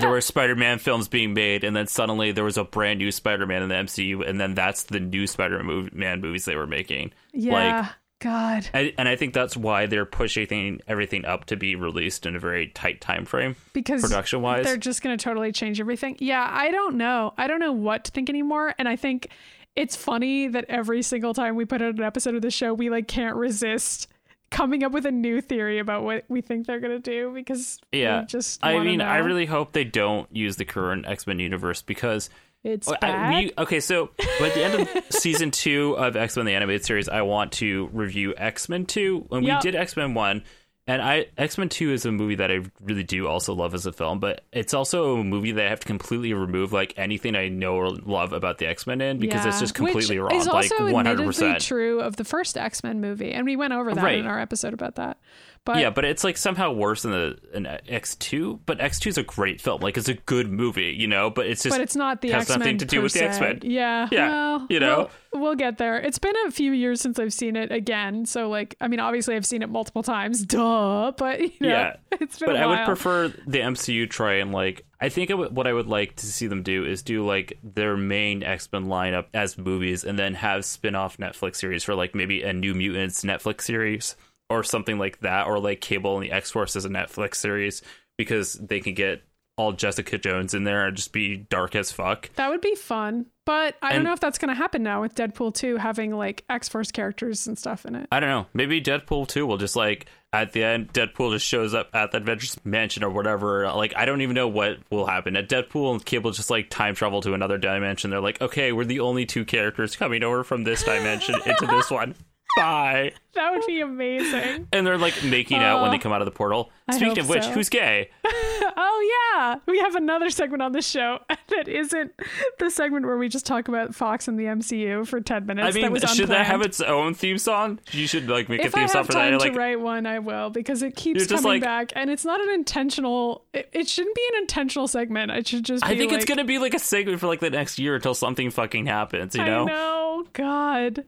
there were Spider-Man films being made, and then suddenly there was a brand new Spider-Man in the MCU, and then that's the new Spider-Man movies they were making. Yeah. like, God. I, and I think that's why they're pushing everything up to be released in a very tight time frame, because production-wise. they're just going to totally change everything. Yeah, I don't know. I don't know what to think anymore. And I think it's funny that every single time we put out an episode of the show, we like can't resist coming up with a new theory about what we think they're going to do because Yeah, we just I mean, I really hope they don't use the current X Men universe because it's Well, bad. We, okay, so at the end of season two of X Men the animated series, I want to review X Men two. When Yep. we did X Men one, and I X Men two is a movie that I really do also love as a film, but it's also a movie that I have to completely remove like anything I know or love about the X Men in because it's just completely Which wrong, Is like one hundred percent. true of the first X Men movie, and we went over that Right. in our episode about that. But Yeah, but it's like somehow worse than the an X two. But X two is a great film, like it's a good movie, you know. But it's just but it's not the has X Men. nothing to do with the X-Men. Yeah, Yeah, well, you know? we'll, we'll get there. It's been a few years since I've seen it again, so like, I mean, obviously I've seen it multiple times, duh. But you know, Yeah. it's been but I would prefer the MCU try and like I think would- what I would like to see them do is do like their main X Men lineup as movies, and then have spin off Netflix series for like maybe a New Mutants Netflix series or something like that, or like Cable and the X Force as a Netflix series because they can get all Jessica Jones in there and just be dark as fuck. That would be fun, but I don't know if that's going to happen now with Deadpool 2 having like X Force characters and stuff in it. I don't know. Maybe Deadpool 2 will just like at the end, Deadpool just shows up at the Avengers Mansion or whatever. Like I don't even know what will happen. At Deadpool and Cable just like time travel to another dimension. They're like, okay, we're the only two characters coming over from this dimension into this one. Bye. That would be amazing. And they're like making out when Oh, they come out of the portal. Speaking of which, so. who's gay? Oh yeah, we have another segment on this show that isn't the segment where we just talk about Fox and the MCU for ten minutes. I that mean, was should that have its own theme song? You should like make a If I theme song have for time that. to Like, write one, I will because it keeps coming like- back, and it's not an intentional. It, it shouldn't be an intentional segment. It should just. Be I think it's gonna be like a segment for like the next year until something fucking happens. You know. I know. God.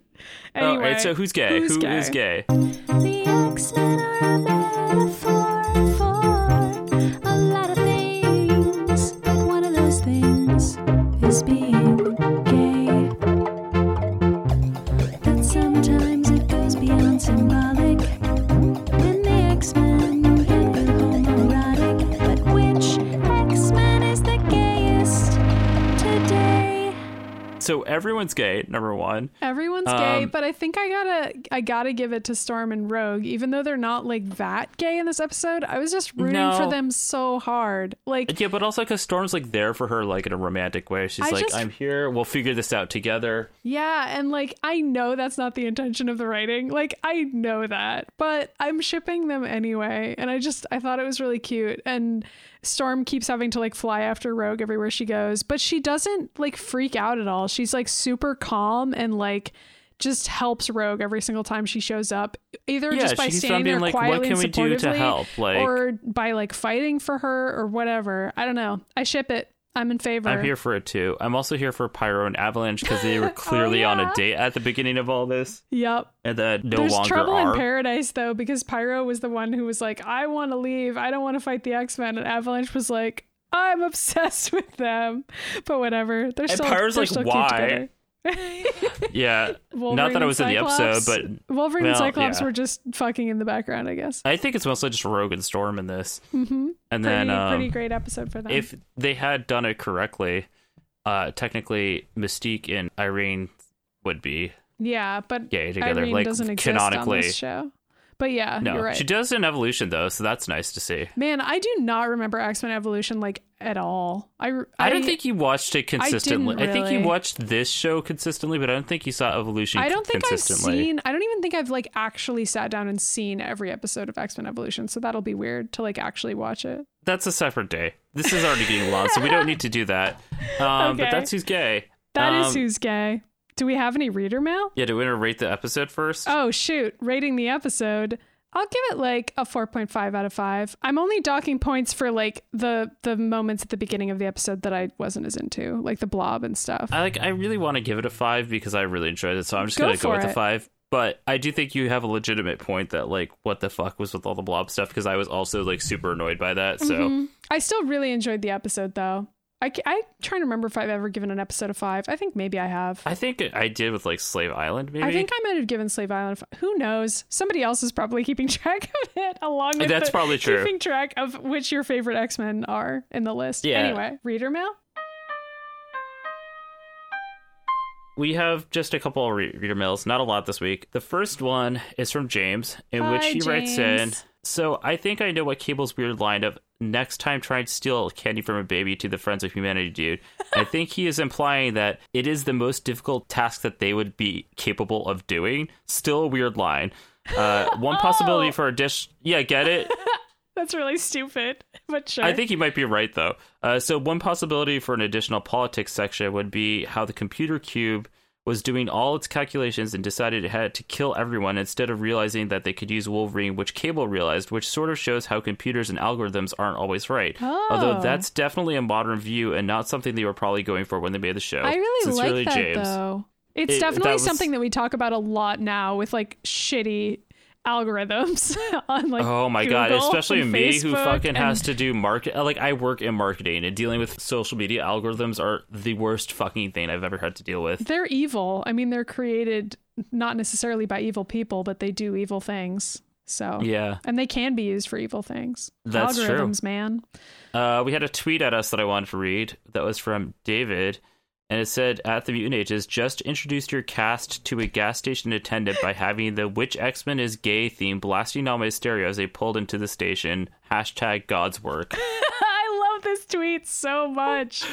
Anyway, right. So who's gay? who's Who gay? is gay? So everyone's gay. Number one. Everyone's gay, Um, but I think I gotta I gotta give it to Storm and Rogue, even though they're not like that gay in this episode. I was just rooting No. for them so hard. Like Yeah, but also because Storm's like there for her, like in a romantic way. She's I like, just- "I'm here. We'll figure this out together." Yeah, and like I know that's not the intention of the writing. Like I know that, but I'm shipping them anyway. And I just I thought it was really cute. And Storm keeps having to like fly after Rogue everywhere she goes, but she doesn't like freak out at all. She's like super calm and like just helps Rogue every single time she shows up, either Yeah, just by she keeps on standing there like, "What quietly can and we do to supportively, help?" Like- or by like fighting for her or whatever. I don't know. I ship it. I'm in favor. I'm here for it too. I'm also here for Pyro and Avalanche because they were oh, clearly on Oh, yeah. a date at the beginning of all this, Yep. and then no There's longer trouble are. in paradise though because Pyro was the one who was like, "I want to leave. I don't want to fight the X Men," and Avalanche was like, "I'm obsessed with them." But whatever, they're still Pyro's they're like, still cute "Why?" yeah, Wolverine not that I was in the episode, but Wolverine well, and Cyclops yeah. were just fucking in the background, I guess. I think it's mostly just Rogue and Storm in this. Mm-hmm. And Pretty, then um, pretty great episode for them. if they had done it correctly, uh, technically Mystique and Irene would be yeah, but gay together, Irene like doesn't exist canonically. on this show. But yeah, No, you're right. she does in Evolution though, so that's nice to see. Man, I do not remember X Men Evolution like at all. I I, don't think you watched it consistently. I, really. I, think you watched this show consistently, but I don't think you saw Evolution. I don't think I've seen. I don't even think I've like actually sat down and seen every episode of X Men Evolution. So that'll be weird to like actually watch it. That's a separate day. This is already getting long, so we don't need to do that. Um, But that's who's gay. That is Um, who's gay. Do we have any reader mail? Yeah, do we want to rate the episode first? Oh shoot, rating the episode. I'll give it like a 4.5 out of 5. I'm only docking points for like the the moments at the beginning of the episode that I wasn't as into, like the blob and stuff. I like. I really want to give it a five because I really enjoyed it, so I'm just Go gonna go with a five. But I do think you have a legitimate point that like, what the fuck was with all the blob stuff? Because I was also like super annoyed by that. So Mm-hmm. I still really enjoyed the episode though. I, I'm trying to remember if I've ever given an episode of 5. I think maybe I have. I think I did with like Slave Island. Maybe I think I might have given Slave Island. a f- Who knows? Somebody else is probably keeping track of it, along with That's the- probably true. Keeping track of which your favorite X Men are in the list. Yeah. Anyway, reader mail. we have just a couple of reader mails, not a lot this week. The first one is from James, in which Hi, he writes in. So I think I know what Cable's weird line of next time try and steal candy from a baby to the Friends of Humanity dude. I think he is implying that it is the most difficult task that they would be capable of doing. Still a weird line. Uh, one possibility Oh. for a dish. Yeah, get it? That's really stupid, but sure. I think he might be right though. Uh, so one possibility for an additional politics section would be how the computer cube was doing all its calculations and decided it had to kill everyone instead of realizing that they could use Wolverine, which Cable realized, which sort of shows how computers and algorithms aren't always right. Although Oh. that's definitely a modern view and not something they were probably going for when they made the show. I really like that James. though. It's It- definitely that was- something that we talk about a lot now with like shitty algorithms on like Oh my god, especially me who fucking and- has to do market like I work in marketing and dealing with social media algorithms are the worst fucking thing I've ever had to deal with. They're evil. I mean, they're created not necessarily by evil people, but they do evil things. So Yeah. and they can be used for evil things. That's true. Algorithms, man. Uh, we had a tweet at us that I wanted to read that was from David, and it said, "At the Mutant Ages, just introduced your cast to a gas station attendant by having the "Which X Men is Gay" theme blasting on my stereo as they pulled into the station. Hashtag God's work. I love this tweet so much.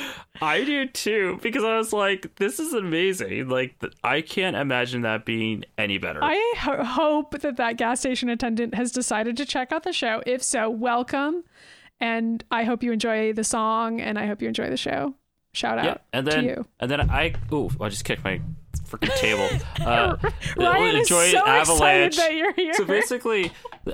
I do too because I was like, this is amazing. Like, I can't imagine that being any better. I ho- hope that that gas station attendant has decided to check out the show. If so, welcome. And I hope you enjoy the song and I hope you enjoy the show. Shout out yeah, and to then you. and then I ooh, I just kicked my freaking table. Uh, Ryan is so Avalanche. excited that you're here. So basically,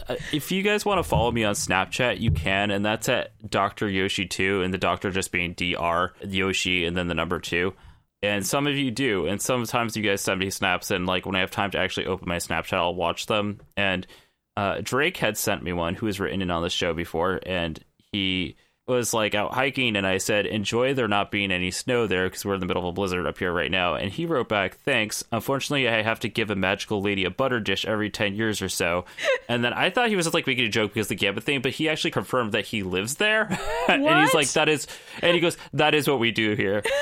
uh, if you guys want to follow me on Snapchat, you can, and that's at Dr. Yoshi two, and the doctor just being Dr. Yoshi, and then the number two. And some of you do, and sometimes you guys send me snaps, and like when I have time to actually open my Snapchat, I'll watch them. And uh, Drake had sent me one who has written in on the show before, and he was like out hiking and I said, enjoy there not being any snow there because we're in the middle of a blizzard up here right now. And he wrote back, thanks. Unfortunately, I have to give a magical lady a butter dish every 10 years or so. and then I thought he was just like making a joke because of the Gambit thing, but he actually confirmed that he lives there. and he's like, that is, and he goes, that is what we do here.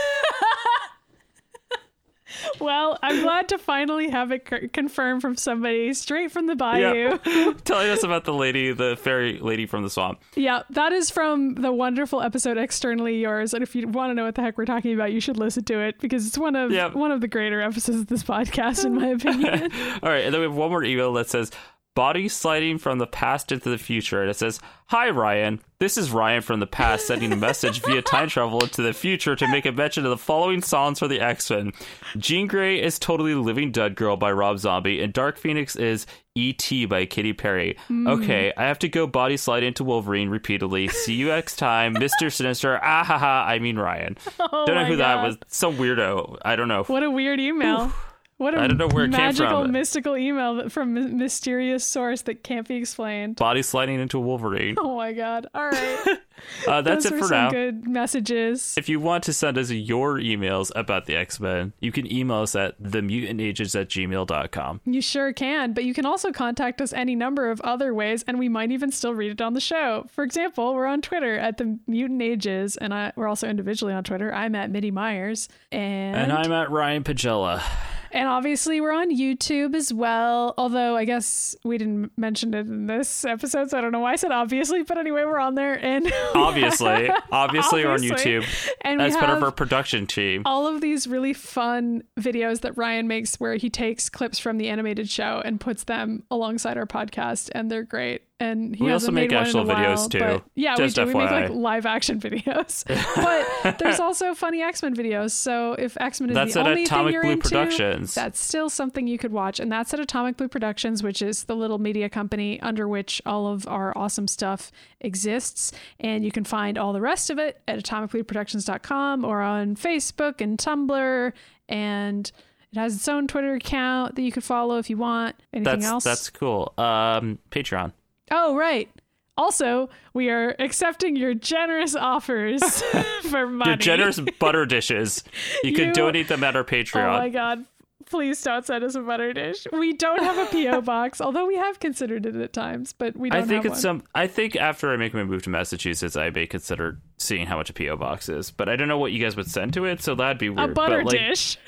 Well, I'm glad to finally have it c- confirmed from somebody straight from the bayou. Telling us about the lady, the fairy lady from the swamp. Yeah, that is from the wonderful episode Externally Yours. And if you want to know what the heck we're talking about, you should listen to it because it's one of Yep. one of the greater episodes of this podcast, in my opinion. All right, and then we have one more email that says body sliding from the past into the future, and it says, "Hi Ryan, this is Ryan from the past sending a message via time travel into the future to make a mention of the following songs for the X Men. Jean Grey is totally Living Dead Girl by Rob Zombie, and Dark Phoenix is." E.T. by Katy Perry. Okay, I have to go body slide into Wolverine repeatedly. See you next time, Mr. Sinister. Ah ha ha, I mean Ryan. Oh don't know who that was. Some weirdo. I don't know. What a weird email. What a I don't know where it came magical, from. mystical email from a mysterious source that can't be explained. Body sliding into Wolverine. Oh my god. All right. Uh, that's Those it for now. good messages. If you want to send us your emails about the X Men, you can email us at themutantages at gmail.com. You sure can, but you can also contact us any number of other ways, and we might even still read it on the show. For example, we're on Twitter at the Mutant Ages, and I, we're also individually on Twitter. I'm at MIDImyers, and And I'm at Ryan Pagella. And obviously we're on YouTube as well. Although I guess we didn't mention it in this episode, so I don't know why I said obviously. But anyway, we're on there, and we Obviously, obviously, we're on YouTube and part of have our production team. all of these really fun videos that Ryan makes where he takes clips from the animated show and puts them alongside our podcast and they're great. And he We also make made one in actual a while, videos, too. yeah, Just we do. We make like live action videos. but there's also funny X-Men videos. So if X-Men is That's the only Atomic thing you're Blue into, Productions. that's still something you could watch. And that's at Atomic Blue Productions, which is the little media company under which all of our awesome stuff exists. And you can find all the rest of it at atomicblueproductions.com or on Facebook and Tumblr. And it has its own Twitter account that you could follow if you want. Anything That's else? that's cool. Um, Patreon. Oh, right. Also, we are accepting your generous offers for money. Your generous butter dishes. You, You- could donate them at our Patreon. Oh my god. Please don't send us a butter dish. We don't have a PO box, although we have considered it at times, but we don't I think have it's one. some. I think after I make my move to Massachusetts, I may consider seeing how much a PO box is. But I don't know what you guys would send to it, so that'd be weird. a butter but, like, dish.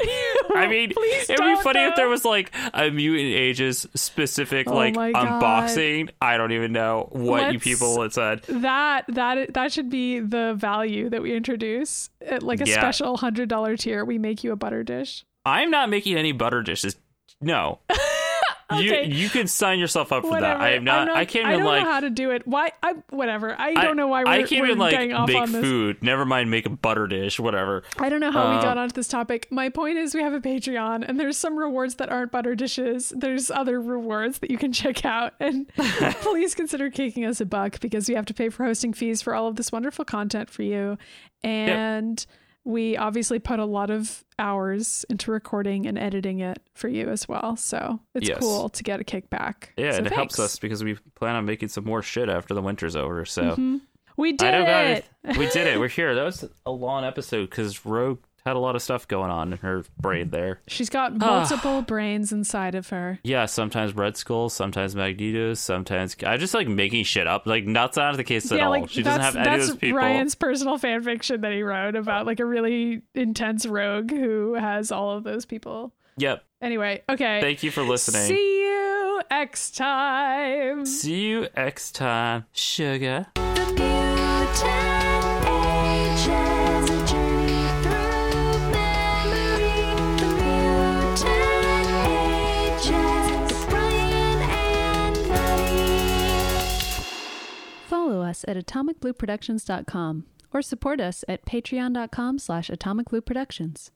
I mean, it'd be funny if there was like a Mutant Ages specific Oh like unboxing. I don't even know what you Let's- people would said. that that that should be the value that we introduce at like a Yeah. special hundred dollar tier. We make you a butter dish. I'm not making any butter dishes. No. Okay. You you can sign yourself up for Whatever. that. I am not, I'm I can't I even don't like know how to do it. Why? I whatever. I don't know why we're, I can't we're even like off make on this. food. Never mind make a butter dish, whatever. I don't know how we Um, got onto this topic. My point is we have a Patreon and there's some rewards that aren't butter dishes. There's other rewards that you can check out. And please consider kicking us a buck because we have to pay for hosting fees for all of this wonderful content for you. And we obviously put a lot of hours into recording and editing it for you as well. So it's Yes. cool to get a kickback. Yeah, So and it helps us because we plan on making some more shit after the winter's over. So mm-hmm. We did don't got it. it. We did it. We're here. That was a long episode because Rogue had a lot of stuff going on in her brain mm-hmm. there. She's got ah. multiple brains inside of her. Yeah, sometimes Red Skull, sometimes Magneto, sometimes I just like making shit up. Like that's not the case at yeah, all. like she doesn't that's, have any that's of those people. Ryan's personal fan fiction that he wrote about like a really intense rogue who has all of those people. Yep. Anyway, okay. Thank you for listening. See you next time. See you next time, sugar. Us at atomicblueproductions.com or support us at patreon.com slash atomicblueproductions.